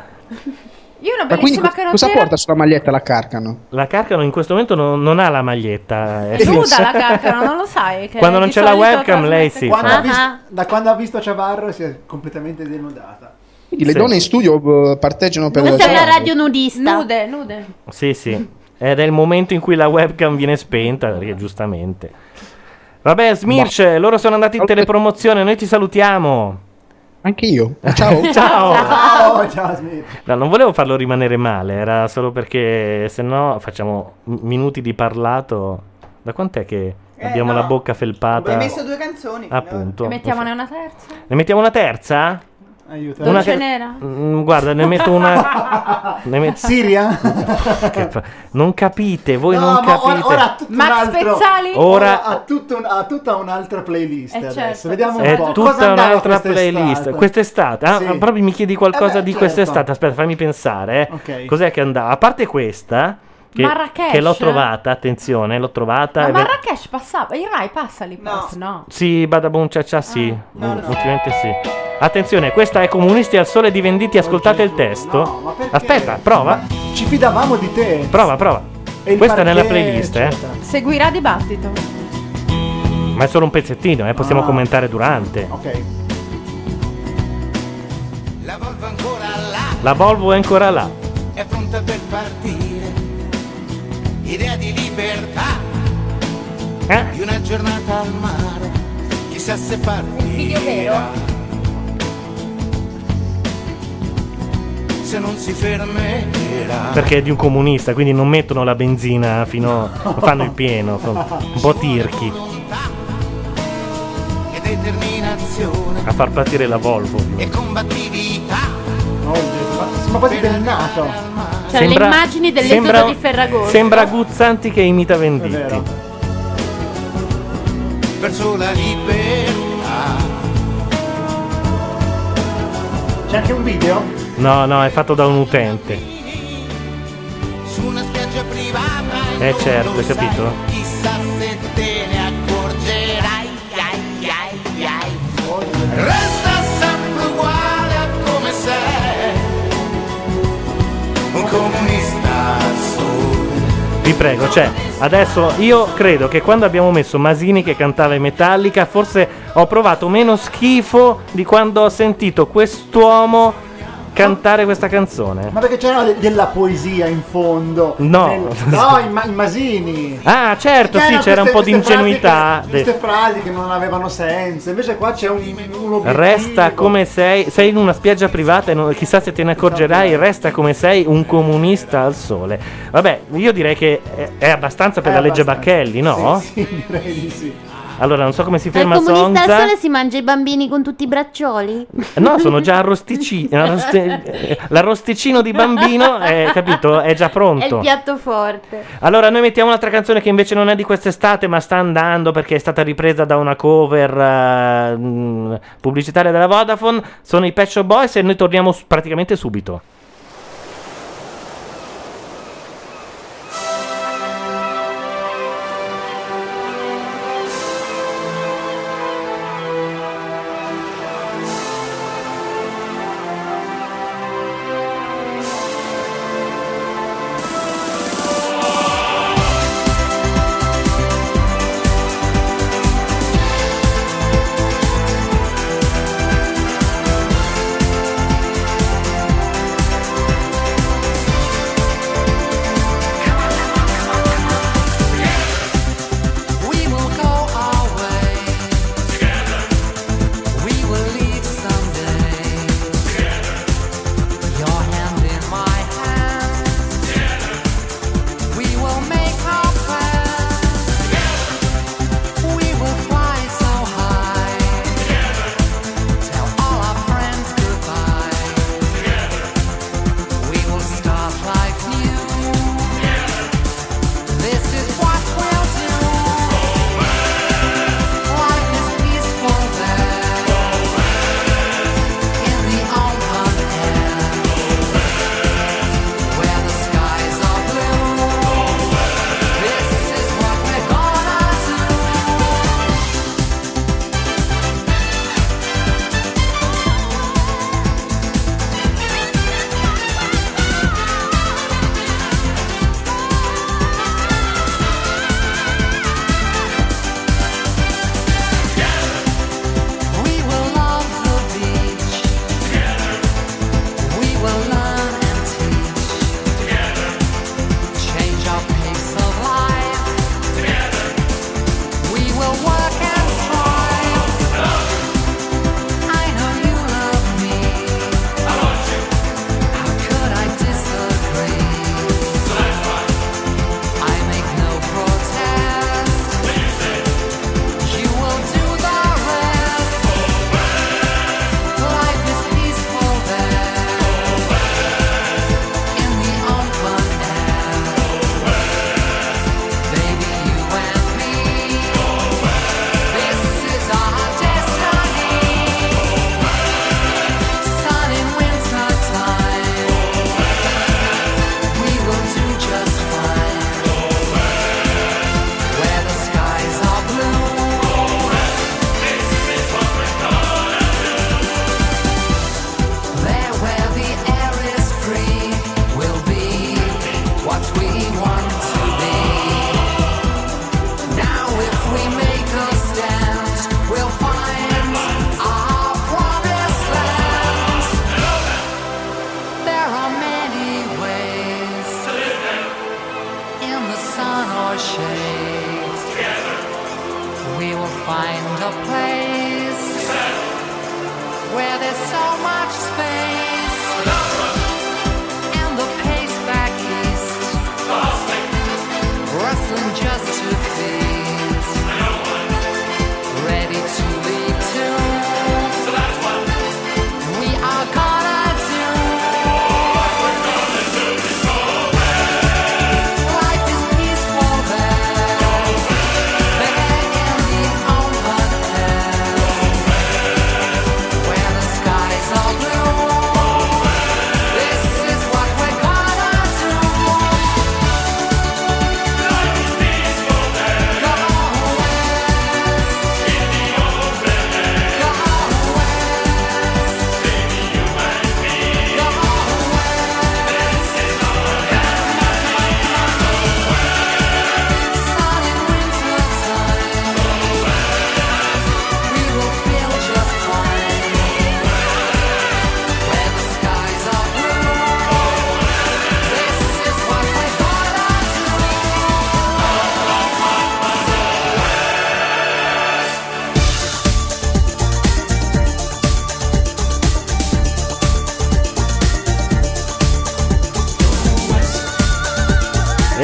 Io ho una bellissima co- cosa porta sulla maglietta la carcano? La Carcano in questo momento non, non ha la maglietta. È nuda la carcano, non lo sai? Che Quando non c'è la webcam, lei sì. Quando visto- da quando ha visto Ciavarro si è completamente denudata. Quindi le Sì. donne in studio eh, parteggiano per Questa è una Ciavarro. radio nudista. Nude, nude. Sì, sì. Ed è il momento in cui la webcam viene spenta, perché giustamente. Vabbè, Smirch, loro sono andati in telepromozione, noi ti salutiamo. Anche io. Ciao. Ciao. Ciao, ciao Smith. No, non volevo farlo rimanere male, era solo perché se no facciamo minuti di parlato. Da quant'è che abbiamo no. la bocca felpata? Hai messo due canzoni. Appunto. E mettiamone una terza. Ne mettiamo una terza? Aiuto. Una Dolce che- nera. Mm, guarda, ne metto una. ne met- Siria? Non capite, voi no, non ma capite. ora, ora Max altro, Pezzali? Ora- ha, tutto un- ha tutta un'altra playlist Eh, adesso. certo. Vediamo un È po'. Cosa tutta andava un'altra quest'estate? playlist. Quest'estate, ah, Sì. proprio mi chiedi qualcosa Eh beh, di certo. quest'estate. Aspetta, fammi pensare. eh. Ok. Cos'è che andava? A parte questa, che, Marrakesh? che l'ho trovata, attenzione, l'ho trovata. Ma Marrakesh passava. Il Rai passa lì. No. no. Sì, Badabun cia cia sì, Ah, Mm, ultimamente sì. Attenzione, questa è Comunisti al Sole di Venditi, ascoltate il testo. ma perché? Aspetta, prova, Ci fidavamo di te. prova, prova. E Questa è nella playlist, eh. Seguirà dibattito. Ma è solo un pezzettino, eh, possiamo Ah. commentare durante. Ok. La Volvo è ancora là. è pronta per partire. Idea di libertà, Eh? di una giornata al mare, chissà se partirà. Se non si fermerà. Perché è di un comunista, quindi non mettono la benzina fino. non fanno il pieno, sono un po' tirchi E determinazione a far partire la Volvo. e combattività. Oh, sembra quasi bennato. Cioè, le immagini dell'esodo sembra- di Ferragosto. Sembra Guzzanti che imita Venditti. verso la libertà. C'è anche un video? No, no, è fatto da un utente. Su una spiaggia privata Eh certo, hai capito? chissà se te ne accorgerai. Ai, ai, ai. Resta Vi prego, cioè, adesso io credo che quando abbiamo messo Masini che cantava in Metallica, forse ho provato meno schifo di quando ho sentito quest'uomo cantare questa canzone. Ma perché c'era de- della poesia in fondo? No. Nel- no, i, ma- i Masini. Ah, certo, sì, c'era un queste- po' di queste frasi ingenuità. che- de- Queste frasi che non avevano senso. Invece qua c'è un, un obiettivo. Resta come sei, sei in una spiaggia privata e non- chissà se te ne accorgerai, resta come sei un comunista al sole. Vabbè, io direi che è, è abbastanza per È la legge abbastanza. Bacchelli, no? Sì, sì, direi di sì. Allora, non so come si Il ferma comunista al Sonza. sole si mangia i bambini con tutti i braccioli? No, sono già arrosticini. arrosti- L'arrosticino di bambino, è, capito? È già È il pronto. piatto forte. Allora, noi mettiamo un'altra canzone che invece non è di quest'estate, ma sta andando perché è stata ripresa da una cover eh, mh, pubblicitaria della Vodafone. Sono i Pet Shop Boys e noi torniamo s- praticamente subito.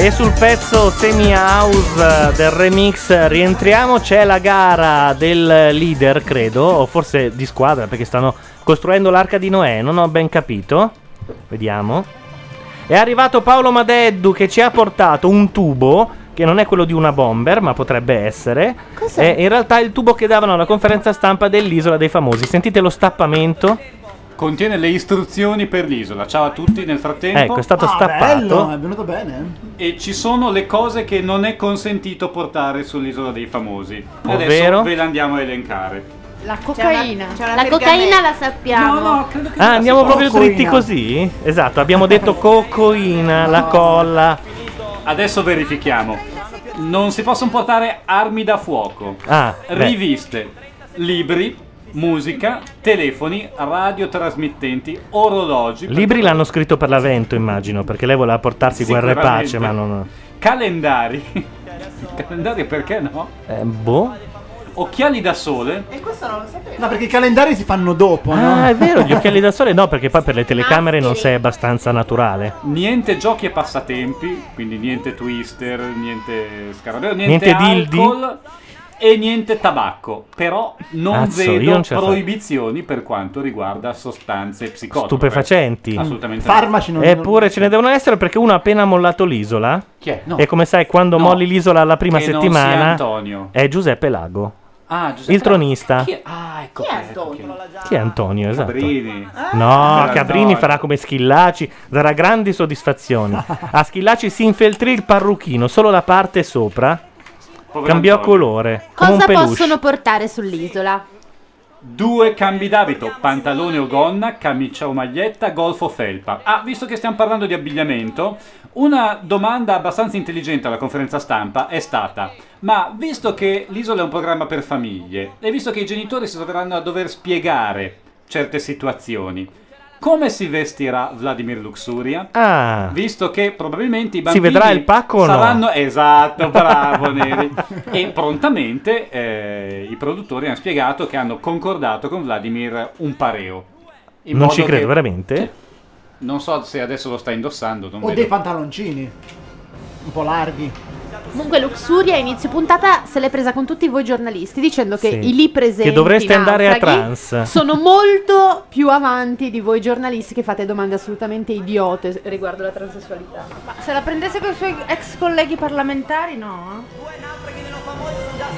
E sul pezzo semi house del remix rientriamo, c'è la gara del leader, credo, o forse di squadra, perché stanno costruendo l'arca di Noè, non ho ben capito. Vediamo. È arrivato Paolo Madeddu che ci ha portato un tubo, che non è quello di una bomber, ma potrebbe essere. Cos'è? È in realtà il tubo che davano alla conferenza stampa dell'isola dei famosi. Sentite lo stappamento? Contiene le istruzioni per l'isola. Ciao a tutti nel frattempo. Ecco, è stato Ah, stappato. bello, è venuto bene. E ci sono le cose che non è consentito portare sull'isola dei famosi. Ovvero? adesso ve le andiamo a elencare. La cocaina. La cocaina la sappiamo. No, no, credo che Ah, andiamo proprio Cocoina. dritti così? Esatto, abbiamo detto cocoina, la colla. Adesso verifichiamo. Non si possono portare armi da fuoco, Ah, beh. riviste, libri, musica, telefoni, radiotrasmittenti, orologi, Libri l'hanno scritto per l'avvento, immagino, perché lei voleva portarsi guerra e pace, ma non. calendari. calendari perché no? Eh, boh. Occhiali da sole. E questo non lo sapevo. No, perché i calendari si fanno dopo, no? Ah, è vero, gli occhiali da sole no, perché poi per le telecamere non sei abbastanza naturale. Niente giochi e passatempi, quindi niente twister, niente scarabeo, niente, Niente dildi? E niente tabacco. Però non Cazzo, io vedo non proibizioni per quanto riguarda sostanze psicotrope. Stupefacenti. Assolutamente. no. Eppure ce ne devono essere perché uno ha appena mollato l'isola. Chi è? No. E come sai, quando No. molli l'isola la prima Che non settimana sia Antonio. è Giuseppe Lago. Ah, Giuseppe il tronista. Chi è? Ah, ecco. Chi è ecco chi è. Antonio? Chi è Antonio? Esatto. Cabrini. No, Per Cabrini farà come Schillaci, darà grandi soddisfazioni. A Schillaci si infiltrì il parrucchino, solo la parte sopra. Cambiò colore. Come Cosa peluche. possono portare sull'isola? Due cambi d'abito, pantalone o gonna, camicia o maglietta, golf o felpa. Ah, visto che stiamo parlando di abbigliamento, una domanda abbastanza intelligente alla conferenza stampa è stata: ma visto che l'isola è un programma per famiglie e visto che i genitori si troveranno a dover spiegare certe situazioni, come si vestirà Vladimir Luxuria? Ah. Visto che probabilmente i Si bambini vedrà il pacco o no? saranno esatto, bravo Neri. e prontamente eh, i produttori hanno spiegato che hanno concordato con Vladimir un pareo. In Non ci credo, che- veramente? Non so se adesso lo sta indossando, non O vedo. dei pantaloncini. Un po' larghi. Comunque Luxuria a inizio puntata se l'è presa con tutti voi giornalisti dicendo che Sì. i lì presenti Che dovreste andare a naufraghi, trans. sono molto più avanti di voi giornalisti che fate domande assolutamente idiote riguardo la transessualità. Ma se la prendesse con i suoi ex colleghi parlamentari, no?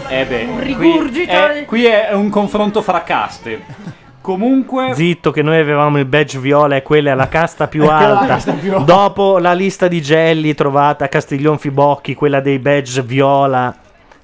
Eh beh, Un qui rigurgito qui è un confronto fra caste. Comunque, Zitto, che noi avevamo il badge viola e quella è la casta più È alta. casta più alta. Dopo la lista di gelli trovata a Castiglion Fibocchi, quella dei badge viola,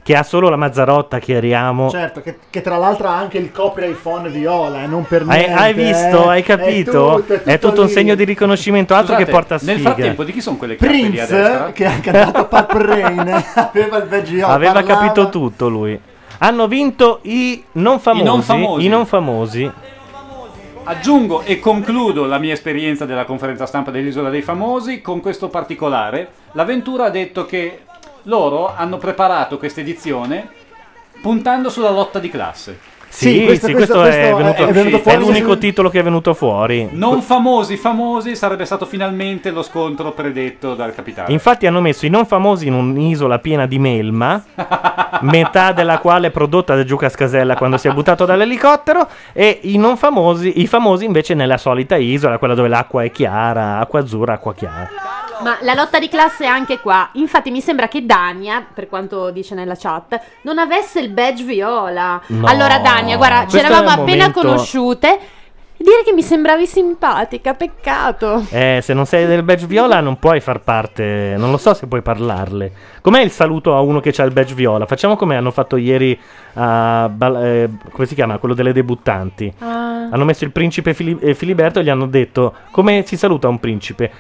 che ha solo la Mazzarotta, chiariamo. Certo, che, che tra l'altro ha anche il copy iPhone viola, eh, non per Hai, niente. hai visto? eh. Hai È capito? tutto, È tutto un segno di riconoscimento, altro Scusate, che porta nel sfiga. frattempo di chi sono quelle chiappe Prince, che ha cantato Purple Rain, aveva il badge viola. Aveva parlava- capito tutto lui. Hanno vinto i non famosi. I non famosi. i non famosi. Aggiungo e concludo la mia esperienza della conferenza stampa dell'Isola dei Famosi con questo particolare. L'avventura ha detto che loro hanno preparato questa edizione puntando sulla lotta di classe. Sì, sì, questo, questo è, venuto, è venuto è fuori l'unico sul- titolo che è venuto fuori. Non famosi, famosi sarebbe stato finalmente lo scontro predetto dal capitano. Infatti hanno messo i non famosi in un'isola piena di melma, metà della quale è prodotta da Giuca Scasella quando si è buttato dall'elicottero, e i non famosi, i famosi invece nella solita isola, quella dove l'acqua è chiara, acqua azzurra, acqua chiara. Ma la lotta di classe è anche qua. Infatti mi sembra che Dania, per quanto dice nella chat, non avesse il badge viola. No. allora Dania, guarda, ci eravamo appena momento- conosciute. Dire che mi sembravi simpatica, peccato. Eh, se non sei del badge viola non puoi far parte, non lo so se puoi parlarle. Com'è il saluto a uno che ha il badge viola? Facciamo come hanno fatto ieri a, Bal- eh, come si chiama? Quello delle debuttanti. Ah. Hanno messo il principe Fili- eh, Filiberto e gli hanno detto come si saluta un principe.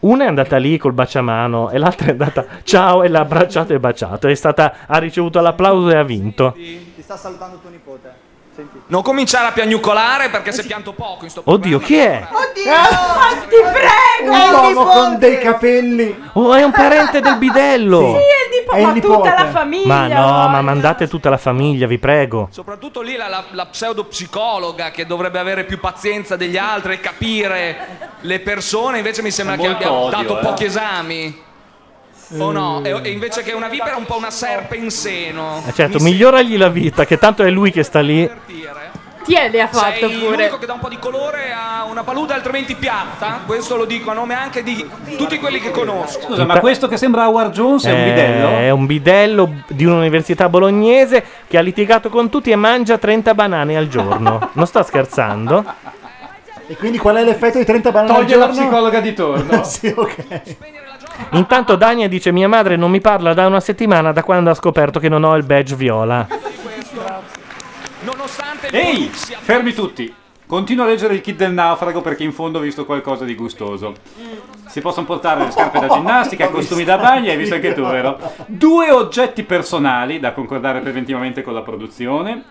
Una è andata lì col baciamano e l'altra è andata ciao e l'ha abbracciato e baciato. È stata, ha ricevuto l'applauso e ha vinto. Ti sta salutando tuo nipote. Senti. Non cominciare a piagnucolare perché si è pianto poco in sto Oddio, chi è? Oddio, ti prego! Un uomo con dei capelli. Oh, è un parente del bidello. Sì, è di po- È il ma tutta nipote. la famiglia. Ma no, ma mandate tutta la famiglia, vi prego. Soprattutto lì la, la, la pseudopsicologa che dovrebbe avere più pazienza degli altri e capire le persone, invece mi sembra che abbia odio, dato eh. pochi esami. O no? E, e invece che una vipera è un po' una serpe in seno. Eh, certo, Mi miglioragli la vita, che tanto è lui che sta lì. Tiene ha fatto Sei pure. l'unico che dà un po' di colore a una palude altrimenti piatta. Questo lo dico a nome anche di tutti quelli che conosco. Scusa, ma questo che sembra Howard Jones è un Eh, bidello? È un bidello di un'università bolognese che ha litigato con tutti e mangia 30 banane al giorno. Non sto scherzando. E quindi qual è l'effetto di 30 banane Toglie al la giorno? psicologa di torno. sì, ok. Intanto Dania dice: Mia madre non mi parla da una settimana da quando ha scoperto che non ho il badge viola. Ehi, fermi tutti. Continuo a leggere il kit del naufrago perché in fondo ho visto qualcosa di gustoso. Si possono portare le scarpe da ginnastica, costumi da bagno, hai visto anche tu, vero? Due oggetti personali da concordare preventivamente con la produzione.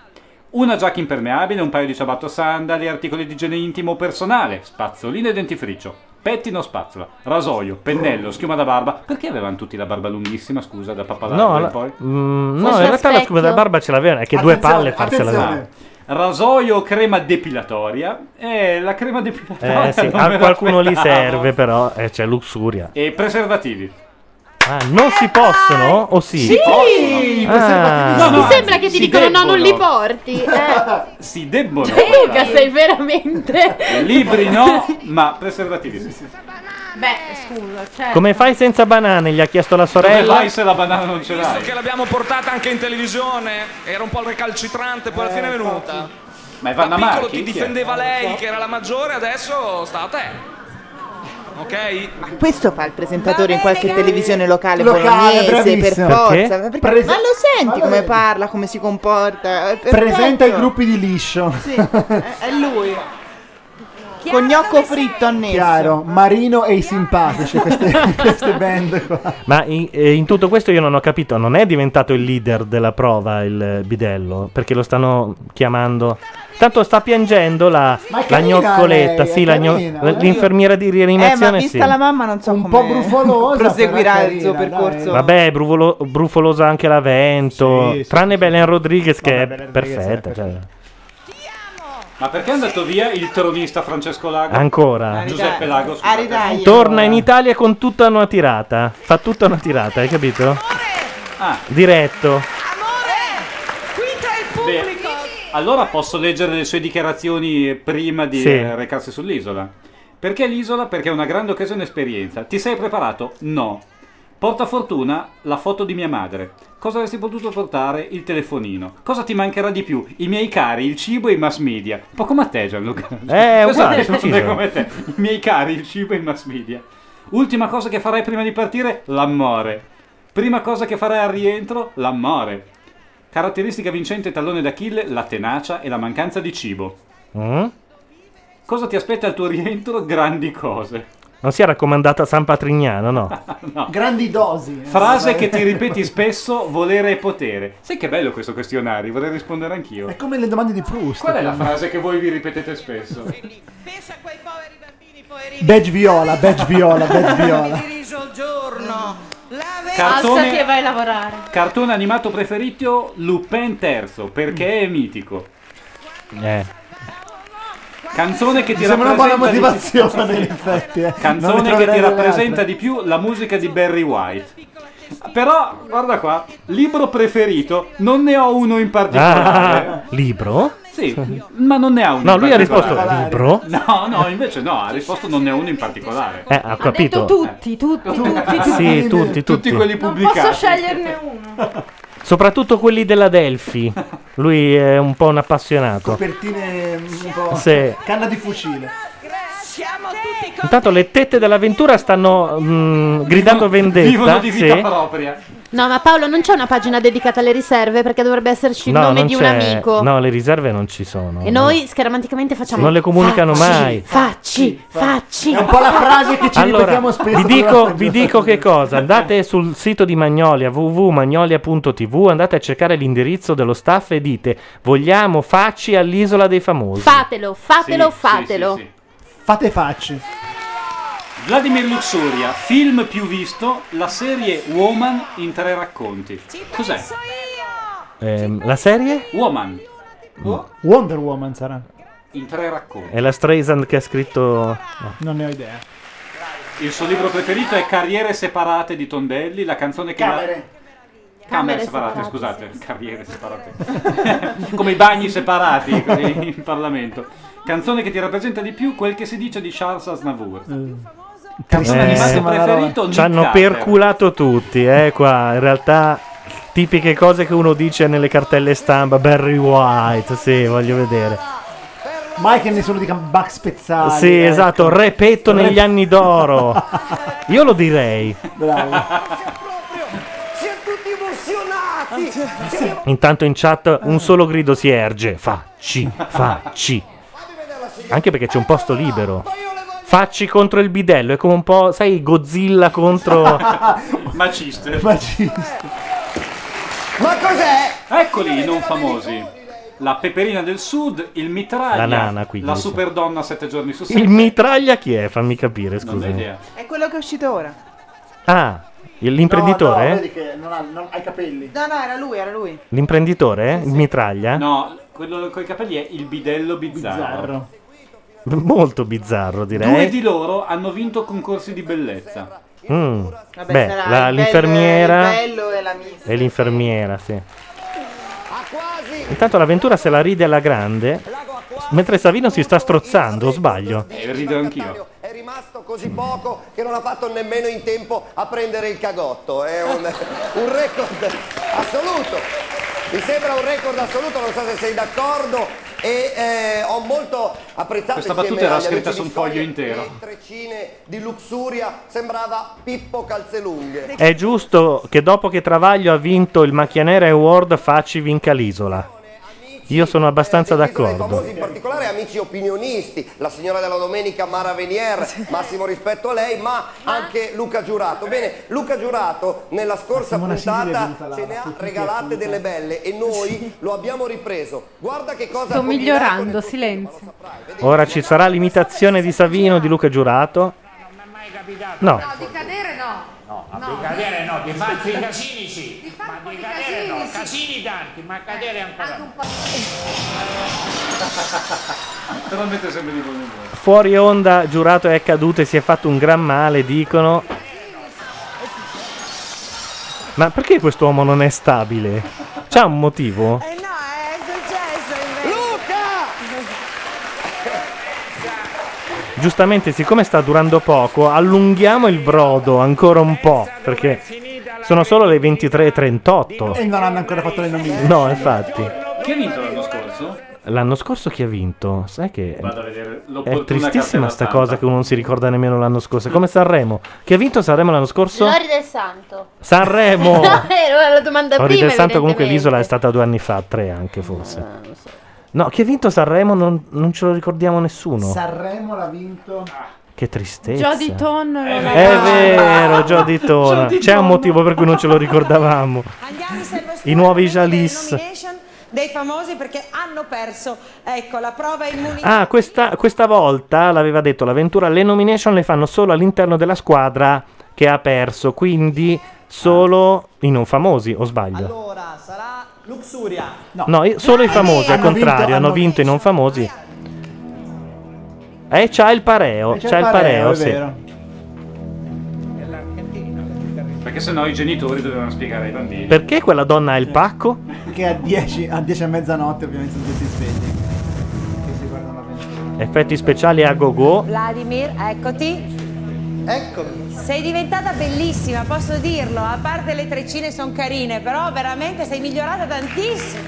Una giacca impermeabile, un paio di ciabatte sandali, articoli di igiene intimo o personale, spazzolino e dentifricio, pettino spazzola, rasoio, pennello, schiuma da barba. Perché avevano tutti la barba lunghissima, scusa, da pappalardo No, in la- poi? mm, no, in realtà la scusa della barba ce l'aveva, è che due palle farsela attenzione. Rasoio crema depilatoria. Eh, la crema depilatoria. Eh sì, a qualcuno li serve però, eh, c'è luxuria. E preservativi. Ah, non si possono? O sì? Si possono. Ah. Mi sembra che ti si dicono no, non li debbono. porti. Eh. Si debbono. Luca, sei veramente. Libri no, ma preservativi sì. Beh, scusa, cioè. Come fai senza banane? Gli ha chiesto la sorella. vai se la banana non ce Visto l'hai? che l'abbiamo portata anche in televisione, era un po' recalcitrante, poi alla fine è venuta. Ma è Da Vanna piccolo Marchi? ti Chi è? difendeva lei, che era la maggiore, adesso sta a te. Ok? Questo fa il presentatore in qualche televisione locale, Locale, bolognese, per bravissimo. forza. Perché? Perché- Prese- ma lo senti Ma come parla, come si comporta? È Presenta i gruppi di liscio. Sì, è è lui. Con gnocco fritto annesso. Chiaro, Marino e i simpatici, queste, queste band qua. Ma in, eh, in tutto questo io non ho capito, non è diventato il leader della prova il bidello? Perché lo stanno chiamando... Tanto sta piangendo la, la gnoccoletta, lei, sì, la gno- carina, l'infermiera di Eh, ma rianimazione vista sì. la mamma non so Un po' brufolosa, proseguirà il suo percorso. Vabbè, brufolo- brufolosa anche la Vento, Sì, sì, tranne Belen Rodriguez che Vabbè, è Belen perfetta. cioè. Ma perché è andato via il tronista Francesco Lago? Ancora. Giuseppe Lago, scusate. Torna in Italia con tutta una tirata. Fa tutta una tirata, hai capito? Ah, Diretto. beh, allora posso leggere le sue dichiarazioni prima di Sì. eh, recarsi sull'isola. Perché l'isola? Perché è una grande occasione e esperienza. Ti sei preparato? No. Porta fortuna la foto di mia madre. Cosa avresti potuto portare? Il telefonino. Cosa ti mancherà di più? I miei cari, il cibo e i mass media. Un po' come a te, Gianluca. Eh, uguale, preciso. come te? I miei cari, il cibo e i mass media. Ultima cosa che farai prima di partire? L'amore. Prima cosa che farai al rientro? L'amore. Caratteristica vincente tallone d'Achille, la tenacia e la mancanza di cibo. Mm? Cosa ti aspetta al tuo rientro? Grandi cose. Non si è raccomandata a San Patrignano, no? No. Grandi dosi. eh. Frase che ti ripeti spesso, volere e potere. Sai che bello questo questionario, vorrei rispondere anch'io. È come le domande di Proust. Qual è la frase che voi vi ripetete spesso? Badge viola, badge viola, badge viola. riso il giorno, la Cartone- Alzati e vai a lavorare. Cartone animato preferito Lupin terzo, perché è mitico. Eh. Canzone che ti Mi sembra una buona rappresenta di più- motivazione, in effetti. eh. Non ne Canzone che ti rappresenta di più la musica di Barry White. Però, guarda qua, libro preferito, non ne ho uno in particolare. Ah, libro? Sì, ma non ne ha uno No, in lui ha risposto libro. No, no, invece no, ha risposto non ne ho uno in particolare. Eh, ha capito. Tutti, tutti, tutti, Sì, tutti, tutti. quelli Non pubblicati. posso sceglierne uno. Soprattutto quelli della Delphi. Lui è un po' un appassionato. Copertine un po'. Sì. Canna di fucile. Intanto le tette dell'avventura stanno mm, gridando vendetta. Vivono di vita sì. propria. No, ma Paolo non c'è una pagina dedicata alle riserve perché dovrebbe esserci il No, nome non di un c'è- amico. No, le riserve non ci sono. E noi scaramanticamente facciamo Non le comunicano facci, mai. Facci, facci. È un po' la frase che ci allora, ripetiamo spesso. vi dico, vi dico che cosa, andate sul sito di Magnolia www.magnolia.tv, andate a cercare l'indirizzo dello staff e dite vogliamo facci all'isola dei famosi. Fatelo, fatelo, Sì, sì, fatelo. Fate facci. Vladimir Luxuria, film più visto, la serie Woman in tre racconti. Cos'è? Ehm, la serie? Woman Wonder Woman sarà. in tre racconti. È la Streisand che ha scritto... no. Non ne ho idea. Il suo libro preferito è Carriere separate di Tondelli, la canzone che... Camere. Camere Camere separate, separate, scusate, carriere separate. Come i bagni separati così, in Parlamento. Canzone che ti rappresenta di più quel che si dice di Charles Aznavour. Canzone animato preferito ci Nick hanno Carter. perculato tutti, eh, qua. In realtà, tipiche cose che uno dice nelle cartelle stampa. Barry White, sì, voglio vedere. Mai che nessuno dica Bugs spezzati. sì, ecco. esatto, repetto Re- negli anni d'oro. Io lo direi. Bravo. Siamo tutti emozionati! Intanto in chat un solo grido si erge. Facci, facci. Anche perché c'è un posto libero. Facci contro il bidello, è come un po', sai, Godzilla contro... Maciste. Ma cos'è? Eccoli i non famosi. La peperina del sud, il mitraglia, La nana, quindi, la sì. superdonna sette giorni su sette. Il mitraglia chi è? Fammi capire, Non ho scusa. idea. È quello che è uscito ora. Ah, l'imprenditore? No, no, vedi che non ha, non ha i capelli. No, no, era lui, era lui. L'imprenditore? Il mitraglia? No, quello con i capelli è il bidello bizzarro. Molto bizzarro, Due direi. di loro hanno vinto concorsi di bellezza. Mm. Vabbè, Beh, sarà la- il bello- l'infermiera il bello e la miss. e l'infermiera, sì. Intanto l'avventura se la ride alla grande, mentre Savino si sta strozzando, o sbaglio? E rido anch'io. È rimasto così poco che non ha fatto nemmeno in tempo a prendere il cagotto. È un, un record assoluto. Mi sembra un record assoluto, non so se sei d'accordo. E eh, ho molto apprezzato Questa battuta era scritta su un foglio intero. che Treccine di Luxuria sembrava Pippo Calzelunghe. È giusto che dopo che Travaglio ha vinto il Macchianera Award, Facci vinca l'isola. Io sono abbastanza d'accordo. famosi, in particolare amici opinionisti, la signora della domenica Mara Venier, massimo rispetto a lei, ma anche Luca Giurato. Bene, Luca Giurato nella scorsa puntata ce ne ha regalate delle belle e noi lo abbiamo ripreso. Guarda che cosa Sto migliorando, silenzio. Ora ci sarà l'imitazione di Savino di Luca Giurato. No, di cadere no. No, di cadere no, di farsi i casini sì, ma di cadere no, casini tanti, ma cadere ancora mette sempre di fuori onda Giurato è caduto e si è fatto un gran male, dicono. Ma perché quest'uomo non è stabile? C'ha un motivo? Eh no, è successo invece. Giustamente, siccome sta durando poco, allunghiamo il brodo ancora un po', perché sono solo le 23.38. E non hanno ancora fatto le nomine. No, infatti. Chi ha vinto l'anno scorso? L'anno scorso chi ha vinto? Sai che Vado a vedere è l'opportuna tristissima cartella sta stampa. cosa che uno non si ricorda nemmeno l'anno scorso. È come Sanremo. Chi ha vinto Sanremo l'anno scorso? Lori del Santo. Sanremo! Era la domanda Ori prima. del Santo comunque evidentemente. l'isola è stata due anni fa, tre anche forse. No, chi ha vinto Sanremo non, non ce lo ricordiamo nessuno. Sanremo l'ha vinto. Che tristezza. Jody Tonno È vero, Jody Tona. C'è un motivo per cui non ce lo ricordavamo. I nuovi Jalis. nomination dei famosi perché hanno perso ecco la prova immunità Ah, questa, questa volta l'aveva detto l'avventura, le nomination le fanno solo all'interno della squadra che ha perso, quindi solo i non famosi, o sbaglio? Allora, sarà Luxuria. No, i- solo i famosi, al Hanno vinto- contrario, hanno hanno vinto i non famosi. Eh, c'ha il pareo, Eh, c'ha, il pareo, è sì. vero. Perché sennò i genitori dovevano spiegare ai bambini. Perché quella donna ha il pacco? Che a 10 a 10 a mezzanotte ovviamente sono tutti svegli. Che si guardano l'avventura. Effetti speciali a go-go. Vladimir, eccoti. Eccomi. Sei diventata bellissima, posso dirlo. A parte le treccine sono carine, però veramente sei migliorata tantissimo.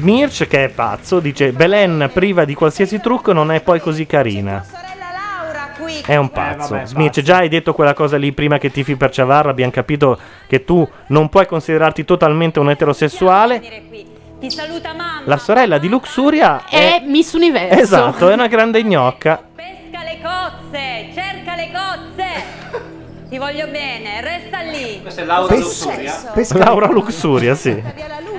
Smirch, che è pazzo, dice Belen priva di qualsiasi trucco non è poi così carina. È un pazzo. vabbè, Smirch, già hai detto quella cosa lì prima che tifi per Ciavarro, abbiamo capito che tu non puoi considerarti totalmente un eterosessuale. Ti saluta mamma. La sorella di Luxuria È Miss Universo. Esatto, è una grande gnocca. Pesca le cozze, cerca le cozze. Ti voglio bene, resta lì. Questa è Laura è Luxuria? successo? Laura Luxuria, sì.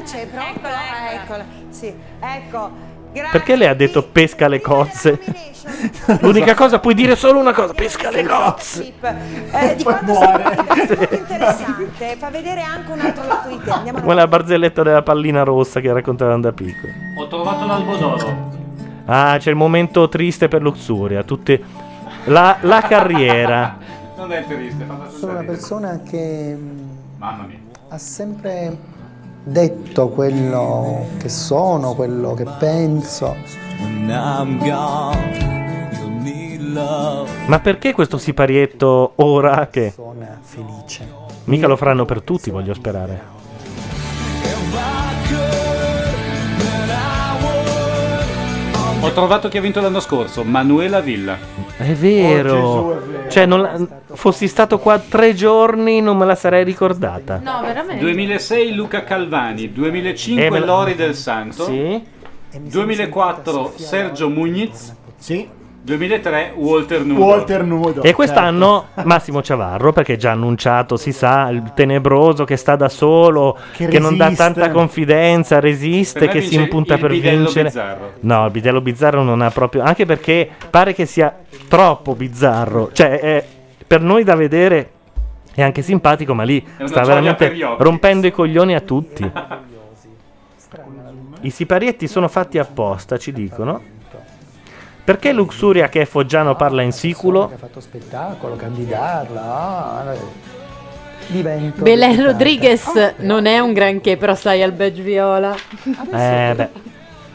Via la luce, pronto? Eccola, eccola. Sì, ecco. Grazie. Perché lei ha detto pesca le cozze? L'unica cosa, puoi dire solo una cosa, pesca le cozze. Eh, di quando sei molto interessante, fa vedere anche un altro lato di te. Andiamo Come la barzelletta della pallina rossa che raccontavano da piccolo. Ho trovato l'albo d'oro. Ah, c'è il momento triste per Luxuria. Tutte... La, la carriera. Non è triste, fa Sono una persona che Mamma mia. ha sempre detto quello che sono, quello che penso. Ma perché questo siparietto ora che... Mica lo faranno per tutti, voglio sperare. Ho trovato chi ha vinto l'anno scorso, Manuela Villa. È vero. Cioè, non la- fossi stato qua tre giorni non me la sarei ricordata. No, veramente. 2006 Luca Calvani, 2005 Eh, me Lori del Santo, Sì. 2004 Sergio Muniz, Sì. 2003 Walter Nudo. Walter Nudo. E quest'anno Massimo Ciavarro, perché è già annunciato, si sa, il tenebroso che sta da solo, che, Che non dà tanta confidenza, resiste, che si impunta il per bidello vincere. bizzarro. No, il bidello bizzarro non ha proprio... Anche perché pare che sia troppo bizzarro. Cioè, è per noi da vedere è anche simpatico, ma lì sta veramente rompendo i coglioni a tutti. I siparietti sono fatti apposta, ci dicono. Perché Luxuria che è foggiano parla in siculo? Che ha fatto spettacolo, candidarla. ah, divento. Belen. Rodriguez non è un granché, però sai al badge viola. Eh, beh.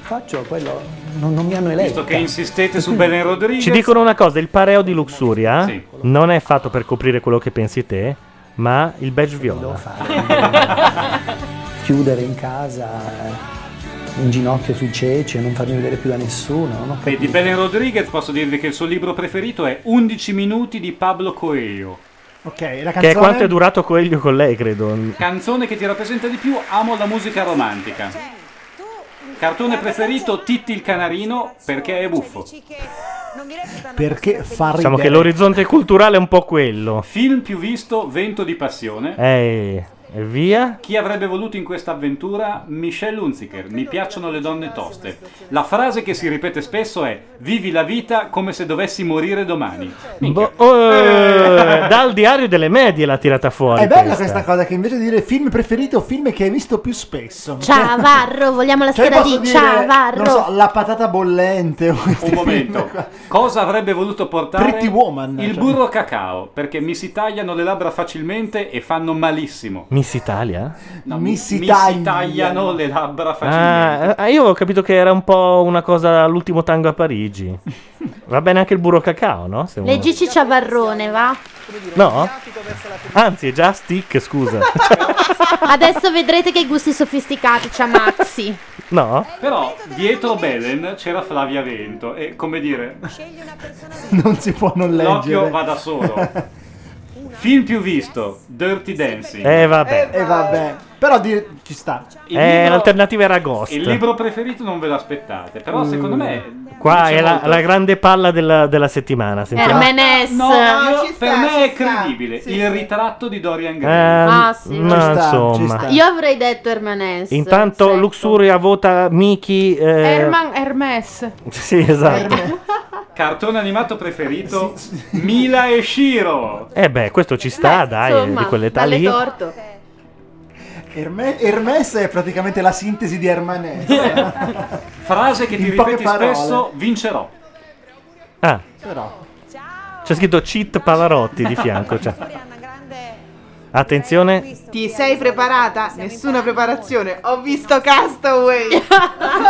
Faccio quello. Non, non mi hanno eletto. Visto che insistete su Belen Rodriguez. Ci dicono una cosa, il pareo di Luxuria Sì. non è fatto per coprire quello che pensi te, ma il badge viola. Chiudere in casa, eh, in ginocchio sui ceci e non farmi vedere più da nessuno. Non ho E di Belen Rodriguez posso dirvi che il suo libro preferito è 11 minuti di Pablo Coelho. Ok, la Che è quanto è durato Coelho con lei, credo. Canzone che ti rappresenta di più, amo la musica romantica. Cartone preferito, Titti il canarino, perché è buffo. Perché fa ridere. Diciamo che l'orizzonte culturale è un po' quello. Film più visto, Vento di passione. Eh, e via. Chi avrebbe voluto in questa avventura? Michelle Hunziker. Mi piacciono le donne toste. La frase che si ripete spesso è: Vivi la vita come se dovessi morire domani. Boh, eh, dal diario delle medie l'ha tirata fuori. È bella questa cosa che invece di dire film preferito o film che hai visto più spesso. Ciao Varro, vogliamo la Cioè, scheda posso di dire, Ciao Varro. Non so, la patata bollente. Un momento. Cosa avrebbe voluto portare? Pretty Woman, Il cioè. burro cacao, perché mi si tagliano le labbra facilmente e fanno malissimo. Miss Italia? No, Mi mi, si mi tagliano. le labbra facilmente. Ah, eh, io ho capito che era un po' una cosa all'ultimo tango a Parigi. Va bene anche il burro cacao, no? Se uno- Leggici Ciavarrone, va? No? Anzi, è già stick, scusa. Adesso vedrete che gusti sofisticati c'ha Maxi. no? Però dietro Belen c'era Flavia Vento e come dire, Non si può non leggere. l'occhio va da solo. Film più visto, Dirty Dancing. Eh, vabbè. E vabbè. Però di- ci sta. Il Eh, libro- l'alternativa era Ghost. Il libro preferito non ve l'aspettate, però Mm. secondo me... Qua dice è la, molto. la grande palla della, della settimana. Sentiamo. Hermenes. No, io- ci sta, per me è credibile. Sì, il ritratto di Dorian Eh, Gray. Ah, sì. no, Ci sta, insomma. ci sta. Io avrei detto Hermenes. Intanto. Luxuria vota Miki. eh, Herman Hermes. Sì, esatto. Cartone animato preferito? Mila e Shiro. Eh beh, questo ci sta, dai, insomma, di quell'età dalle lì. torto. Herme- Hermes è praticamente la sintesi di Hermanès. Frase che ti In poche ripeti parole. spesso, vincerò. Ah, Però. c'è scritto cheat Pavarotti di fianco. Cioè. Attenzione, Ti sei preparata? Nessuna preparazione. Ho visto Castaway.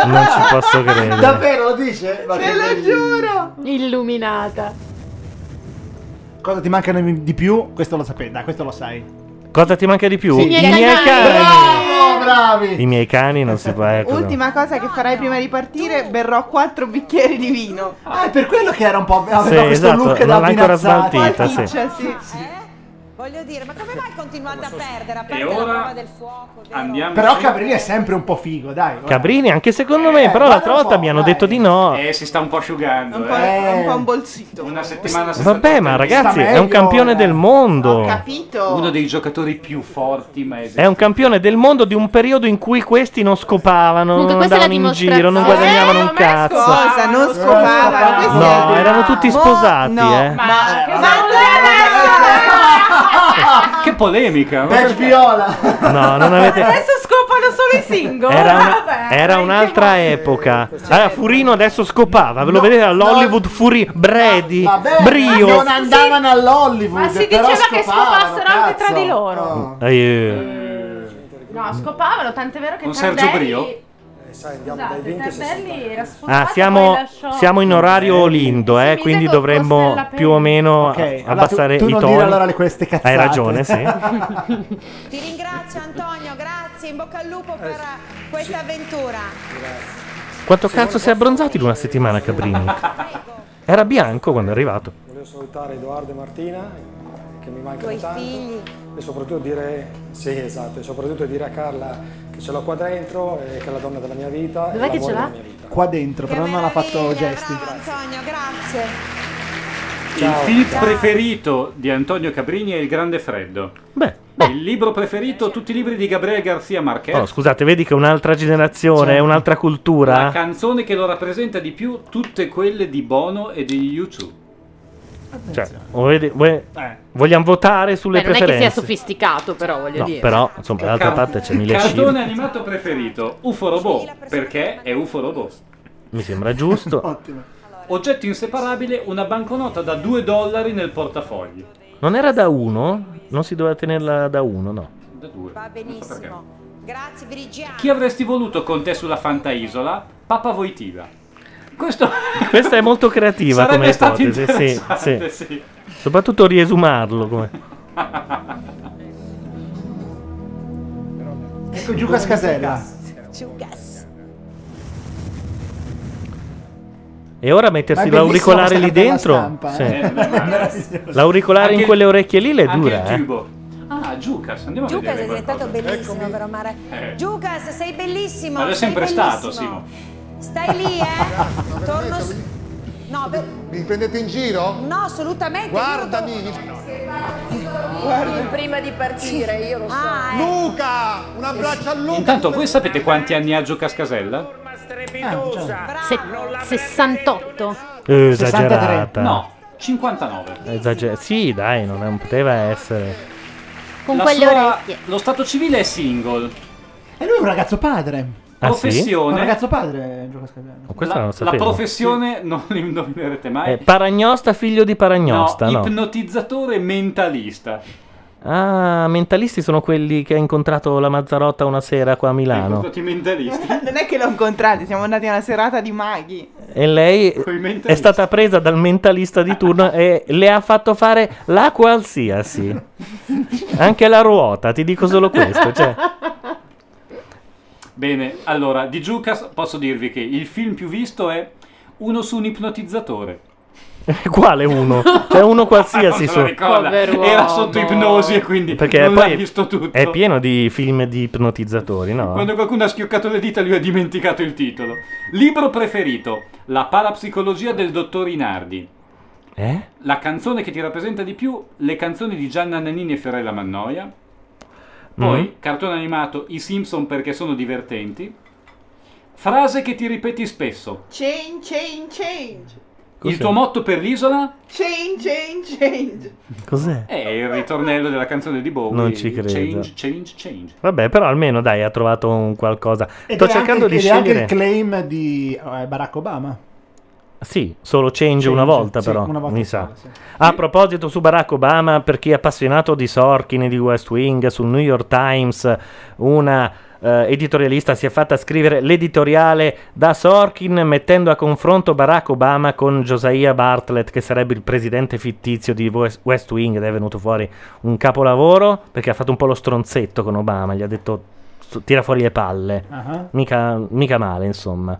non ci posso credere. Davvero lo dice? Ma Te lo bello. giuro. Illuminata. Cosa ti manca di più? Questo lo sapete, dai, questo lo sai. Cosa ti manca di più? Sì. I miei Bravo, cani. bravi. I miei cani non si può. Ecco. Ultima cosa che farai prima di partire, berrò quattro bicchieri di vino. Ah, è per quello che era un po'. Aveva Sì, questo esatto, look da ancora smaltita, sì. Ciccia, sì. Voglio dire, ma come mai continuate a perdere? A perdere la prova del fuoco? vero? Andiamo Però Cabrini è sempre un po' figo, dai. guarda. Cabrini, anche secondo me, però l'altra volta mi hanno detto di no. Eh, si sta un po' asciugando. Un po', eh. un po' un bolsito. Una settimana senza Vabbè, ma ragazzi, è un campione del mondo. Capito? Uno dei giocatori più forti mai È un campione del mondo di un periodo in cui questi non scopavano, Comunque non andavano in giro, non guadagnavano un cazzo. Cosa? Non scopavano. Questi No, erano- erano tutti sposati, no, eh. Ma, Che polemica. Badge viola. No, non avete. Adesso scopano solo i single. Era, una- Vabbè, era un'altra epoca. Allora, Furino adesso scopava. Ve lo vedete all'Hollywood Furino, Brady, Vabbè, Brio. non andavano all'Hollywood. Ma si però diceva che scopavano, scopassero anche tra di loro. Eh, No, scopavano, tant'è vero che Con Sergio Tardelli... Brio? Scusate, Tardelli era sposato Ah, poi siamo, lasciò- siamo in orario lindo, eh, quindi dovremmo più o meno Ok, allora abbassare tu- tu i non toni. dire allora le- queste cazzate. Hai ragione, sì. Ti ringrazio Antonio, grazie, in bocca al lupo per questa avventura. Quanto cazzo si è abbronzato in una settimana, Cabrini? Era bianco quando è arrivato. Volevo salutare Edoardo e Martina che mi mancano Tuoi tanto figli. e soprattutto dire sì esatto e soprattutto dire a Carla che ce l'ho qua dentro e che è la donna della mia vita e Dov'è che l'amore ce l'ha? della mia vita. Qua dentro, però non ha fatto gesti. Antonio, grazie. Il film preferito di Antonio Cabrini è Il Grande Freddo. Beh, Il libro preferito, tutti i libri di Gabriele Garcia Marquez. Oh, scusate, vedi che è un'altra generazione, è un'altra La cultura. canzone che lo rappresenta di più, tutte quelle di Bono e degli YouTube. Cioè, vuoi- vuoi- vogliamo votare sulle Beh, non è che sia sofisticato, però voglio No, dire. però, insomma, dall'altra parte c'è Mille Cartone Shiro. animato preferito, UFO Robot, perché è UFO Robot. Mi sembra giusto. Oggetto inseparabile, una banconota da 2 dollari nel portafogli. Non era da uno? Non si doveva tenerla da uno, no. Da 2. Va benissimo. Grazie Virigiano. Chi avresti voluto con te sulla Fantaisola? Papa Voitiva. Questo Questa è molto creativa Sarebbe come stato ipotesi, sì, sì. sì. Soprattutto riesumarlo come. Ecco Giuca Scasella. E ora mettersi l'auricolare lì dentro. stampa, sì. eh. L'auricolare in Anche- quelle orecchie lì le Anche dura, il eh. tubo. Ah, Giucas, andiamo a Giucas vedere è diventato bellissimo, vero Mare? Eh. Giucas, sei bellissimo. Ma è sempre stato, bellissimo. Simo. Stai lì, eh? Torno. s- No, beh, Mi prendete in giro? no, assolutamente. Guardami! Prima di partire, io lo so. Ah, Luca! Un abbraccio a Luca! Intanto, voi sapete quanti anni ha Giucas Casella? Se- 68? Eh, esagerata. No, 59. Esager- sì, dai, non, non poteva essere. Con La quelle sua- orecchie. Lo stato civile è single. E lui è un ragazzo padre. Ah, sì? Professione. Un ragazzo padre, Scasella. Oh, Questo la, non la professione non lo indovinerete mai. Eh, Paragnosta, figlio di Paragnosta, no? ipnotizzatore mentalista. Ah, mentalisti sono quelli che ha incontrato la Mazzarotta una sera qua a Milano. Tutti mentalisti. Non è che l'ho incontrato, siamo andati a una serata di maghi. E lei è stata presa dal mentalista di turno e le ha fatto fare la qualsiasi. Anche la ruota, ti dico solo questo. Cioè, Bene, allora, di Giucas posso dirvi che il film più visto è Uno su un ipnotizzatore. quale uno? C'è uno qualsiasi Non se su. Era sotto ipnosi e quindi Perché non l'ha poi visto tutto. è pieno di film di ipnotizzatori, no? Quando qualcuno ha schioccato le dita lui ha dimenticato il titolo. Libro preferito, La parapsicologia del dottor Inardi. Eh? La canzone che ti rappresenta di più, le canzoni di Gianna Nannini e Ferrella Mannoia. Poi, Mm. cartone animato, I Simpson perché sono divertenti. Frase che ti ripeti spesso. Change, change, change. Il tuo motto per l'isola? Change, change, change. Cos'è? È il ritornello della canzone di Bowie. Non ci credo. Change, change, change. Vabbè, però almeno dai, ha trovato un qualcosa. Ed Sto è cercando anche, di ed è anche scegliere. il claim di eh, Barack Obama. Sì, solo change, Change, una volta sì, però, una volta mi sa. A proposito su Barack Obama, per chi è appassionato di Sorkin e di West Wing, sul New York Times una eh, editorialista si è fatta scrivere l'editoriale da Sorkin mettendo a confronto Barack Obama con Josiah Bartlett, che sarebbe il presidente fittizio di West Wing, ed è venuto fuori un capolavoro perché ha fatto un po' lo stronzetto con Obama, gli ha detto "Su- tira fuori le palle. Ah. Mica, mica male, insomma.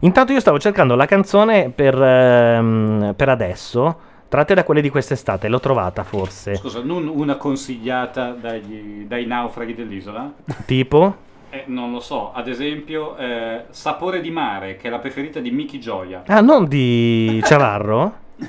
Intanto io stavo cercando la canzone per, ehm, per adesso, tratte da quelle di quest'estate. L'ho trovata forse. Scusa, non una consigliata dagli- dai naufraghi dell'isola? Tipo? Eh, non lo so, ad esempio eh, Sapore di mare, che è la preferita di Miki Gioia. Ah, non di Ciavarro?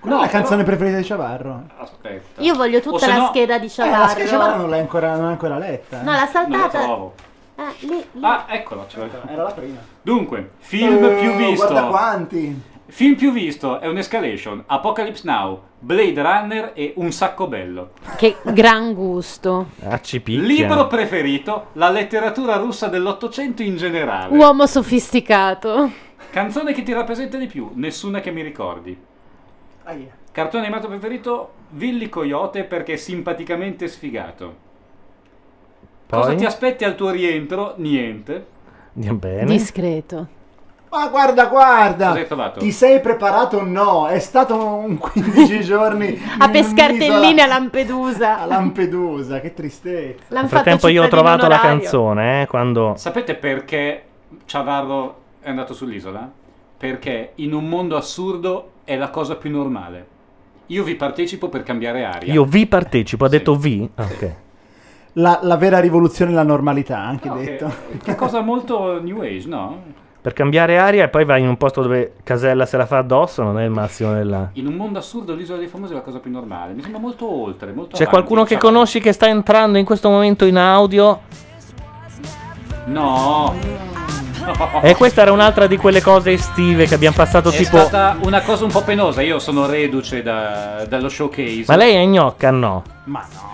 Qual è la canzone preferita di Ciavarro? Aspetta. Io voglio tutta la no- scheda di Eh, la scheda di Ciavarro non l'hai ancora, non l'hai ancora letta. No, l'ha Non la saltata. Eh, lì, lì. Ah, eccola. l'ho. Era la prima. Dunque, film Eh, più visto. Guarda quanti. Film più visto è un'escalation, Apocalypse Now, Blade Runner e Un sacco bello. Che gran gusto. Ah. Libro preferito, la letteratura russa dell'Ottocento in generale. Uomo sofisticato. Canzone che ti rappresenta di più, nessuna che mi ricordi. Cartone animato preferito, Willy Coyote perché è simpaticamente sfigato. Cosa ti aspetti al tuo rientro? Niente. Andiamo bene. Discreto. Ma guarda, guarda. Trovato? Ti sei preparato o no? È stato un 15 giorni A in pescartellini un'isola a Lampedusa. a Lampedusa, che tristezza. Nel frattempo io ho trovato la canzone, eh, quando... Sapete perché Ciavarro è andato sull'isola? Perché in un mondo assurdo è la cosa più normale. Io vi partecipo per cambiare aria. Io vi partecipo, ha detto vi? Ah, ok. La, la vera rivoluzione è la normalità, anche No, che, detto. che cosa molto new age, no? Per cambiare aria e poi vai in un posto dove Casella se la fa addosso, non è il massimo della... In un mondo assurdo l'isola dei famosi è la cosa più normale. Mi sembra molto oltre, molto C'è avanti, qualcuno che Ciavarro. conosci che sta entrando in questo momento in audio? No. E questa era un'altra di quelle cose estive che abbiamo passato È tipo... stata una cosa un po' penosa. Io sono reduce da- dallo showcase. Ma lei è gnocca? No. Ma no.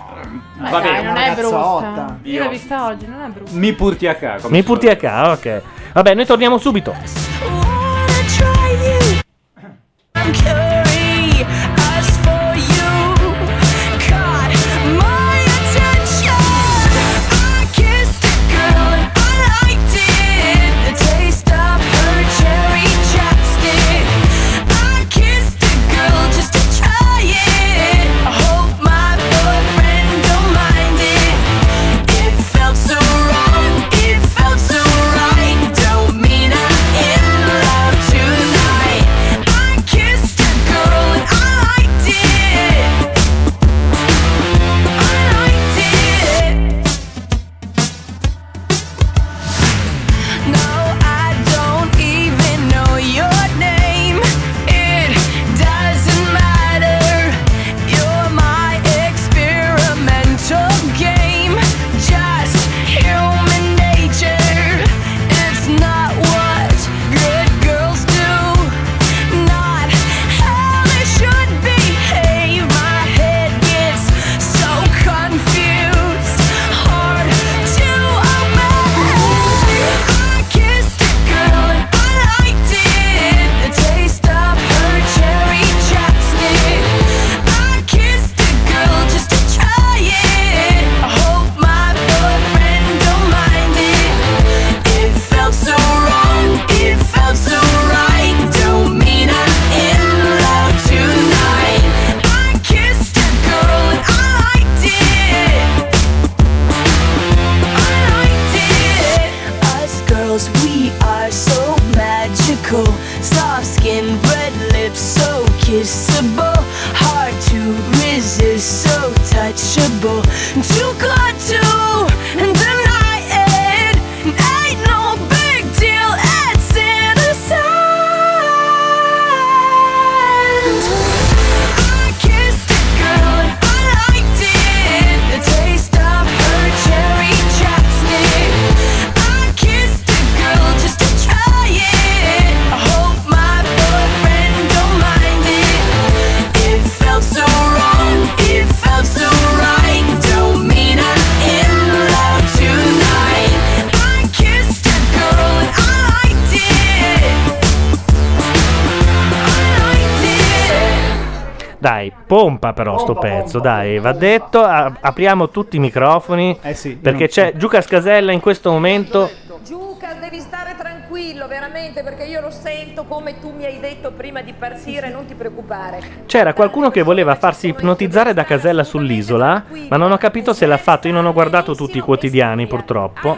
Ma Va dai, bene. non è brutta. Io l'ho vista oggi, non è brutta. Mi purti a ca. Mi si porti a casa, ok. Vabbè, noi torniamo subito. I'm sto pezzo, dai, va detto, a- apriamo tutti i microfoni, perché non- c'è Giuca Scasella in questo momento, Giuca, devi stare tranquillo, veramente, perché io lo sento come tu mi hai detto prima di partire, non ti preoccupare. c'era qualcuno che voleva farsi ipnotizzare da Casella sull'isola, ma non ho capito se l'ha fatto, io non ho guardato tutti i quotidiani purtroppo,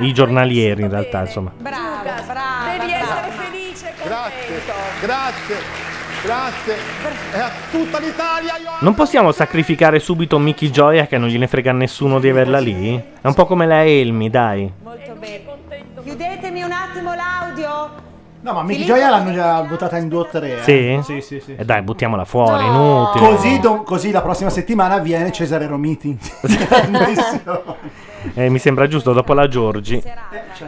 i giornalieri in realtà, insomma. Bravo, bravo. Devi essere felice e contento. Grazie, grazie. E a tutta l'Italia io... Non possiamo sacrificare subito Mickey Gioia che non gliene frega a nessuno di averla lì? È un po' come la Elmi, dai. Molto bene. Chiudetemi un attimo l'audio. No, ma Mickey Gioia l'hanno già votata in 2 o 3. Sì? Sì, sì, sì. E dai, buttiamola fuori, inutile. Così, do- così la prossima settimana viene Cesare Romiti. Grandissimo. Eh, mi sembra giusto dopo la Giorgi.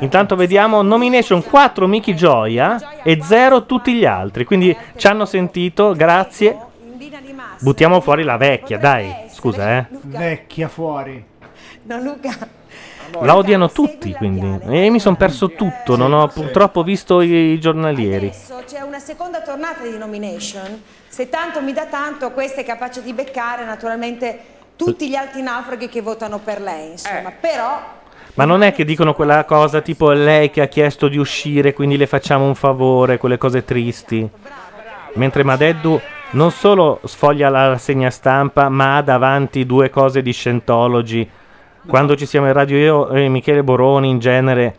Intanto vediamo nomination 4 Mickey Gioia e 0 tutti gli altri. Quindi ci hanno sentito, grazie. Buttiamo fuori la vecchia, dai. Scusa, eh. Vecchia fuori. No, Luca. La odiano tutti, quindi. E mi sono perso tutto, non ho purtroppo visto i, i giornalieri. Adesso c'è una seconda tornata di nomination. Se tanto mi dà tanto, questa è capace di beccare naturalmente tutti gli altri naufraghi che votano per lei. Insomma, però Ma non è che dicono quella cosa tipo è lei che ha chiesto di uscire, quindi le facciamo un favore, quelle cose tristi. Mentre Madeddu non solo sfoglia la rassegna stampa, ma ha davanti due cose di Scientology. Quando ci siamo in radio io e Michele Boroni in genere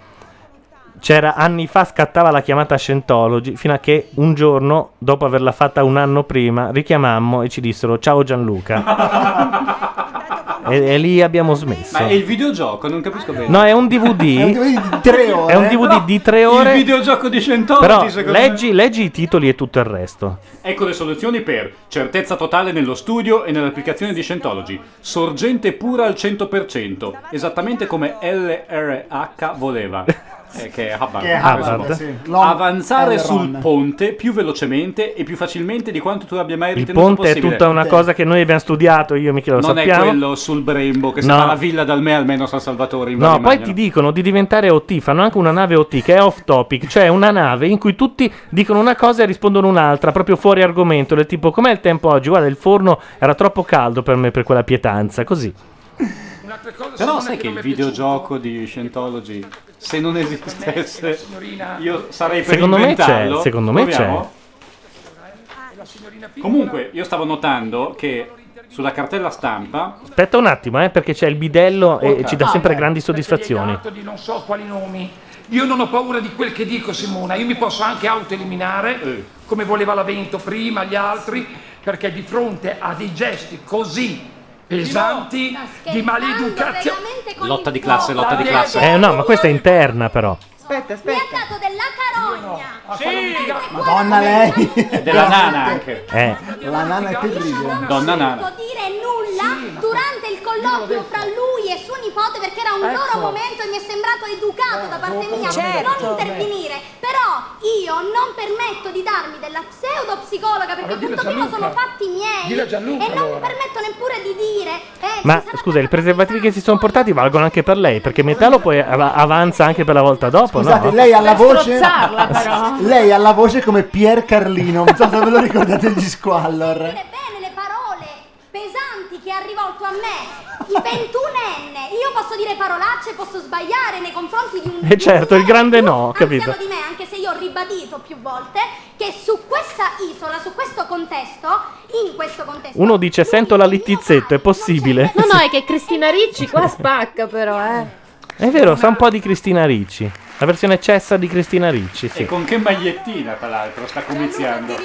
c'era anni fa scattava la chiamata Scientology fino a che un giorno, dopo averla fatta un anno prima, richiamammo e ci dissero ciao Gianluca. e, e lì abbiamo smesso. Ma è il videogioco, non capisco bene. No, è un DVD. È un DVD di tre ore. È un DVD Però di tre ore. il videogioco di Scientology, Però secondo me- leggi, leggi i titoli e tutto il resto. Ecco le soluzioni per certezza totale nello studio e nell'applicazione di Scientology. Sorgente pura al 100%, esattamente come LRH voleva. Eh, che è Hubbard. Che è Hubbard, sì. Long Avanzare sul ponte più velocemente e più facilmente di quanto tu abbia mai Il ritenuto ponte è possibile. tutta una cosa che noi abbiamo studiato, io e Michele lo non sappiamo. è quello sul Brembo che No. si fa la villa dal me almeno San Salvatore in No, poi ti dicono di diventare OT, fanno anche una nave OT che è off topic, cioè una nave in cui tutti dicono una cosa e rispondono un'altra, proprio fuori argomento, del tipo com'è il tempo oggi? Guarda, il forno era troppo caldo per me per quella pietanza, così. Però sai che il videogioco di Scientology, se non esistesse, io sarei per Secondo me inventarlo. c'è, secondo me Proviamo? Comunque, io stavo notando che sulla cartella stampa Aspetta un attimo, eh, perché c'è il bidello e Porca. ci dà sempre grandi soddisfazioni. Di non so quali nomi. Io non ho paura di quel che dico, Simona. Io mi posso anche autoeliminare, Eh. come voleva l'Avento prima, gli altri, perché di fronte a dei gesti così pesanti di maleducazione. lotta di classe, lotta di classe. Eh no, ma questa è interna però. Aspetta, aspetta. della carogna. Madonna lei. Della nana anche. Eh. La nana è terribile. Donna Non nana. dire nulla durante il colloquio fra lui e suo nipote perché era un Ecco. loro momento e mi è sembrato educato da parte mia Certo. non intervenire però io non permetto di darmi della pseudopsicologa perché Allora tutto prima sono fatti miei Gianluca, e non allora. permetto neppure di dire eh, Ma scusa, i preservativi che si sono portati valgono anche per lei, perché Metallo poi av- avanza anche per la volta dopo, Scusate, no? lei ha la voce. però. lei ha la voce come Pier Carlino. Non so se ve lo ricordate gli Squallor. bene le parole pesanti che ha rivolto a me il ventunenne io posso dire parolacce posso sbagliare nei confronti di un E certo, il grande no, capito. di me, anche se io ho ribadito più volte che su questa isola, su questo contesto, in questo contesto, Uno dice sento la littizzetto, è possibile? No, no, è che Cristina Ricci qua spacca però, eh. È vero, sa un po' di Cristina Ricci. La versione cessa di Cristina Ricci, E sì. con che magliettina, tra l'altro, sta comiziando.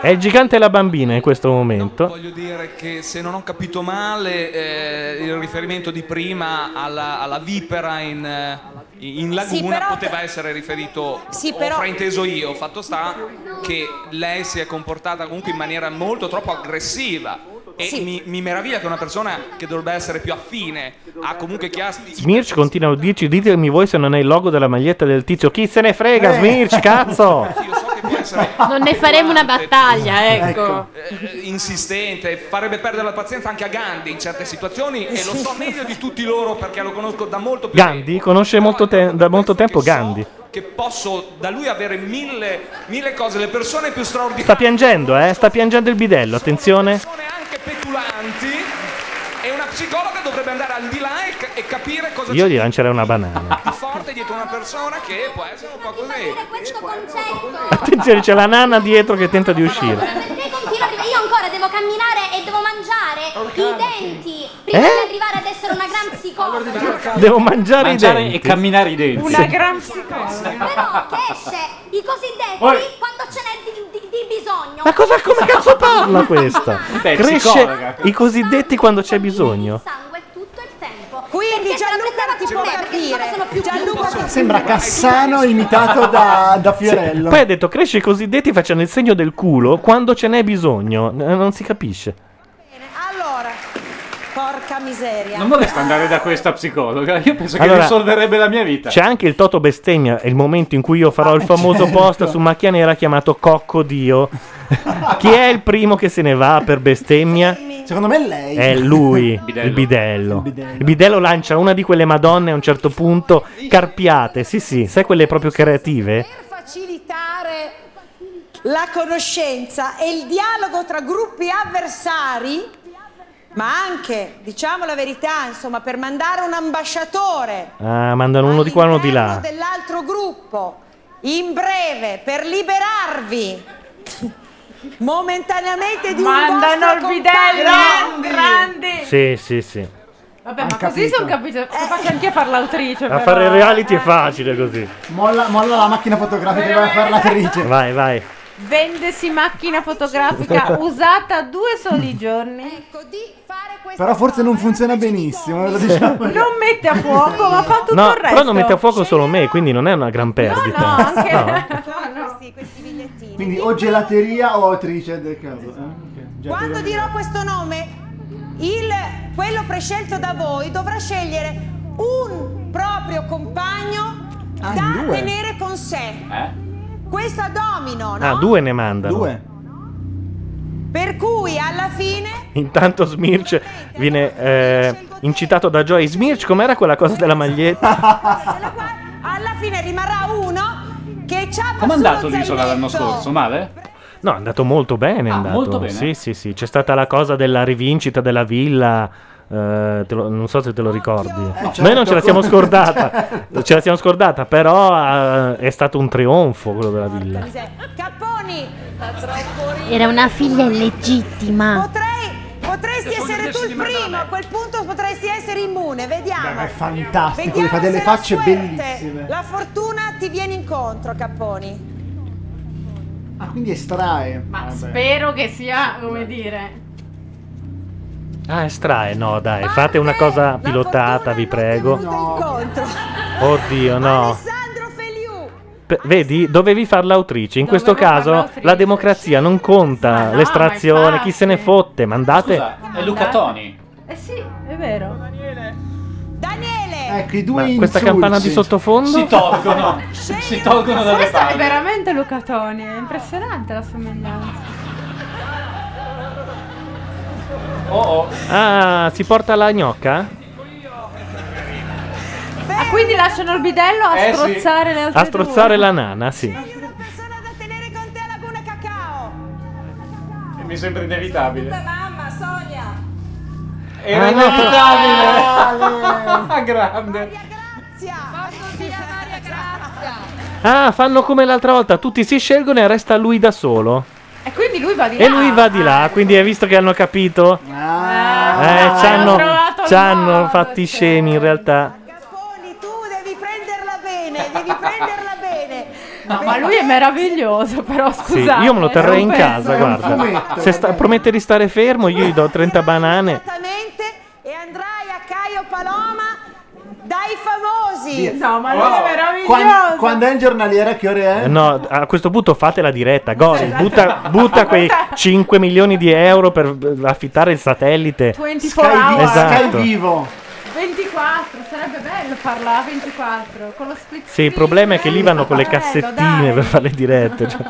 È il gigante e la bambina in questo momento. Voglio dire che se non ho capito male, eh, il riferimento di prima alla, alla vipera in, eh, in laguna Sì, però- poteva essere riferito, Sì, ho però- frainteso io, fatto sta che lei si è comportata comunque in maniera molto troppo aggressiva. E mi, mi meraviglia che una persona che dovrebbe essere più affine a comunque chi ha Smirch continua a dirci: ditemi voi se non è il logo della maglietta del tizio. Chi se ne frega, Eh. Smirch, cazzo! Non ne faremo una battaglia, ecco. eh, insistente, farebbe perdere la pazienza anche a Gandhi in certe situazioni e lo so meglio di tutti loro perché lo conosco da molto più Gandhi conosce molto te- da molto tempo Gandhi. che posso da lui avere mille, mille cose, le persone più Sta straordinarie, piangendo, eh? Sta piangendo il bidello, attenzione. Petulanti, e una psicologa dovrebbe andare al di là e, e capire cosa Io c'è gli lancerei una banana. di forte dietro una persona che può essere un po' così. Questo concetto. Attenzione, c'è la nana dietro che tenta di uscire. Perché continua a arrivare? Io ancora devo camminare e devo mangiare i denti prima Eh? di arrivare ad essere una gran psicologa. Devo mangiare, Mangiare i denti. e camminare i denti. Una gran psicologa. Però che esce i cosiddetti Poi- quando ce n'è di, di- bisogno. Ma cosa, come cazzo parla questa? Beh, Cresce psicologa. i cosiddetti quando c'è bisogno. Quindi Gianluca non ti può capire. Gianluca Sembra Cassano imitato da, da Fiorello. Poi ha detto cresce i cosiddetti facendo il segno del culo quando ce n'è bisogno. Non si capisce. Porca miseria. Non vorresti andare da questa psicologa? Io penso che Allora, risolverebbe la mia vita. C'è anche il Toto bestemmia, è il momento in cui io farò il famoso certo. post su Macchia Nera chiamato Cocco Dio. Chi è il primo che se ne va per bestemmia? Secondo me è lei. È lui, il bidello. Il bidello lancia una di quelle madonne a un certo punto, carpiate, sì sì, sai quelle proprio creative? facilitare la conoscenza e il dialogo tra gruppi avversari, ma anche, diciamo la verità, insomma, per mandare un ambasciatore Ah, mandano uno di qua e uno di là. dell'altro gruppo in breve per liberarvi momentaneamente di Mandano un il vostro bidello! compagno. Grandi! Sì, sì, sì. Vabbè, ma così sono capito. Sono facile anche a far l'autrice. A però. fare il reality è facile così. Molla, molla la macchina fotografica che va a fare l'attrice. Vai, vai. Vendesi macchina fotografica usata due soli giorni. Però forse non funziona benissimo, lo diciamo. Non mette a fuoco, ma fa tutto No, il resto. però non mette a fuoco solo me, quindi non è una gran perdita. No, anche. No. Quindi o gelateria o autrice del caso. eh? Ok, Quando dirò questo nome, il, quello prescelto da voi dovrà scegliere un proprio compagno Ah, da due? tenere con sé. Eh? Questo a domino, no? Ah, due ne mandano. Due. Per cui alla fine Intanto Smirch viene eh, incitato da Joy. Smirch, com'era quella cosa della maglietta? alla fine rimarrà uno che c'ha Com'è andato l'isola l'anno scorso? Male? No, è andato molto bene. È Ah, andato. molto bene? Sì, sì, sì. C'è stata la cosa della rivincita della villa. Eh, te lo- non so se te lo ricordi. certo. Noi non ce la siamo scordata, ce la siamo scordata, però eh, è stato un trionfo quello della villa. Capponi Era una figlia illegittima. potresti essere tu il primo, a quel punto potresti essere immune, vediamo. È fantastico, Vediamo fa delle la facce suerte, bellissime. La fortuna ti viene incontro, Capponi. Ah, quindi estrae. Ma Vabbè. spero che sia, come dire. Ah, estrae, no, dai, fate una cosa pilotata, vi prego. Incontro. Oddio, no. Pe- vedi, dovevi far l'autrice. In questo Dovevo far caso l'autrice. la democrazia non conta no, l'estrazione, chi se ne fotte, mandate. Scusa, è Luca Toni. Eh sì, è vero. Daniele! Ecco, i due Ma questa campana di sottofondo? Si tolgono. si tolgono dalle Questo è palle. veramente Luca Toni, è impressionante la somiglianza. Oh, oh. Ah, si porta la gnocca? Ah, quindi lasciano il bidello a Eh, sì. strozzare le altre A strozzare due. la nana, sì. Mi sembra inevitabile. Mamma, Sonia! Era Ah, no, inevitabile. Ah, grande. Ah, fanno come l'altra volta, tutti si scelgono e resta lui da solo. E quindi lui va di là. E lui va di là, quindi hai visto che hanno capito? Ah, Eh, hanno c'hanno, trovato il c'hanno modo, fatti scemi in realtà. Devi prenderla bene, devi prenderla bene. No, ma lui è meraviglioso, però Sì, scusate. io me lo terrei in casa, guarda. Se sta- promette di stare fermo, io gli do 30 banane. E andrai a Caio Paloma dai famosi. No, ma lui è meraviglioso. Quando, quando è il giornaliere, che ore è? No, a questo punto fate la diretta. Gori, butta, butta quei 5 milioni di euro per affittare il satellite. 24 hours. Esatto. Sky vivo. 24, sarebbe bello farla a 24 con lo split Sì, il problema è che lì vanno con le Bello, cassettine dai. per fare le dirette. cioè.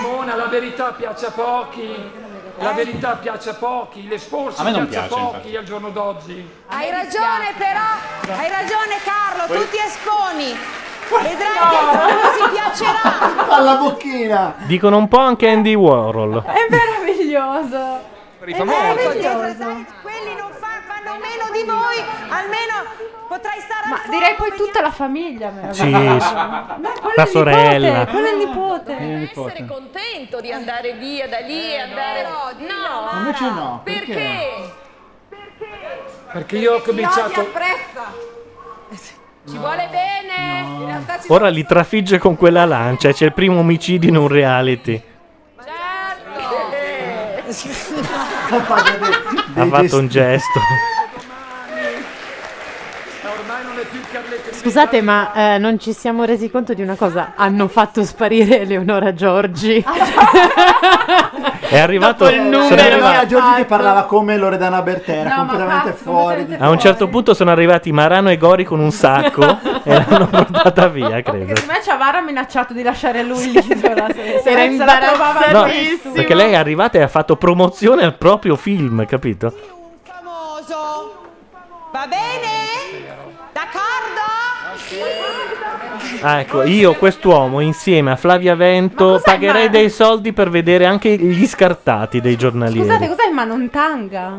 Simona, la verità piace a pochi. La verità piace a pochi, me non piace a piace, pochi al giorno d'oggi. Hai ragione però, hai ragione Carlo, tu ti esponi. Vedrai che ti piacerà. Alla bocchina. Dicono un po' anche Andy Warhol. È meraviglioso. Per i È famosi. meraviglioso. Quelli non fa- fanno meno di voi, almeno potrai stare Ma direi poi tutta la famiglia. Sì, meravigliosa. sì. Ma quello La è il sorella. nipote, Quello è il nipote. essere contento di andare via da lì e andare no, Ma invece no, perché? perché Perché io ho cominciato. ci vuole bene in realtà si Ora li trafigge con quella lancia. C'è il primo omicidio in un reality. Ha fatto un gesto. Scusate, ma eh, non ci siamo resi conto di una cosa. Hanno fatto sparire Eleonora Giorgi. È arrivato. Dopo il numero. Mia Giorgi che parlava come Loredana Bertera, completamente fuori. di- A un certo punto sono arrivati Marano e Gori con un sacco e l'hanno portata via, credo. Secondo me Ciavara ha minacciato di lasciare lui l'isola. Se, se Era se la trovava No, nessuno. perché lei è arrivata e ha fatto promozione al proprio film, capito? famoso. Va bene? D'accordo? Ah, ecco, io quest'uomo insieme a Flavia Vento pagherei ma- dei soldi per vedere anche gli scartati dei giornalieri. Scusate, cos'è il Manontanga?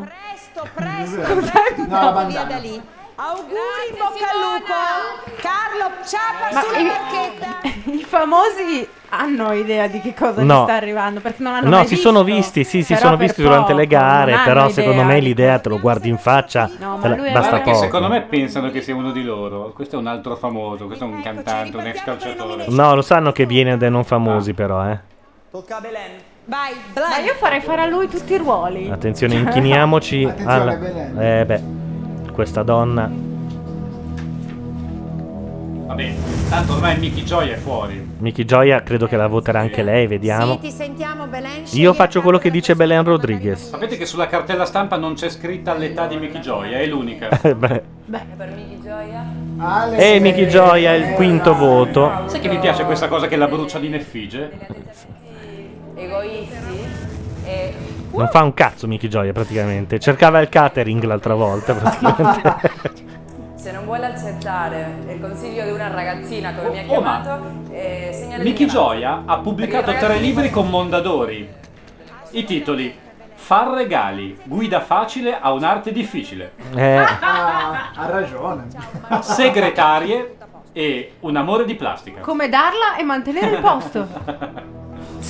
No, via da lì. Auguri, in bocca al lupo. Carlo, ciapa Ma sulla i- barchetta. I famosi hanno idea di che cosa No. gli sta arrivando perché non hanno No, mai si visto. sono visti, sì, si Però sono per visti durante le poco, gare, non però hanno secondo idea me l'idea te lo guardi in faccia, No, ma te la- basta Guarda che poco. secondo me pensano che sia uno di loro. Questo è un altro famoso, questo è un cantante, un ex calciatore. No, lo sanno che viene dai non famosi però, eh. Tocca a Belen. Vai, Ma io farei fare a lui tutti i ruoli. Attenzione, inchiniamoci Attenzione, alla... Belen. Eh beh, questa donna... Va bene, tanto ormai Mickey Joy è fuori. Miki Gioia credo che la voterà anche lei, vediamo. Sì, ti sentiamo, Belen. Io faccio quello che dice Belen Rodriguez. Sapete che sulla cartella stampa non c'è scritta l'età di Mickey Joy, è l'unica. Eh, beh. per Miki Gioia E Miki Gioia, il quinto voto. Sai che mi piace questa cosa che la brucia di neffige? egoisti e Non fa un cazzo Miki Gioia praticamente. Cercava il catering l'altra volta praticamente. se non vuole accettare il consiglio di una ragazzina come mi ha Oh, ma- chiamato eh, segnala Mickey Gioia ha pubblicato tre libri con Mondadori. I titoli Far regali, guida facile a un'arte difficile. Eh, Ah, ha ragione. Segretarie e un amore di plastica. Come darla e mantenere il posto.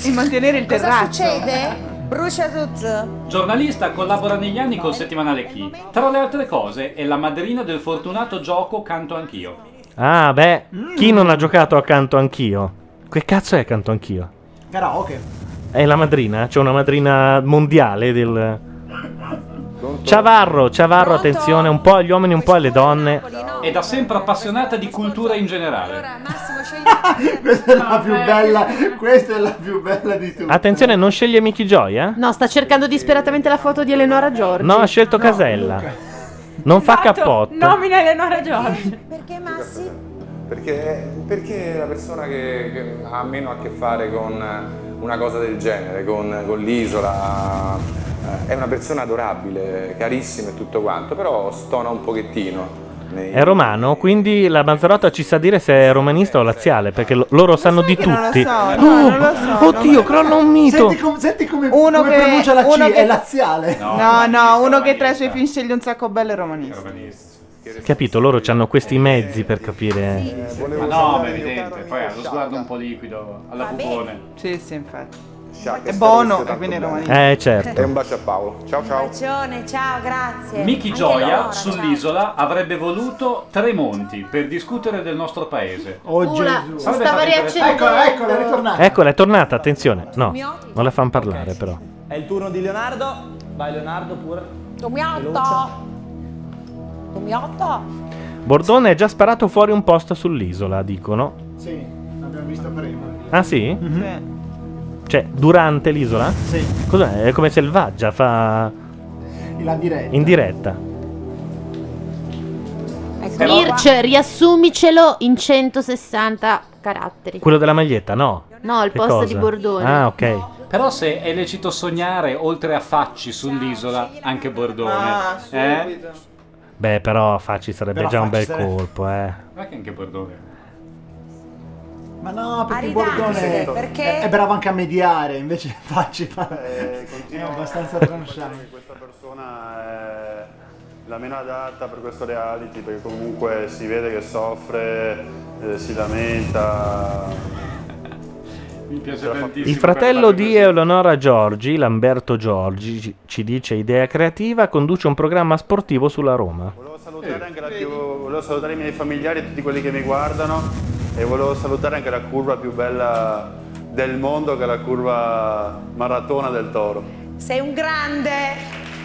E mantenere il Cosa terrazzo. succede? Brucia tutto. Giornalista collabora negli anni col settimanale Chi. Tra le altre cose è la madrina del fortunato gioco Canto Anch'io. Ah, beh, chi non ha giocato accanto anch'io? Che cazzo è accanto anch'io? Karaoke. È la madrina? C'è una madrina mondiale del... Ciavarro, Ciavarro, attenzione, un po' agli uomini, un po' alle donne. È da sempre appassionata di cultura in generale. Questa è la più bella, questa è la più bella di tutte. Attenzione, non sceglie Mickey Gioia? No, sta cercando disperatamente la foto di Eleonora Giorgi. No, ha scelto Casella. Non fa cappotto. Nomina Eleonora Giorgi. Perché Massi? Perché, perché è la persona che, che ha meno a che fare con una cosa del genere, con, con l'isola, eh, è una persona adorabile, carissima e tutto quanto, però stona un pochettino. nei- È romano, quindi la Mazzarotta ci sa dire se è romanista o laziale, perché lo- loro sanno di non lo tutti. so, no, Oh, non lo so, Oddio, crolla un mito. Senti, com- senti come, Uno come che- pronuncia la C, uno che- è laziale. No, no, uno che tra i suoi film sceglie un sacco bello è romanista. Capito, loro hanno questi mezzi per capire. Ma no, ma è evidente, poi ha lo sguardo un po' liquido, alla bubone. Sì, sì, infatti. È buono e quindi è bene. romanista. Eh, certo. E un bacio a Paolo. Ciao ciao. Bacione, ciao, grazie. Anche Gioia Eleonora, sull'isola avrebbe voluto tre monti per discutere del nostro paese. Oh Una, Gesù. Sarebbe stava stato riaccendendo. Eccola, eccola, è ritornata. Eccola, è tornata, attenzione. No, non la fanno parlare però. È il turno di Leonardo. Vai Leonardo pure. Tomiotto. Tomiotto. Bordone è già sparato fuori un posto sull'isola, dicono. Sì, l'abbiamo visto prima. Ah sì? Sì. Cioè, durante l'isola? Sì, Cos'è? È come selvaggia, fa la diretta. in diretta. Mirce, riassumicelo in 160 caratteri. Quello della maglietta, no. No, il Che posto cosa? di Bordone. Ah, ok. Però se è lecito sognare, oltre a Facci sull'isola, anche Bordone. Ah, eh? Beh, però Facci sarebbe Però già un bel sarebbe- colpo, eh. Ma che anche Bordone. Ma no, perché a Bordone perché è, è bravo anche a mediare, invece facci fa... Eh, è continuo abbastanza che questa persona è la meno adatta per questo reality perché comunque si vede che soffre, eh, si lamenta. Il fratello di Eleonora Giorgi, Lamberto Giorgi, ci- ci dice idea creativa, conduce un programma sportivo sulla Roma. Volevo salutare, anche la più- volevo salutare i miei familiari e tutti quelli che mi guardano e volevo salutare anche la curva più bella del mondo che è la curva maratona del Toro. sei un grande,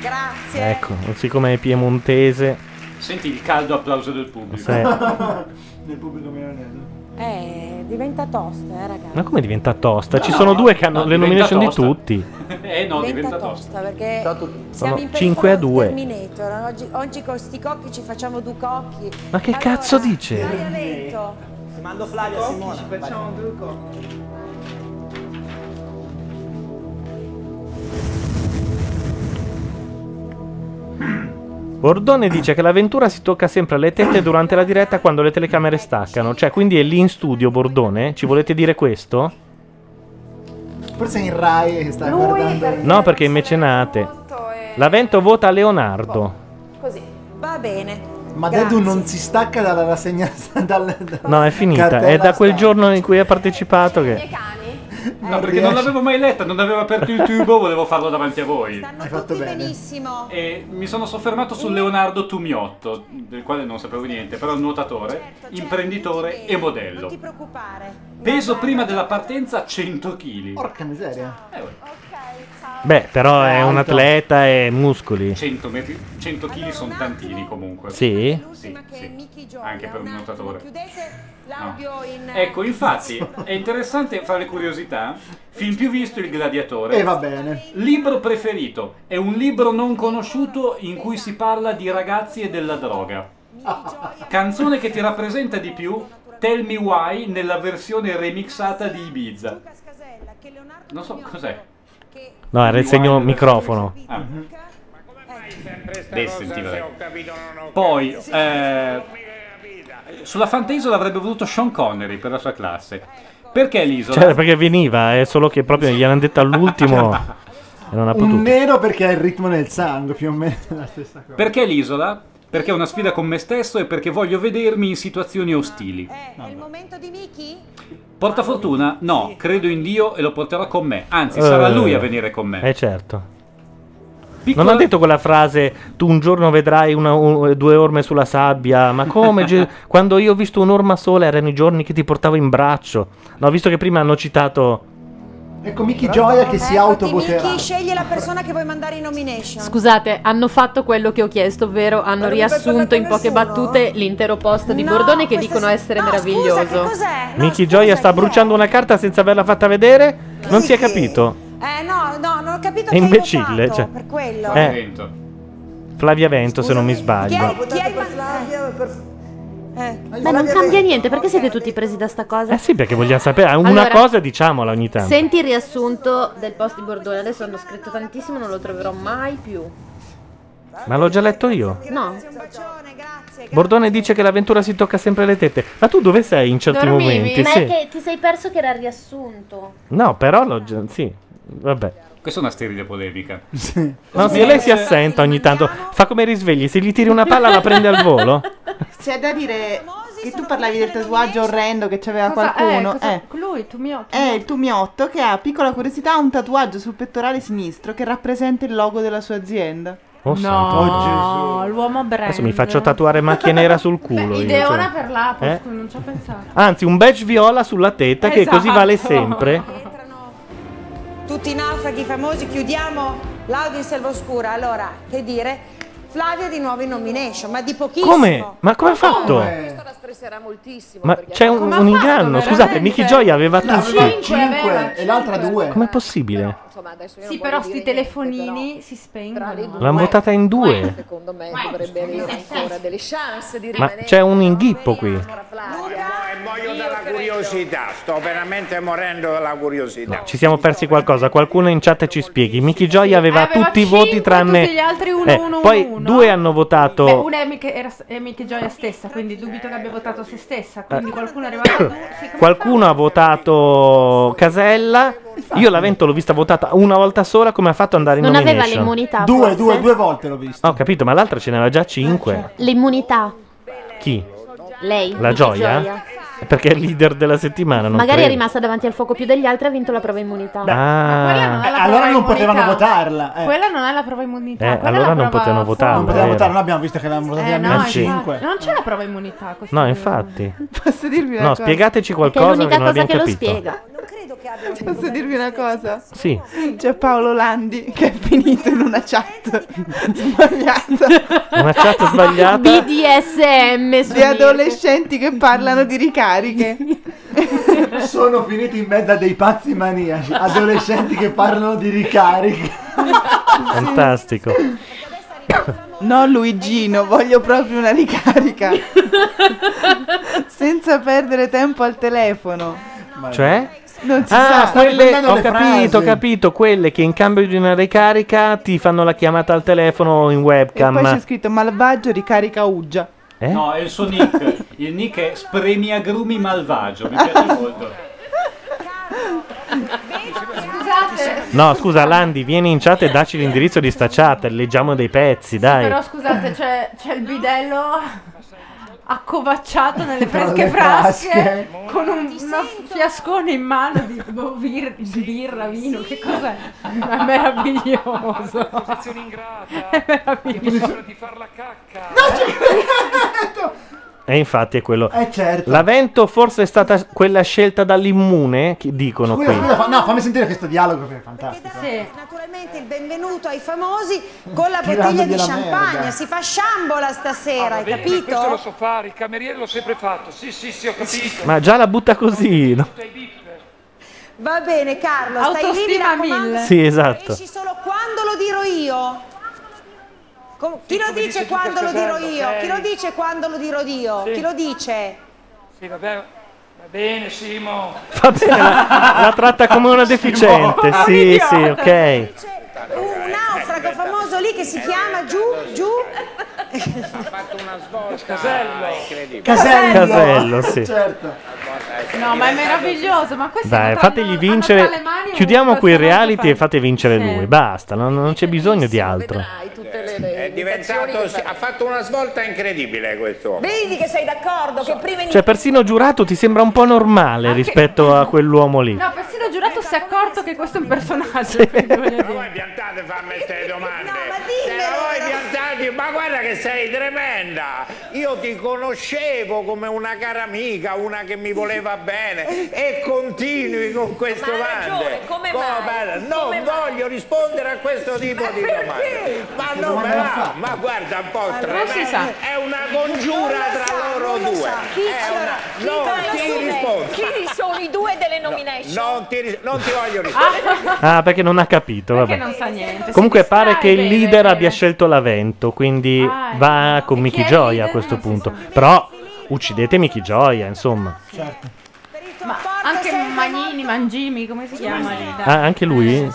grazie. Ecco, siccome è piemontese, Senti il caldo applauso del pubblico. Sì. Nel pubblico milanese. Eh, diventa tosta, eh ragazzi. ma come diventa tosta? Ci sono due che hanno no, le nomination di tosta. tutti. eh no, diventa, diventa tosta perché Sono siamo in 5 a pericolo 2. Terminator. Oggi, oggi con sti cocchi ci facciamo due cocchi. Ma che cazzo dice? Ti mando Flavia Simona. Ci facciamo due cocchi. Bordone dice che l'avventura si tocca sempre alle tette durante la diretta quando le telecamere staccano. Cioè, quindi è lì in studio Bordone? Ci volete dire questo? Forse in Rai che sta guardando... No, perché è in mecenate. L'avvento vota Leonardo. Così. Va bene. Ma Grazie. Dedu non si stacca dalla rassegna... Dal, No, è finita. È da quel giorno in cui ha partecipato che... No, perché non l'avevo mai letta, non avevo aperto il tubo, volevo farlo davanti a voi. Hai fatto bene. Benissimo. E mi sono soffermato su Leonardo Tumiotto, del quale non sapevo niente, però nuotatore, imprenditore e modello. Non ti preoccupare. Peso prima della partenza 100 kg. Porca miseria. Beh, però è un atleta e muscoli. 100, metri, 100 kg sono tantini comunque. Sì? Sì, sì. Anche per un nuotatore. L'audio in... Ecco, infatti, è interessante fra le curiosità. Film più visto, Il Gladiatore. E va bene. Libro preferito. È un libro non conosciuto in cui si parla di ragazzi e della droga. Canzone che ti rappresenta di più, Tell Me Why, nella versione remixata di Ibiza. Non so cos'è. No, era il segno microfono. Ah. Beh, sentiva. Poi, eh, sulla Fantasia avrebbe voluto Sean Connery per la sua classe. Perché l'isola? Cioè, perché veniva, è solo che proprio gliel'hanno detto all'ultimo e non ha Un potuto. nero perché ha il ritmo nel sangue, più o meno la stessa cosa. Perché l'isola? Perché è una sfida con me stesso e perché voglio vedermi in situazioni ostili. È il momento di Miki? Porta fortuna? No, credo in Dio e lo porterò con me. Anzi, sarà Eh, lui a venire con me. Eh certo. Non ha detto quella frase, tu un giorno vedrai una- un- due orme sulla sabbia, ma come? Ge- quando io ho visto un'orma sola erano i giorni che ti portavo in braccio. No, visto che prima hanno citato... Ecco Miki Gioia che si autovoterà. Miki sceglie la persona che vuoi mandare in nomination. Scusate, hanno fatto quello che ho chiesto, ovvero hanno riassunto in poche battute l'intero post di Bordone che dicono essere meraviglioso. Miki Gioia sta bruciando una carta senza averla fatta vedere? Non si è capito. Eh no, no, non ho capito È che hai imbecille, cioè. per quello. Eh. Flavia Vento, se non mi sbaglio. Chi hai mandato? Eh. Ma non cambia niente, perché siete tutti presi da sta cosa? Eh sì, perché vogliamo sapere. Una Allora, cosa diciamola ogni tanto. Senti il riassunto del post di Bordone, adesso hanno scritto tantissimo, non lo troverò mai più. Ma l'ho già letto io. No. Bordone dice che l'avventura si tocca sempre le tette. Ma tu dove sei in certi momenti? Ma Sì. è che ti sei perso che era il riassunto. No, però l'ho già. Sì, vabbè. Questa è una sterile polemica. No, se lei si assenta ogni tanto, fa come risvegli. Se gli tiri una palla, la prende al volo. C'è da dire che tu parlavi del tatuaggio orrendo che c'aveva Cosa- qualcuno. eh, cosa- Eh. Lui, tu mio. È il Tumiotto che ha, piccola curiosità, un tatuaggio sul pettorale sinistro che rappresenta il logo della sua azienda. Oh, santo. No, l'uomo brand. Adesso mi faccio tatuare macchia nera sul culo. io, Ideona cioè. per l'apo, Eh? non ci ho pensato. Anzi, un badge viola sulla tetta che così Esatto. vale sempre. Tutti i naufraghi famosi, chiudiamo l'audio in selva oscura. Allora, che dire? Flavia di nuovo in nomination, ma di pochissimo. Come? Ma come ha fatto? Questo la stresserà moltissimo. Ma c'è un, un fatto, inganno. Scusate? Mickey Joy aveva No, tutti. aveva cinque e l'altra due. Com'è possibile? Insomma, adesso io Sì, non però sti niente, telefonini si spengono. L'hanno votata in due. Secondo me dovrebbe avere ancora delle chance di Ma rimanere. c'è un inghippo qui. Flavia. dalla curiosità, sto veramente morendo dalla curiosità. Ci siamo persi qualcosa, qualcuno in chat ci spieghi. Mickey Joy aveva, Aveva tutti i voti cinque, tranne... tutti gli altri uno, Eh, uno, poi uno, due hanno votato... Beh, una è Miche, era, è Miche Gioia stessa, quindi dubito che abbia votato se stessa. Quindi qualcuno è arrivato Qualcuno ha votato Casella. Io la Vento l'ho vista votata una volta sola. Come ha fatto ad andare in Non aveva nomination? l'immunità, Due, forse? due, due volte l'ho visto. Ho capito, ma l'altra ce n'aveva già cinque. L'immunità. Chi? Lei. La gioia? Perché è il leader della settimana. Non Magari è credo. rimasta davanti al fuoco più degli altri e ha vinto la prova immunità. Ah. non è la allora non potevano votarla. eh. Quella non è la prova immunità. Eh, è allora non potevano votarla, Non potevano non abbiamo visto che l'hanno votata Eh, almeno no, sì. infatti, non c'è la prova immunità. No, infatti. Posso dirvi una No, cosa? spiegateci Che è qualcosa che l'unica non cosa che lo spiega. Posso dirvi una cosa? Sì. C'è Paolo Landi che è finito in una chat sbagliata. Una chat sbagliata. BDSM Di adolescenti che parlano di ricariche. Sono finiti in mezzo a dei pazzi maniaci, adolescenti che parlano di ricariche. Fantastico. No Luigino, voglio proprio una ricarica. Senza perdere tempo al telefono. Cioè? Non si Ah, sa. quelle, ho capito, ho capito, quelle che in cambio di una ricarica ti fanno la chiamata al telefono in E poi c'è webcam. scritto malvagio ricarica Uggia. Eh? No, è il suo nick. Il nick è Spremiagrumi Malvagio. Mi piace molto. Scusate, No, scusa, Landi, vieni in chat e dacci l'indirizzo di sta chat, leggiamo dei pezzi, dai. però scusate, c'è, c'è il bidello accovacciato nelle fresche frasche frasche. con un fiascone in mano di boh, vir- di birra, vino, che cos'è? È meraviglioso. È meraviglioso. di far la cacca. E infatti è quello. Eh certo. L'avento forse è stata quella scelta dall'immune, che dicono Scusa, qui. scusa, fa- no, fammi sentire questo dialogo che è fantastico. Naturalmente il benvenuto ai famosi con la bottiglia di la champagne. merda. Si fa sciambola stasera, hai Vedi, Questo lo capito? so fare, il cameriere l'ho sempre fatto. Sì, sì, sì, ho capito. Ma già la butta così, no? Va bene, Carlo, stai lì, mi Autostima raccomando. mille. Sì, esatto. Esci solo quando lo dirò io. Com- chi lo dice dice quando lo dirò io? ok. Chi lo dice quando lo dirò io? Sì. Chi lo dice? Sì, vabbè, va bene, Simo. Va bene, la, la tratta come una deficiente, sì, sì, ok. Un naufrago famoso lì che si chiama giù, giù. Ha fatto una svolta Casello. incredibile. Casello. Casello, sì. Certo. No, ma è meraviglioso, ma questo Dai, fategli vincere. Chiudiamo qui il reality e fate vincere lui. Basta, non, non c'è bisogno di altro. Diventato, ha fatto una svolta incredibile questo. Vedi che sei d'accordo? Che prima Cioè, persino giurato ti sembra un po' normale rispetto a quell'uomo lì. No, persino giurato si è accorto che questo è un personaggio. quindi voglio dire. Voi piantate a farmi queste domande. Se voi piantati, ma guarda che sei tremenda. Io ti conoscevo come una cara amica, una che mi voleva bene e continui con queste Ma ragione, come Come mai? Non Come voglio rispondere a questo tipo di domande. Ma non me va, ma guarda un po', sa. è una congiura tra loro due. È una... Non ti rispondo. Chi sono i due delle nomination? Non ti, non ti voglio rispondere. Ah, perché non ha capito. Perché Vabbè. non sa niente. Comunque pare che il leader bene, abbia scelto l'avento, quindi Ah, ecco. va con Mickey Gioia a questo punto. Però uccidete Mickey Gioia, insomma. Ma anche Magnini, Mangimi, come si chiama. Ah, anche lui?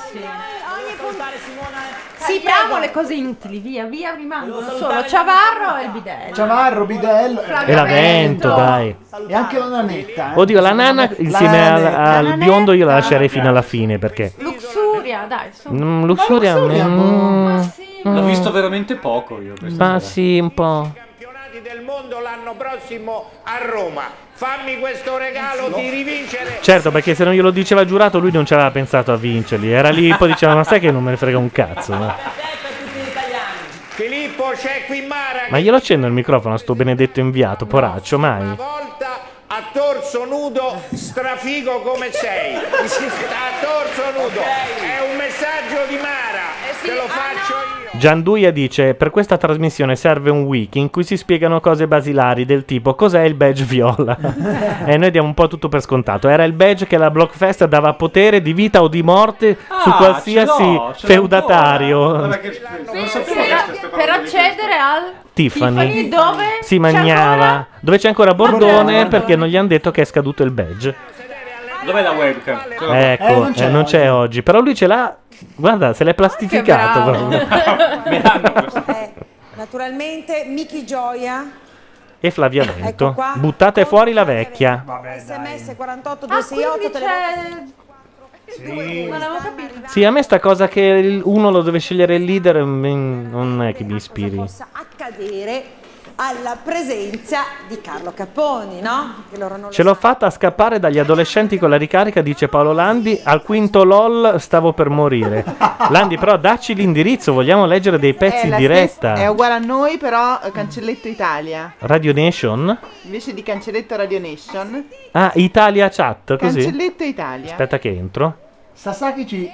Sì, Tagliamo le cose inutili, via, via, rimangono solo Ciavarro e il bidello. Ciavarro, Bidello E l'avento, dai. E anche la nanetta. eh. Oddio, la nana insieme La al, al biondo io la lascerei fino alla fine perché. Luxuria, dai, su. Mm, Luxuria. mm, L'ho visto veramente poco io. questa Ma sera. sì, un po'. Del mondo l'anno prossimo a Roma. Fammi questo regalo di rivincere. Certo, perché se non glielo diceva giurato, lui non ci aveva pensato a vincerli. Era lì, poi diceva: Ma sai che non me ne frega un cazzo. no?" Filippo, c'è qui Mara Ma glielo accendo il microfono a sto benedetto inviato, poraccio, mai. a torso nudo, strafigo come sei. A torso nudo. È un messaggio di Mara. Te lo faccio io. Gianduia dice: Per questa trasmissione serve un wiki in cui si spiegano cose basilari del tipo cos'è il badge viola. e noi diamo un po' tutto per scontato. Era il badge che la Blockfest dava potere di vita o di morte su Ah, qualsiasi ce l'ho, ce l'ho feudatario. ancora. Guarda che- non sapevo Per, queste per accedere al Tiffany. dove Si c'è mangiava. Dove c'è ancora Bordone Bordone. perché non gli hanno detto che è scaduto il badge. Dov'è la webcam? Ecco, Eh, non c'è eh, non c'è oggi. Però lui ce l'ha. Guarda, se l'è plastificato. proprio. Naturalmente Miki Gioia, e Flavia Ecco Vento. qua. Buttate fuori la vecchia. sms 48 Ah, 268 quindi televoto- Non avevo capito. Sì, a me sta cosa che il- uno lo deve scegliere il leader mm, non è che mi ispiri. possa accadere alla presenza di Carlo Capponi, no? Che loro non lo Ce l'ho fatta scappare dagli adolescenti con la ricarica, dice Paolo Landi. Al quinto LOL stavo per morire. Landi, però dacci l'indirizzo, vogliamo leggere dei pezzi in la diretta. stessa- è uguale a noi, però eh, cancelletto Italia. Radio Nation? Invece di cancelletto Radio Nation, Ah, Italia Chat, così? cancelletto Italia. Aspetta che entro. Sasaki ci,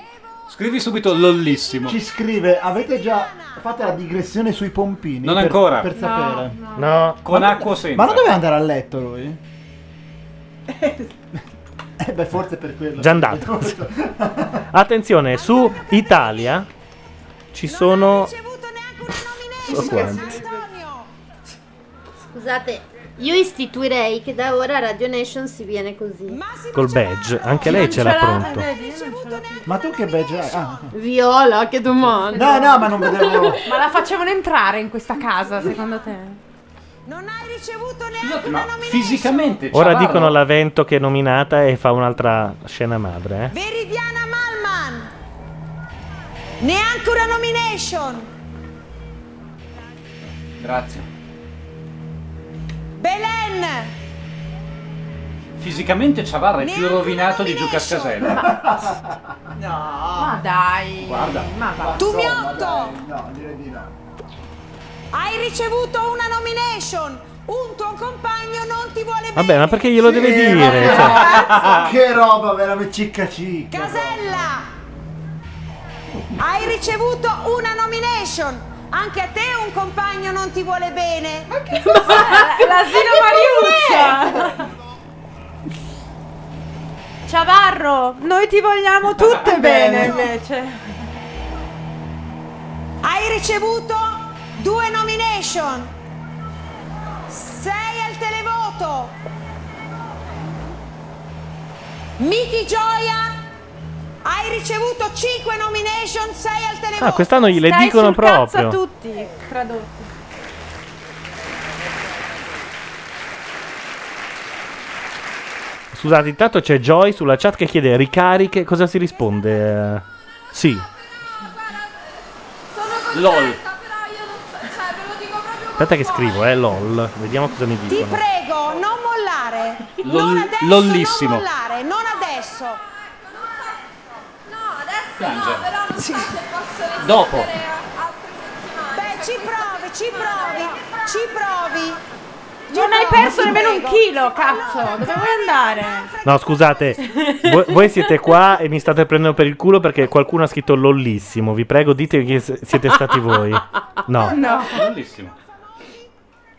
Scrivi subito lollissimo. ci scrive: Avete già fatto la digressione sui pompini? Non per- ancora. Per No, sapere. No. Con Ma- acqua o senza? Ma non doveva andare a letto lui? eh beh, forse per quello. Già andato. Attenzione, su Italia ci sono. So quanti. Scusate, io istituirei che da ora Radio Nation si viene così. Col badge, anche lei ce l'ha pronto. Ma tu che badge hai? Ah. Viola, che domanda. No, no, ma non vedevo. Ma la facevano entrare in questa casa, secondo te? Ma fisicamente Ora Ciavarro- dicono l'avento che è nominata e fa un'altra scena madre. Eh? Veridiana Malman. Neanche una nomination. Grazie. Belen. Fisicamente Ciavarra è più rovinato di Giù Cascasella. No. Ma dai. Guarda. Ma va. Tumiotto. No, direi di no. Hai ricevuto una nomination. Un tuo compagno non ti vuole bene. Vabbè, ma perché glielo deve dire? vabbè. Cioè, che roba, veramente cicca cicca. Casella. Hai ricevuto una nomination. Anche a te un compagno non ti vuole bene. Ma che L'asilo Mariuccia. Ciavarro, noi ti vogliamo tutte bene invece. Hai ricevuto due nomination. Sei al televoto. Miki Gioia. Hai ricevuto 5 nomination, sei al televoto. Ah, quest'anno gliele Stai dicono sul cazzo a proprio. tutti, tradotti. Scusate, intanto c'è Joy sulla chat che chiede ricariche. Cosa si risponde? Eh, sì. LOL. Aspetta che scrivo, eh, lol. Vediamo cosa mi Ti dicono. prego, non mollare. Lol- non adesso, lollissimo. non mollare, non adesso. Piange. Sì. Dopo. Beh, ci provi, ci provi, ci provi. Non hai perso nemmeno un chilo, cazzo. Dove vuoi andare? No, scusate, voi, voi siete qua e mi state prendendo per il culo perché qualcuno ha scritto lollissimo. Vi prego, dite che s- siete stati voi. No. Bellissimo.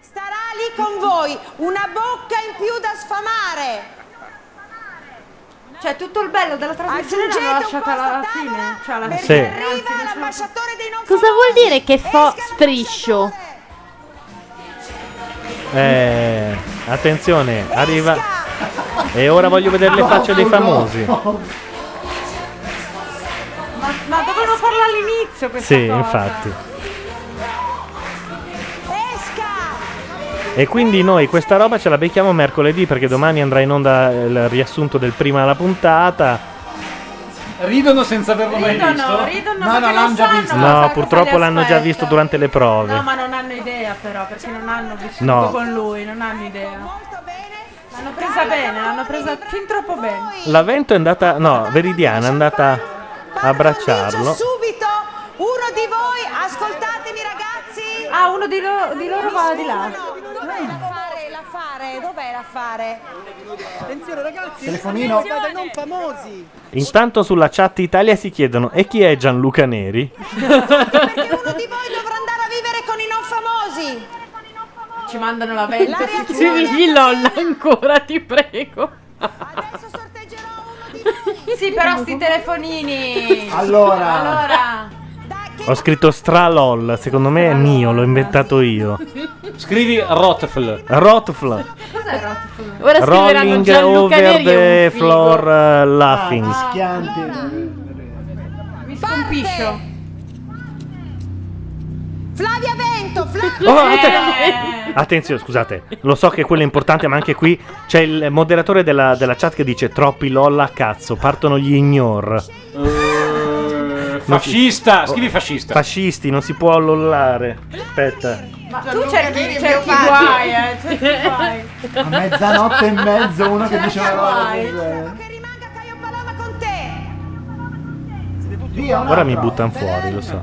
Starà lì con voi, una bocca in più da sfamare. Cioè, tutto il bello della trasmissione l'hanno lasciata alla fine. Cioè, alla Sì. fine. Arriva l'ambasciatore dei non Cosa vuol dire che fo striscio? Eh, attenzione, arriva. E ora voglio vedere le facce dei famosi. Ma, ma dovevano farla all'inizio questa Sì, cosa. infatti. E quindi noi questa roba ce la becchiamo mercoledì perché domani andrà in onda il riassunto del prima della puntata. Ridono senza averlo mai Ridono, visto? ridono No, perché no, non l'hanno già sanno visto. cosa- No, cosa purtroppo li l'hanno già aspetta. visto durante le prove. No, ma non hanno idea però, perché non hanno vissuto No. con lui, non hanno idea. L'hanno presa bene, l'hanno presa fin troppo bene. L'avvento è andata. No, Veridiana è andata a abbracciarlo. Subito, uno di voi, ascoltatemi ragazzi. Ah, uno di, lo- di loro va di là. Doveva fare la l'affare? Dov'è l'affare? Attenzione ragazzi, Telefonino. non famosi. Intanto sulla chat Italia si chiedono e chi è Gianluca Neri? Perché uno di voi dovrà andare a vivere con i non famosi. Ci mandano la vente. La sì, reazione- Lolla, ancora ti prego. Sì, però sti telefonini. Allora. Allora. Ho scritto stralol, secondo me è mio, l'ho inventato io. Scrivi Rotfl. Rotfl. Cos'è Rotful? Ora scriveranno Rolling Gianluca over Neri the floor uh, laughing. Schianti. Mi scompiscio. Flavia Vento, Flavia Oh, atte- Eh. Attenzione, scusate, lo so che quello è importante, ma anche qui c'è il moderatore della, della chat che dice troppi lol a cazzo, partono gli ignor. Non si- Fascista, Oh, scrivi fascista. Fascisti, non si può lollare. Aspetta. Ma tu c'è Neri chi, è c'è mio chi padre. guai, eh. C'è chi guai. A mezzanotte e mezzo uno che dice una roba del genere. Via, un Ora mi buttano fuori, lo so.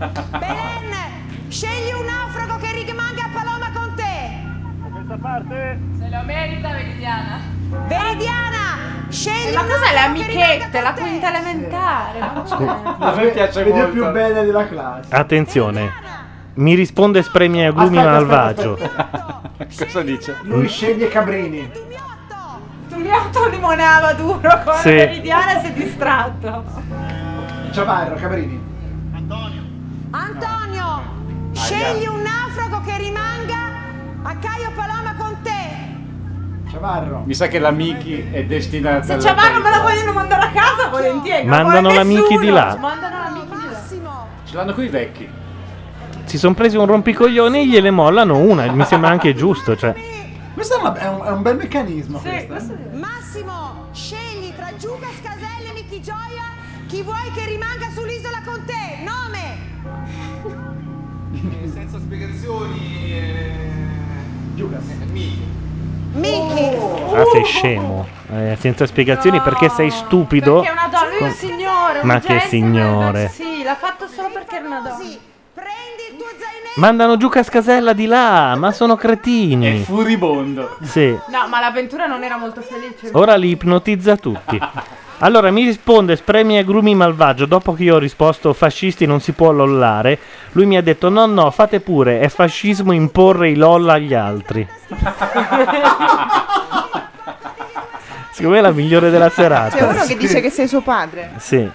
Scegli un naufrago che rimanga a Paloma con te. questa parte? Se lo merita Veridiana. Veridiana, scegli Ma cos'è le amichette? La quinta elementare? A me piace le due più belle della classe. Attenzione. Mi risponde spremi agrumi Aspetta, malvagio. Cosa dice? Lui sceglie Cabrini. Tugliotto limonava duro con Sì. Veridiana si è distratto. Ciavarro, Cabrini. Antonio, scegli un naufrago che rimanga a Caio Paloma con te. Ciavarro. Mi sa che la Miki è destinata Se Ciavarro me la vogliono mandare a casa, volentieri. non Mandano vuole l'amici nessuno. di là. Mandano l'amici di là. Ce l'hanno qui i vecchi. Si sono presi un rompicoglioni e gliele mollano una. Mi sembra anche giusto. Cioè. Questo è, una- è un, è un bel meccanismo. questo, eh. Massimo, scegli tra Giuca Scasella e Michi Gioia chi vuoi che rimanga sull'isola con te. Nome. Senza spiegazioni. Giucas. Miki. Ah, sei scemo. Eh, senza spiegazioni perché sei stupido. Perché è una donna, lui è un signore. un Ma che signore. Sì, l'ha fatto solo perché era una donna. Mandano giù Cascasella di là, ma sono cretini. È furibondo. Sì. No, ma l'avventura non era molto felice. Ora li ipnotizza tutti. Allora mi risponde Spremi Agrumi Malvagio. Dopo che io ho risposto fascisti non si può lollare, lui mi ha detto: No, no, fate pure, è fascismo imporre i loll agli altri. Secondo me è la migliore della serata. C'è uno che dice che sei suo padre. Sì.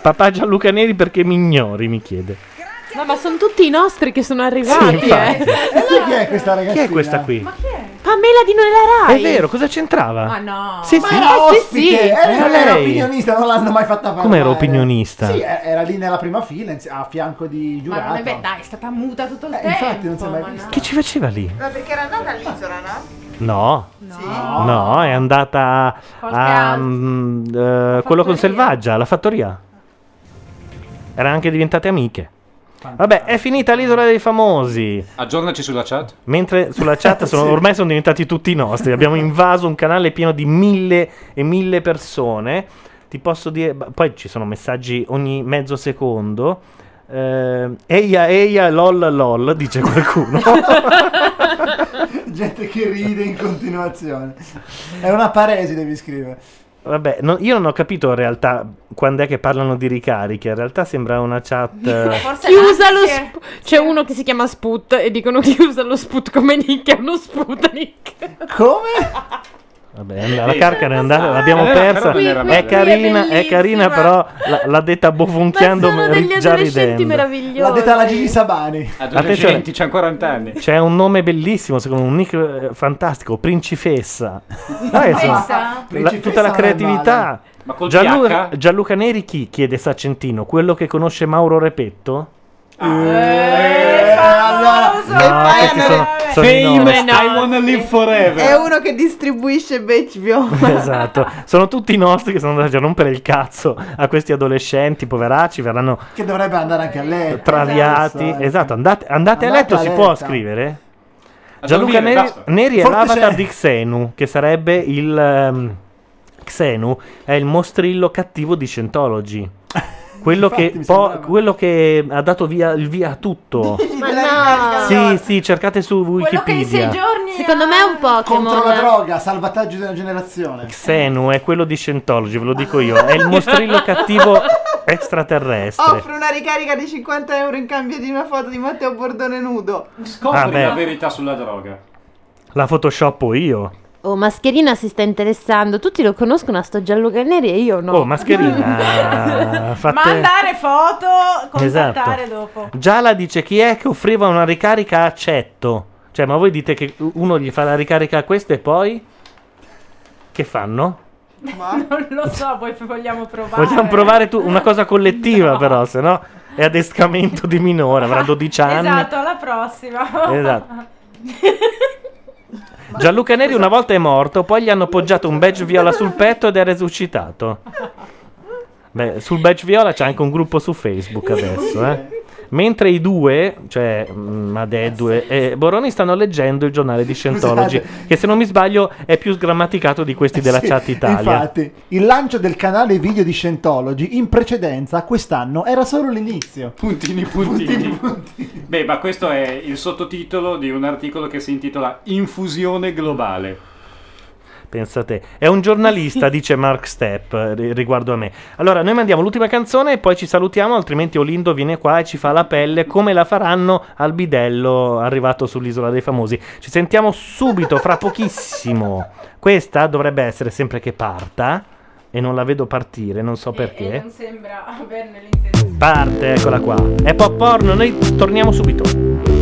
Papà Gianluca Neri perché mi ignori, mi chiede. No, ma sono tutti i nostri che sono arrivati, Sì, eh. E lei chi è questa ragazzina? Chi è questa qui? Pamela di Noi la Rai. È vero, cosa c'entrava? Ma no. Sì, Ma sì. era Eh, sì, ospite, sì. Era, Era era lei. opinionista, non l'hanno mai fatta parlare. Come era opinionista? Sì, eh, era lì nella prima fila, a fianco di Ma non giurato. è vero, dai, è stata muta tutto il Eh, tempo. infatti non si è mai ma vista. no. Che ci faceva lì? Ma perché era andata all'isola, no? No. No. No, è andata Qualche a mm, eh, quello con Selvaggia, la fattoria. Erano anche diventate amiche. Vabbè, è finita l'isola dei famosi. Aggiornaci sulla chat. Mentre sulla chat sono- Sì. ormai sono diventati tutti nostri. Abbiamo invaso un canale pieno di mille e mille persone. Ti posso dire. Poi ci sono messaggi ogni mezzo secondo. Eh, eia, eia, lol, lol, dice qualcuno. Gente che ride in continuazione. È una paresi, devi scrivere. Vabbè, no- io non ho capito in realtà quando è che parlano di ricariche. In realtà sembra una chat. eh, Chiusa lo sp- C'è uno che si chiama Sput e dicono che usa lo Sput come nick, è uno Sputnik. Come? Vabbè, la carcane è andata, l'abbiamo Eh, persa. non era È carina, è carina, bellissima. però l'ha, l'ha detta bofonchiando, sono ri- degli già adolescenti ridendo. meravigliosi. L'ha detta la Gigi Sabani. Adolescenti, c'ha 40 anni. C'è un nome bellissimo, secondo me, un nick eh, fantastico, Principessa. Dai, insomma, Principessa? la- Principessa tutta la è creatività. Gianluca? Gianluca Neri chi? chiede Sacentino, quello che conosce Mauro Repetto? Eh, allora, No, sono, sono Fame and I wanna live forever. È uno che distribuisce HBO. esatto, sono tutti i nostri che sono andati a rompere il cazzo a questi adolescenti, poveracci, verranno Che dovrebbe andare anche a letto. traviati. adesso, eh. Esatto, andate, andate a Andate letto, a si può scrivere? A Gianluca dormire, Neri. Neri è l'avatar c'è- di Xenu, che sarebbe il ehm, Xenu, è il mostrillo cattivo di Scientology. Quello che, po- quello che ha dato via il via a tutto. Ma no. sì, sì, cercate su Quello che in sei Wikipedia. giorni Secondo me è un Pokémon. Contro la droga, salvataggio di una generazione. Xenu è quello di Scientology, ve lo dico io. È il mostrillo cattivo extraterrestre. Offre una ricarica di 50 euro in cambio di una foto di Matteo Bordone nudo. Scopri Ah, beh. la verità sulla droga. La photoshoppo io. Oh, Mascherina si sta interessando. Tutti lo conoscono a sto Gianluca Neri e io no. Oh, Mascherina. fate- Mandare foto, contattare Esatto. dopo. Giala dice chi è che offriva una ricarica accetto. Cioè, ma voi dite che uno gli fa la ricarica a questo e poi? Che fanno? Non lo so, poi vogliamo provare. Vogliamo provare tu una cosa collettiva, però, se no è adescamento di minore, avrà 12 anni. Esatto, alla prossima. Esatto. Gianluca Neri una volta è morto, poi gli hanno appoggiato un badge viola sul petto ed è resuscitato. Beh, sul badge viola c'è anche un gruppo su Facebook adesso, eh. Mentre i due, cioè mm, Madeddu e Boroni, stanno leggendo il giornale di Scientology, Scusate. che se non mi sbaglio è più sgrammaticato di questi della Sì, chat Italia. Infatti, il lancio del canale video di Scientology in precedenza quest'anno era solo l'inizio. Puntini, puntini. Beh, ma questo è il sottotitolo di un articolo che si intitola Infusione globale. Pensate, è un giornalista, dice Mark Stepp eh, ri- riguardo a me. Allora, noi mandiamo l'ultima canzone e poi ci salutiamo, altrimenti Olindo viene qua e ci fa la pelle come la faranno al bidello arrivato sull'isola dei famosi. Ci sentiamo subito, fra pochissimo. Questa dovrebbe essere sempre che parta e non la vedo partire, non so E perché. non sembra averne l'intenzione. Parte, eccola qua. È pop porno, noi torniamo subito.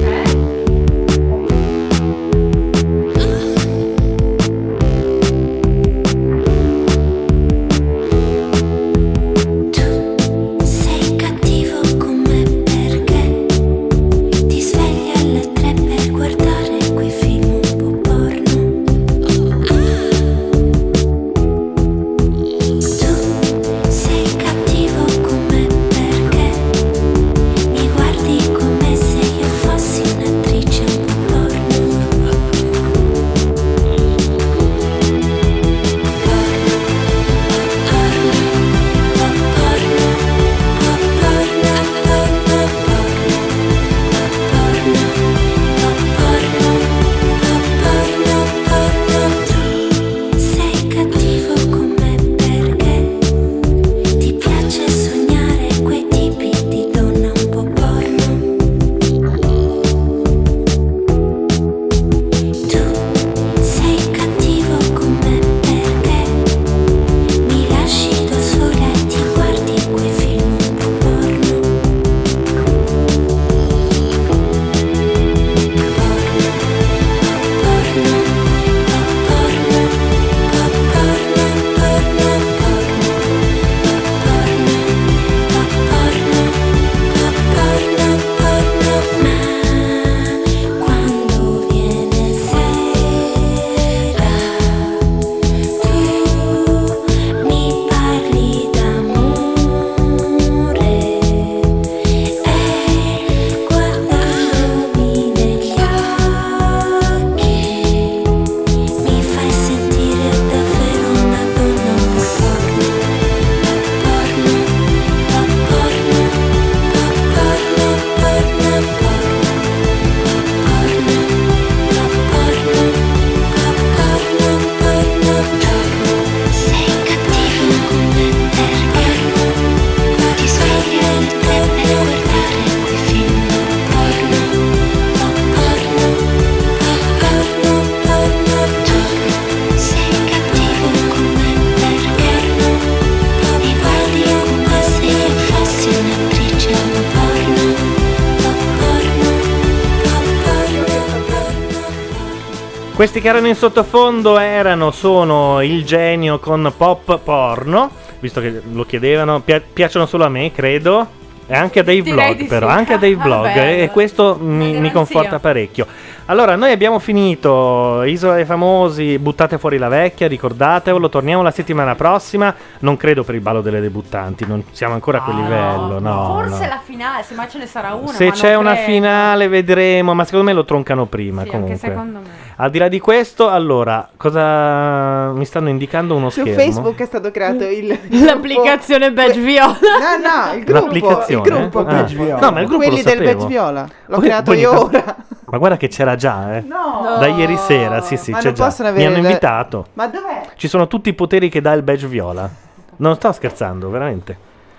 Questi che erano in sottofondo erano, sono il genio con pop porno, visto che lo chiedevano, pia- piacciono solo a me, credo. E anche a Direi Vlog, però, sì. anche a Dave Ah, Vlog, bello. e questo mi, mi conforta parecchio. Allora, noi abbiamo finito Isola dei Famosi, buttate fuori la vecchia, ricordatevelo, torniamo la settimana prossima, non credo per il ballo delle debuttanti, non siamo ancora a quel livello, no. Forse no. la finale, se mai ce ne sarà una. Se ma c'è una credo. finale vedremo, ma secondo me lo troncano prima Sì, comunque. anche secondo me. Al di là di questo, allora, cosa mi stanno indicando uno Su schermo? Facebook è stato creato il L'applicazione Badge Viola. No, no, il gruppo, il L'applicazione? gruppo, Ah. Badge Viola. No, ma il gruppo quelli lo del sapevo. Badge Viola. L'ho Voi- creato io ora. Ma guarda che c'era già, eh. No. Da ieri sera, sì, sì, Ma c'è non già. possono Mi avere hanno le- invitato. Ma dov'è? Ci sono tutti i poteri che dà il badge viola. Non sto scherzando, veramente.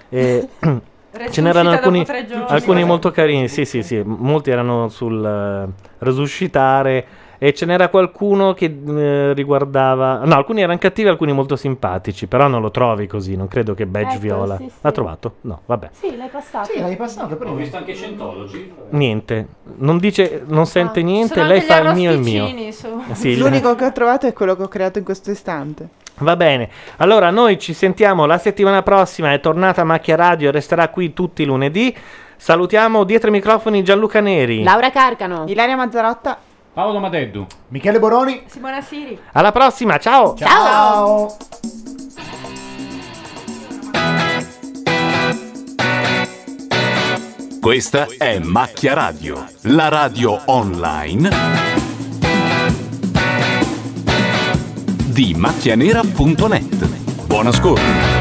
E ce n'erano alcuni, dopo tre giorni. alcuni molto carini, sì, sì, sì. Molti erano sul eh, resuscitare. E ce n'era qualcuno che eh, riguardava. No, alcuni erano cattivi, alcuni molto simpatici. Però non lo trovi così. Non credo che badge Ecco, viola. sì, sì. L'ha trovato? No, vabbè. Sì, l'hai passato. Sì, l'hai passato Ho prima. visto anche Scientology. Niente, non dice, non sente niente. Lei fa il mio e il mio. su- Sì, il- L'unico che ho trovato è quello che ho creato in questo istante. Va bene, allora noi ci sentiamo la settimana prossima, è tornata Macchia Radio, resterà qui tutti i lunedì. Salutiamo dietro i microfoni Gianluca Neri. Laura Carcano. Ilaria Mazzarotta. Paolo Madeddu. Michele Boroni. Simona Siri. Alla prossima, ciao! Ciao. Questa è Macchia Radio, la radio online di macchianera.net. Buon ascolto.